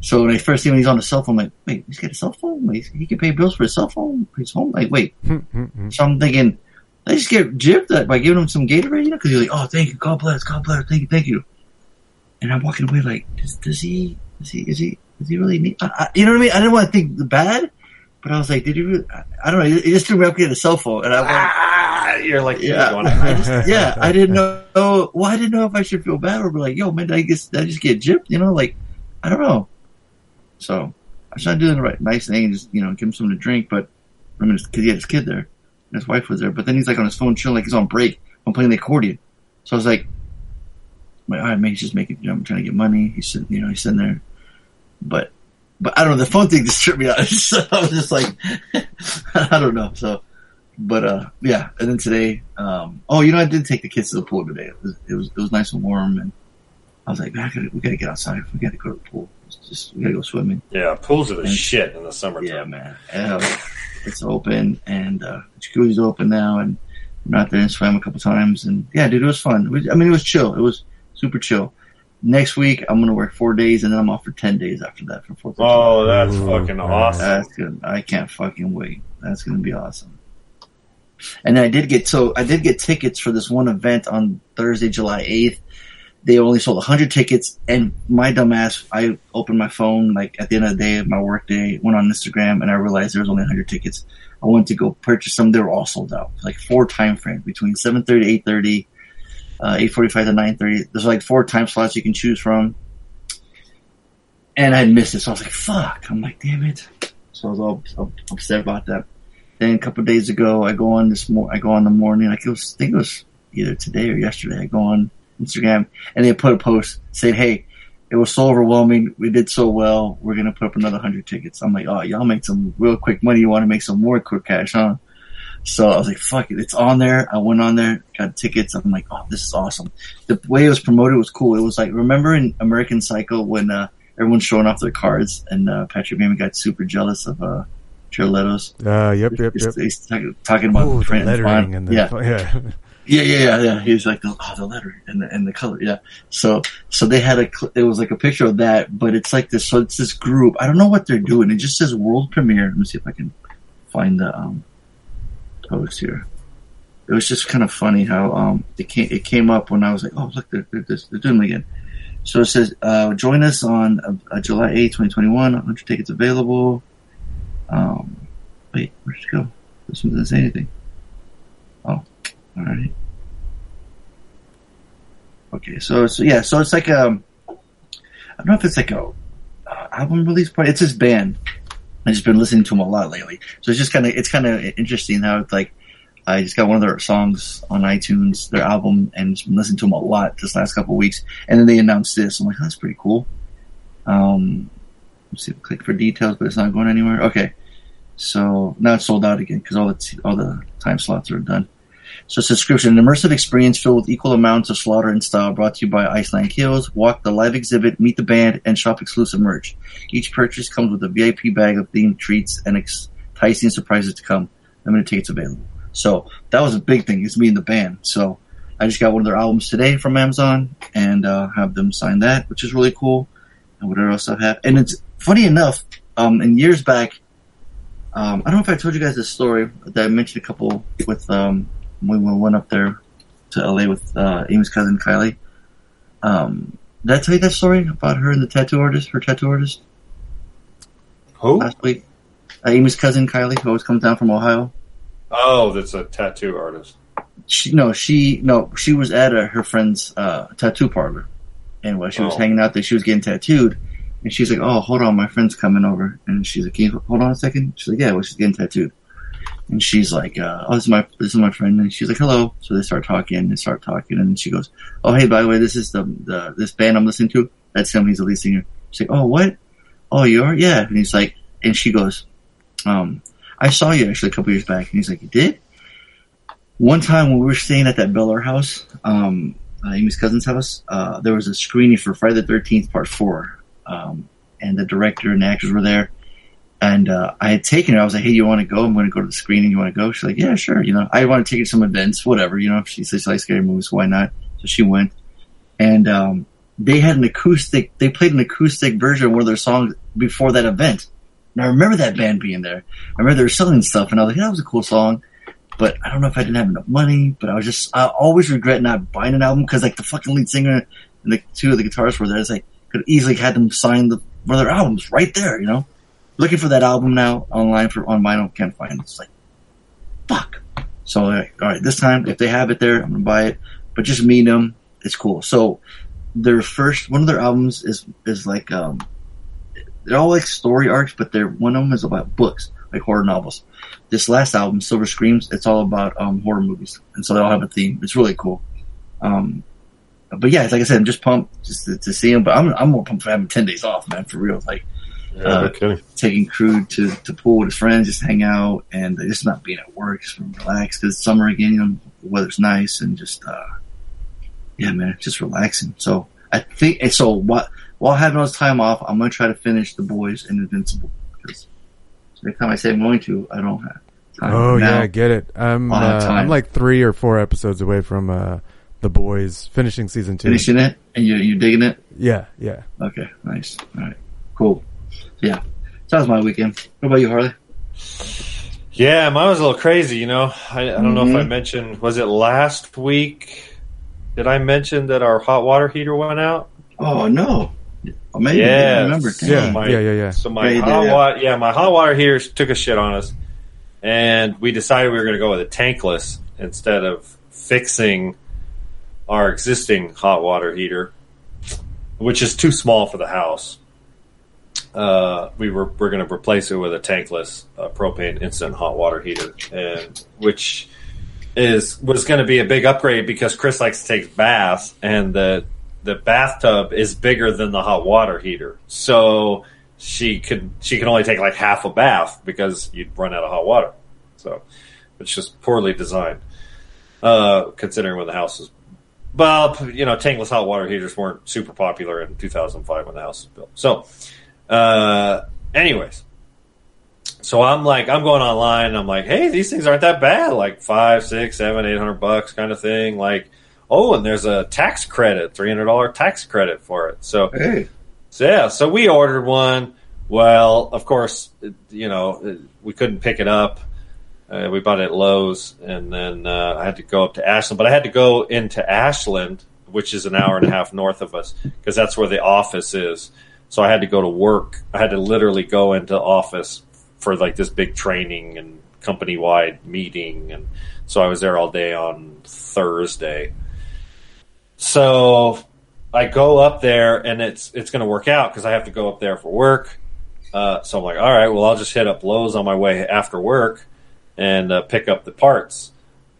So when I first see him, he's on his cell phone, I'm like, wait, he's got a cell phone? Like, he can pay bills for his cell phone? He's home? Like, wait. Mm-hmm. so I'm thinking, I just get that by giving him some Gatorade, you know, because he's like, oh, thank you, God bless, God bless, thank you, thank you. And I'm walking away like, does, does he, is he, is he, does he really need, I, I, you know what I mean? I didn't want to think bad, but I was like, did he really, I, I don't know, it just threw me up getting a cell phone, and I went, ah, Ah, you're like, yeah, going, I just, yeah, I didn't know. Well, I didn't know if I should feel bad or be like, "Yo, man, did I just, did I just get gypped?" You know, like I don't know. So I was trying to do the right, nice thing, and just you know, give him something to drink. But I mean, because he had his kid there, and his wife was there. But then he's like on his phone, chilling, like he's on break. I'm playing the accordion, so I was like, I'm like, all right, man, he's just making, you know, I'm trying to get money. He's sitting, you know, he's sitting there, but. But I don't know. The phone thing just tripped me out. so I was just like, I don't know. So, but uh, yeah. And then today, um, oh, you know, I did take the kids to the pool today. It was it was, it was nice and warm, and I was like, man, I gotta, we gotta get outside. We gotta go to the pool. It's just we gotta go swimming. Yeah, pools are the And- shit in the summertime. Yeah, man. Um, it's open, and uh, the jacuzzi's open now, and we're out there and swam a couple times, and yeah, dude, it was fun. It was, I mean, it was chill. It was super chill. Next week, I'm gonna work four days, and then I'm off for ten days after that for Fourth of Oh, July. that's fucking awesome. That's good. I can't fucking wait. That's gonna be awesome. And I did get so I did get tickets for this one event on Thursday, July eighth. They only sold hundred tickets, and my dumbass, I opened my phone like at the end of the day of my work day, went on Instagram, and I realized there was only hundred tickets. I went to go purchase them; they were all sold out. Like four time frames between seven thirty to eight thirty, uh, eight forty five to nine thirty. There's like four time slots you can choose from and I missed it. So I was like, "Fuck!" I'm like, "Damn it!" So I was all upset about that. Then a couple days ago, I go on this mor- I go on the morning. Like it was, I think it was either today or yesterday. I go on Instagram and they put a post saying, "Hey, it was so overwhelming. We did so well. We're gonna put up another hundred tickets." I'm like, "Oh, y'all make some real quick money. You want to make some more quick cash, huh?" So I was like, "Fuck it, it's on there." I went on there, got tickets. I'm like, "Oh, this is awesome." The way it was promoted was cool. It was like, remember in American Psycho when uh, everyone's showing off their cards, and uh, Patrick Bateman got super jealous of uh, Jared Leto's. Uh, yep, yep, He's, yep. he's talking, talking about Ooh, the print and lettering font. and the yeah. yeah. Yeah, yeah, yeah, yeah. He's like, oh, the letter and the, and the color. Yeah. So, so they had a, it was like a picture of that, but it's like this, so it's this group. I don't know what they're doing. It just says world premiere. Let me see if I can find the, um, post here. It was just kind of funny how, um, it came, it came up when I was like, oh, look, they're, they're, they're doing it again. So it says, uh, join us on uh, uh, July 8th, 2021. 100 tickets available. Um, wait, where'd it go? This one doesn't say anything. Oh, all right. Okay, so so yeah, so it's like um, I don't know if it's like a uh, album release party. It's this band. I've just been listening to them a lot lately, so it's just kind of it's kind of interesting how it's like I just got one of their songs on iTunes, their album, and just been listening to them a lot this last couple weeks. And then they announced this. I'm like, oh, that's pretty cool. Um, let's see, click for details, but it's not going anywhere. Okay, so now it's sold out again because all the all the time slots are done. So subscription, an immersive experience filled with equal amounts of slaughter and style brought to you by Ice Nine Kills. Walk the live exhibit, meet the band, and shop exclusive merch. Each purchase comes with a VIP bag of themed treats and enticing surprises to come. Limited tickets available. So that was a big thing. It's me and the band. So I just got one of their albums today from Amazon and uh, have them sign that, which is really cool. And whatever else I have. And it's funny enough, um, in years back, um, I don't know if I told you guys this story that I mentioned a couple with um, when we went up there to LA with uh, Amy's cousin Kylie. Um, did I tell you that story about her and the tattoo artist, her tattoo artist? Who? Last week. Uh, Amy's cousin Kylie, who always comes down from Ohio. Oh, that's a tattoo artist. She no, she no, she was at uh her friend's uh, tattoo parlor, and while she was Oh. hanging out there, she was getting tattooed, and she's like, "Oh, hold on, my friend's coming over," and she's like, Can you "Hold on a second. She's like, "Yeah, well, she's getting tattooed," and she's like, uh, "Oh, this is my this is my friend," and she's like, "Hello." So they start talking, they start talking, and she goes, "Oh, hey, by the way, this is the the this band I'm listening to. That's him. He's the lead singer." She's like, "Oh, what? Oh, you are? Yeah." And he's like, and she goes, um, "I saw you actually a couple years back," and he's like, "You did?" One time when we were staying at that Bel Air house, um, uh, Amy's cousin's house, uh, there was a screening for Friday the Thirteenth Part Four, um, and the director and the actors were there. And uh, I had taken her. I was like, "Hey, you want to go? I'm going to go to the screening. You want to go?" She's like, "Yeah, sure." You know, I want to take her to some events, whatever. You know, if she says she likes scary movies, why not? So she went, and um, they had an acoustic. They played an acoustic version of one of their songs before that event. And I remember that band being there. I remember they were selling stuff, and I was like, "Yeah, "That was a cool song." But I don't know if I didn't have enough money. But I was just, I always regret not buying an album because like the fucking lead singer and the two of the guitarists were there. It's like could easily had them sign the one of their albums right there. You know, looking for that album now online for on vinyl, can't find it. It's like fuck. So like, all right, this time if they have it there, I'm gonna buy it. But just meet them, it's cool. So their first one of their albums is is like um they're all like story arcs, but they're one of them is about books, like horror novels. This last album, Silver Screams, it's all about um horror movies, and so they all have a theme. It's really cool. Um, but yeah, it's like I said, I'm just pumped just to, to see him. But I'm I'm more pumped for having ten days off, man, for real. Like Yeah, uh, no taking crew to to pool with his friends, just hang out, and just not being at work, just relax because it's summer again. You know, the weather's nice, and just uh, yeah, man, just relaxing. So I think so. What while having all this time off, I'm gonna try to finish the boys and Invincible because every time I say I'm going to, I don't have time. Oh Now, yeah, I get it. I'm uh. I'm like three or four episodes away from uh, the boys finishing season two. finishing it, and you you digging it. Yeah, yeah. Okay, nice. All right, cool. Yeah, so that was my weekend. What about you, Harley? Yeah, mine was a little crazy. You know, I, I don't know if I Mhm. mentioned. Was it last week? Did I mention that our hot water heater went out? Oh no, oh, maybe yeah, I remember. So Damn. my, Yeah, yeah, yeah. So my Yeah, you did, hot yeah. water, yeah, my hot water heater took a shit on us, and we decided we were going to go with a tankless instead of fixing our existing hot water heater, which is too small for the house. Uh, we were we're going to replace it with a tankless uh, propane instant hot water heater, and which is was going to be a big upgrade because Chris likes to take baths, and the the bathtub is bigger than the hot water heater, so she could she can only take like half a bath because you'd run out of hot water. So it's just poorly designed, uh, considering when the house is well, you know, tankless hot water heaters weren't super popular in 2005 when the house was built. So, uh, anyways, so I'm like, I'm going online. And I'm like, hey, these things aren't that bad. Like five, six, seven, eight hundred bucks kind of thing. Like, oh, and there's a tax credit, three hundred dollar tax credit for it. So, Hey. so yeah, so we ordered one. Well, of course, you know, we couldn't pick it up. Uh, we bought it at Lowe's, and then uh, I had to go up to Ashland. But I had to go into Ashland, which is an hour and a half north of us, because that's where the office is. So I had to go to work. I had to literally go into office for like this big training and company wide meeting, and so I was there all day on Thursday. So I go up there and it's it's going to work out because I have to go up there for work. Uh, so I'm like, all right, well, I'll just hit up Lowe's on my way after work and uh, pick up the parts.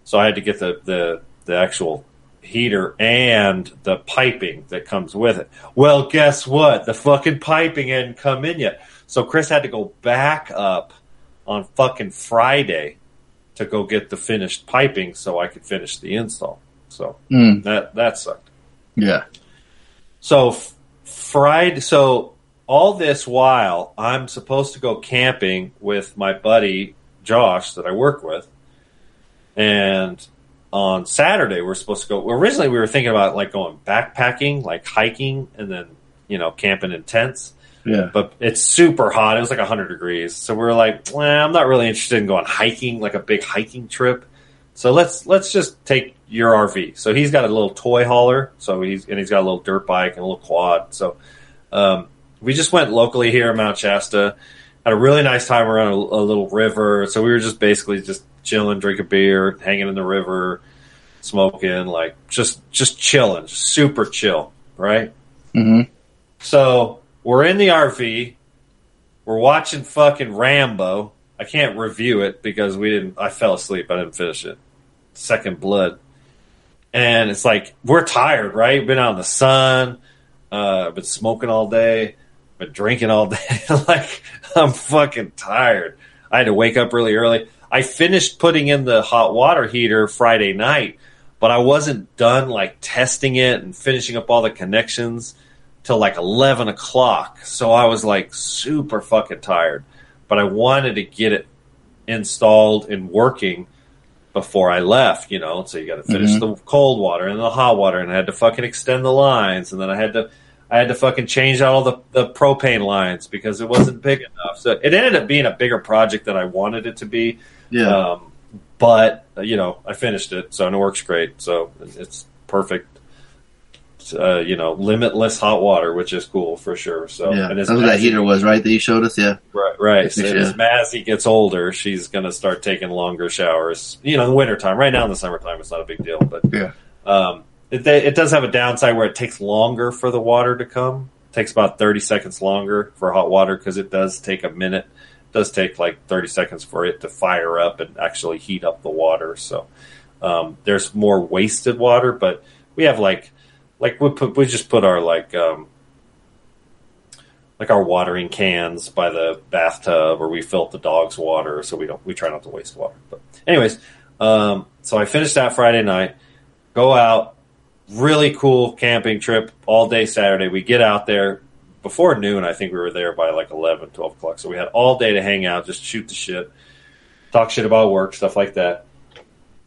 So I had to get the, the the actual heater and the piping that comes with it. Well, guess what? The fucking piping hadn't come in yet. So Chris had to go back up on fucking Friday to go get the finished piping so I could finish the install. So Mm. that that sucked. Yeah. So f- Friday, so all this while I'm supposed to go camping with my buddy Josh that I work with, and on Saturday we're supposed to go. Well, Originally we were thinking about like going backpacking, like hiking, and then you know camping in tents. Yeah. But it's super hot. It was like 100 degrees. So we are like, well, I'm not really interested in going hiking, like a big hiking trip. So let's let's just take your RV. So he's got a little toy hauler. So he's and he's got a little dirt bike and a little quad. So um, we just went locally here in Mount Shasta. Had a really nice time around a, a little river. So we were just basically just chilling, drinking beer, hanging in the river, smoking, like just just chilling, just super chill, right? Mm-hmm. So we're in the RV. We're watching fucking Rambo. I can't review it because we didn't. I fell asleep. I didn't finish it. Second Blood, and it's like we're tired, right? Been out in the sun. Uh, been smoking all day. Been drinking all day. like I'm fucking tired. I had to wake up really early. I finished putting in the hot water heater Friday night, but I wasn't done like testing it and finishing up all the connections till like 11 o'clock. So I was like super fucking tired, but I wanted to get it installed and working before I left, you know. So you got to finish Mhm. the cold water and the hot water, and I had to fucking extend the lines, and then I had to. I had to fucking change all the, the propane lines because it wasn't big enough. So it ended up being a bigger project than I wanted it to be. Yeah. Um, but you know, I finished it, so and it works great. So it's perfect. Uh, you know, limitless hot water, which is cool for sure. So yeah. and That's what that heater was, right? That you showed us. Yeah. Right, right. And as Mazzy gets older, she's going to start taking longer showers. You know, in the wintertime. Right now in the summertime, it's not a big deal, but Yeah. um, it, it does have a downside where it takes longer for the water to come. It takes about 30 seconds longer for hot water because it does take a minute. It does take like 30 seconds for it to fire up and actually heat up the water. So um, there's more wasted water, but we have like like we put we just put our like um, like our watering cans by the bathtub or we fill the dog's water so we don't we try not to waste water but anyways um, so i finished that friday night go out really cool camping trip all day saturday. We get out there before noon. I think we were there by like 11 12 o'clock. So we had all day to hang out just shoot the shit talk shit about work stuff like that.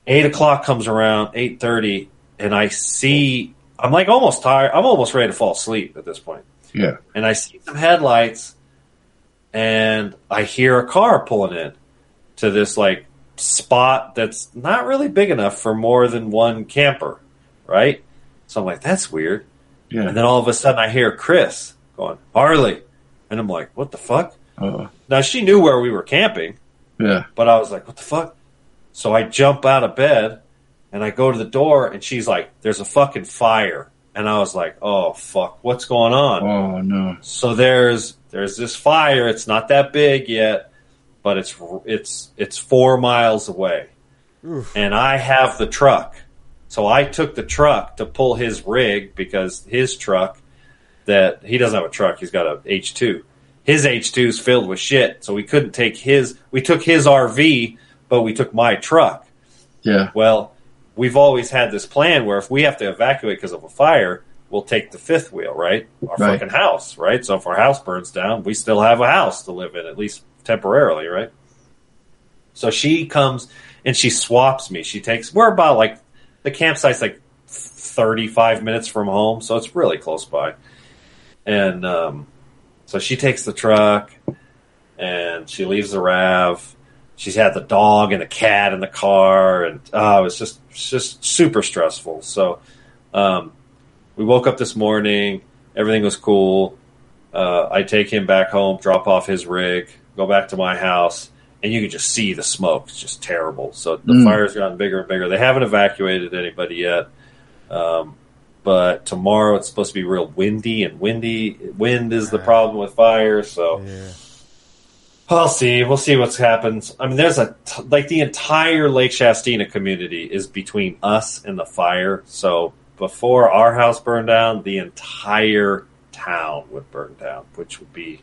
Eight o'clock comes around eight thirty and i see i'm like almost tired. I'm almost ready to fall asleep at this point. Yeah. and I see some headlights, and I hear a car pulling in to this like spot that's not really big enough for more than one camper, right? So I'm like, that's weird. Yeah. And then all of a sudden I hear Chris going, Harley. And I'm like, what the fuck? Oh. Now she knew where we were camping, Yeah. but I was like, what the fuck? So I jump out of bed and I go to the door and she's like, there's a fucking fire. And I was like, oh fuck, what's going on? Oh no. So there's there's this fire. It's not that big yet, but it's it's it's four miles away, and I have the truck. So I took the truck to pull his rig because his truck that he doesn't have a truck. He's got a H two. His H two is filled with shit, so we couldn't take his. We took his RV, but we took my truck. Yeah. Well, we've always had this plan where if we have to evacuate because of a fire, we'll take the fifth wheel, right? Our Right. fucking house, right? So if our house burns down, we still have a house to live in, at least temporarily, right? So she comes and she swaps me. She takes, we're about like, the campsite's like 35 minutes from home, so it's really close by. And um, so she takes the truck and she leaves the RAV. She's had the dog and the cat in the car, and oh, it was just just super stressful. So um, we woke up this morning. Everything was cool. Uh, I take him back home, drop off his rig, go back to my house, and you can just see the smoke. It's just terrible. So the Mm. fire's gotten bigger and bigger. They haven't evacuated anybody yet. Um, but tomorrow it's supposed to be real windy, and windy wind is the problem with fire. So I'll see. We'll see what happens. I mean, there's a t- like the entire Lake Shastina community is between us and the fire. So before our house burned down, the entire town would burn down, which would be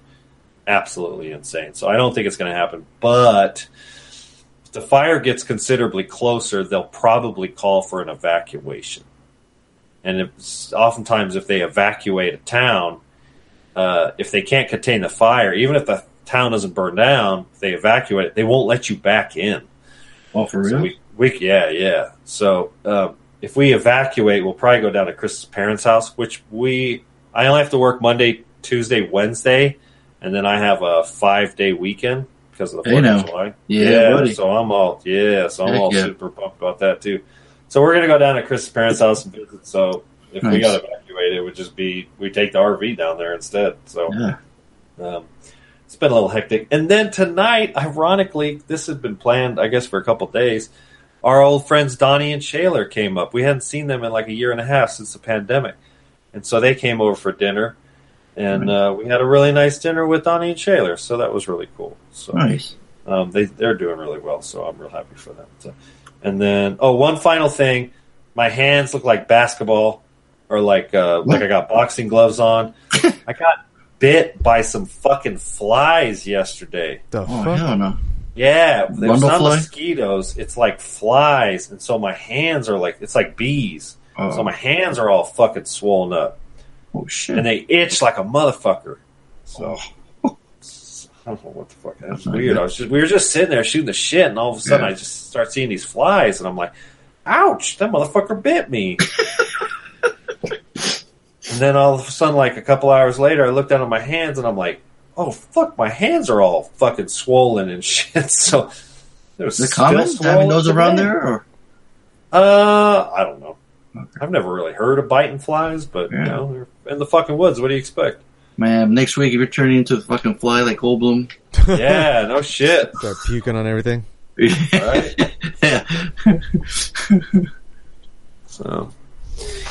absolutely insane. So I don't think it's going to happen. But if the fire gets considerably closer, they'll probably call for an evacuation. And if, oftentimes, if they evacuate a town, uh, if they can't contain the fire, even if the town doesn't burn down, if they evacuate it, they won't let you back in. Oh, for So real? we, we, yeah, yeah. So uh, if we evacuate, we'll probably go down to Chris's parents' house, which we I only have to work Monday, Tuesday, Wednesday, and then I have a five day weekend because of the Fourth of July. Yeah, buddy. so I'm all yeah, so I'm Heck all yeah. super pumped about that too. So we're gonna go down to Chris's parents' house and visit. So if we got evacuated, it would just be we take the RV down there instead. So Yeah. um, it's been a little hectic. And then tonight, ironically, this had been planned, I guess, for a couple days. Our old friends Donnie and Shaler came up. We hadn't seen them in like a year and a half since the pandemic, and so they came over for dinner, and uh, we had a really nice dinner with Donnie and Shaler. So that was really cool. So Nice. um, they they're doing really well, so I'm real happy for them. So, and then, oh, one final thing, my hands look like basketball, or like uh, like I got boxing gloves on. I got bit by some fucking flies yesterday. The Oh, hell no. Yeah, there's not fly? mosquitoes. It's like flies, and so my hands are like it's like bees. Oh. So my hands are all fucking swollen up. Oh shit! And they itch like a motherfucker. So I don't know what the fuck. That's weird. I was just we were just sitting there shooting the shit, and all of a sudden Yeah. I just start seeing these flies, and I'm like, "Ouch! That motherfucker bit me." and then all of a sudden, like a couple hours later, I look down at my hands, and I'm like, "Oh fuck! My hands are all fucking swollen and shit." So there's it common having those around there, or Uh, I don't know. I've never really heard of biting flies, but you know, they're in the fucking woods. What do you expect? man? Next week, if you're turning into a fucking fly like Goldblum, yeah, no shit. Start puking on everything. Right? yeah. So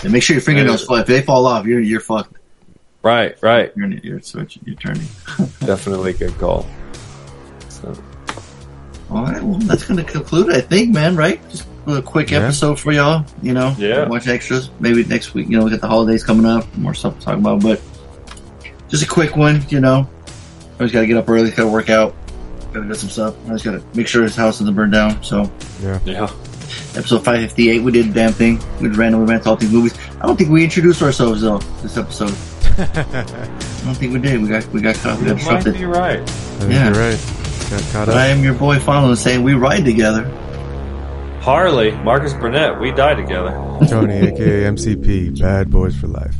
And make sure your fingernails fall. If they fall off, you're you're fucked. Right, right. You're you're switching. You're turning. Definitely good call. So. All right, well, that's going to conclude, I think, man. Right? Just a quick Yeah. episode for y'all. You know, Yeah. Watch extras. Maybe next week. You know, we got the holidays coming up. More stuff to talk about, but just a quick one. You know, I always got to get up early. Got to work out. Got to do some stuff. I just got to make sure his house doesn't burn down. So, Yeah. Yeah. episode five fifty eight, we did a damn thing. We just randomly ran to all these movies. I don't think we introduced ourselves though. This episode. I don't think we did. We got we got caught. We got You might disrupted. be right. Yeah. You're right. Got caught But I am your boy, following saying we ride together. Harley, Marcus Burnett, we die together. Tony, aka MCP, Bad Boys for Life.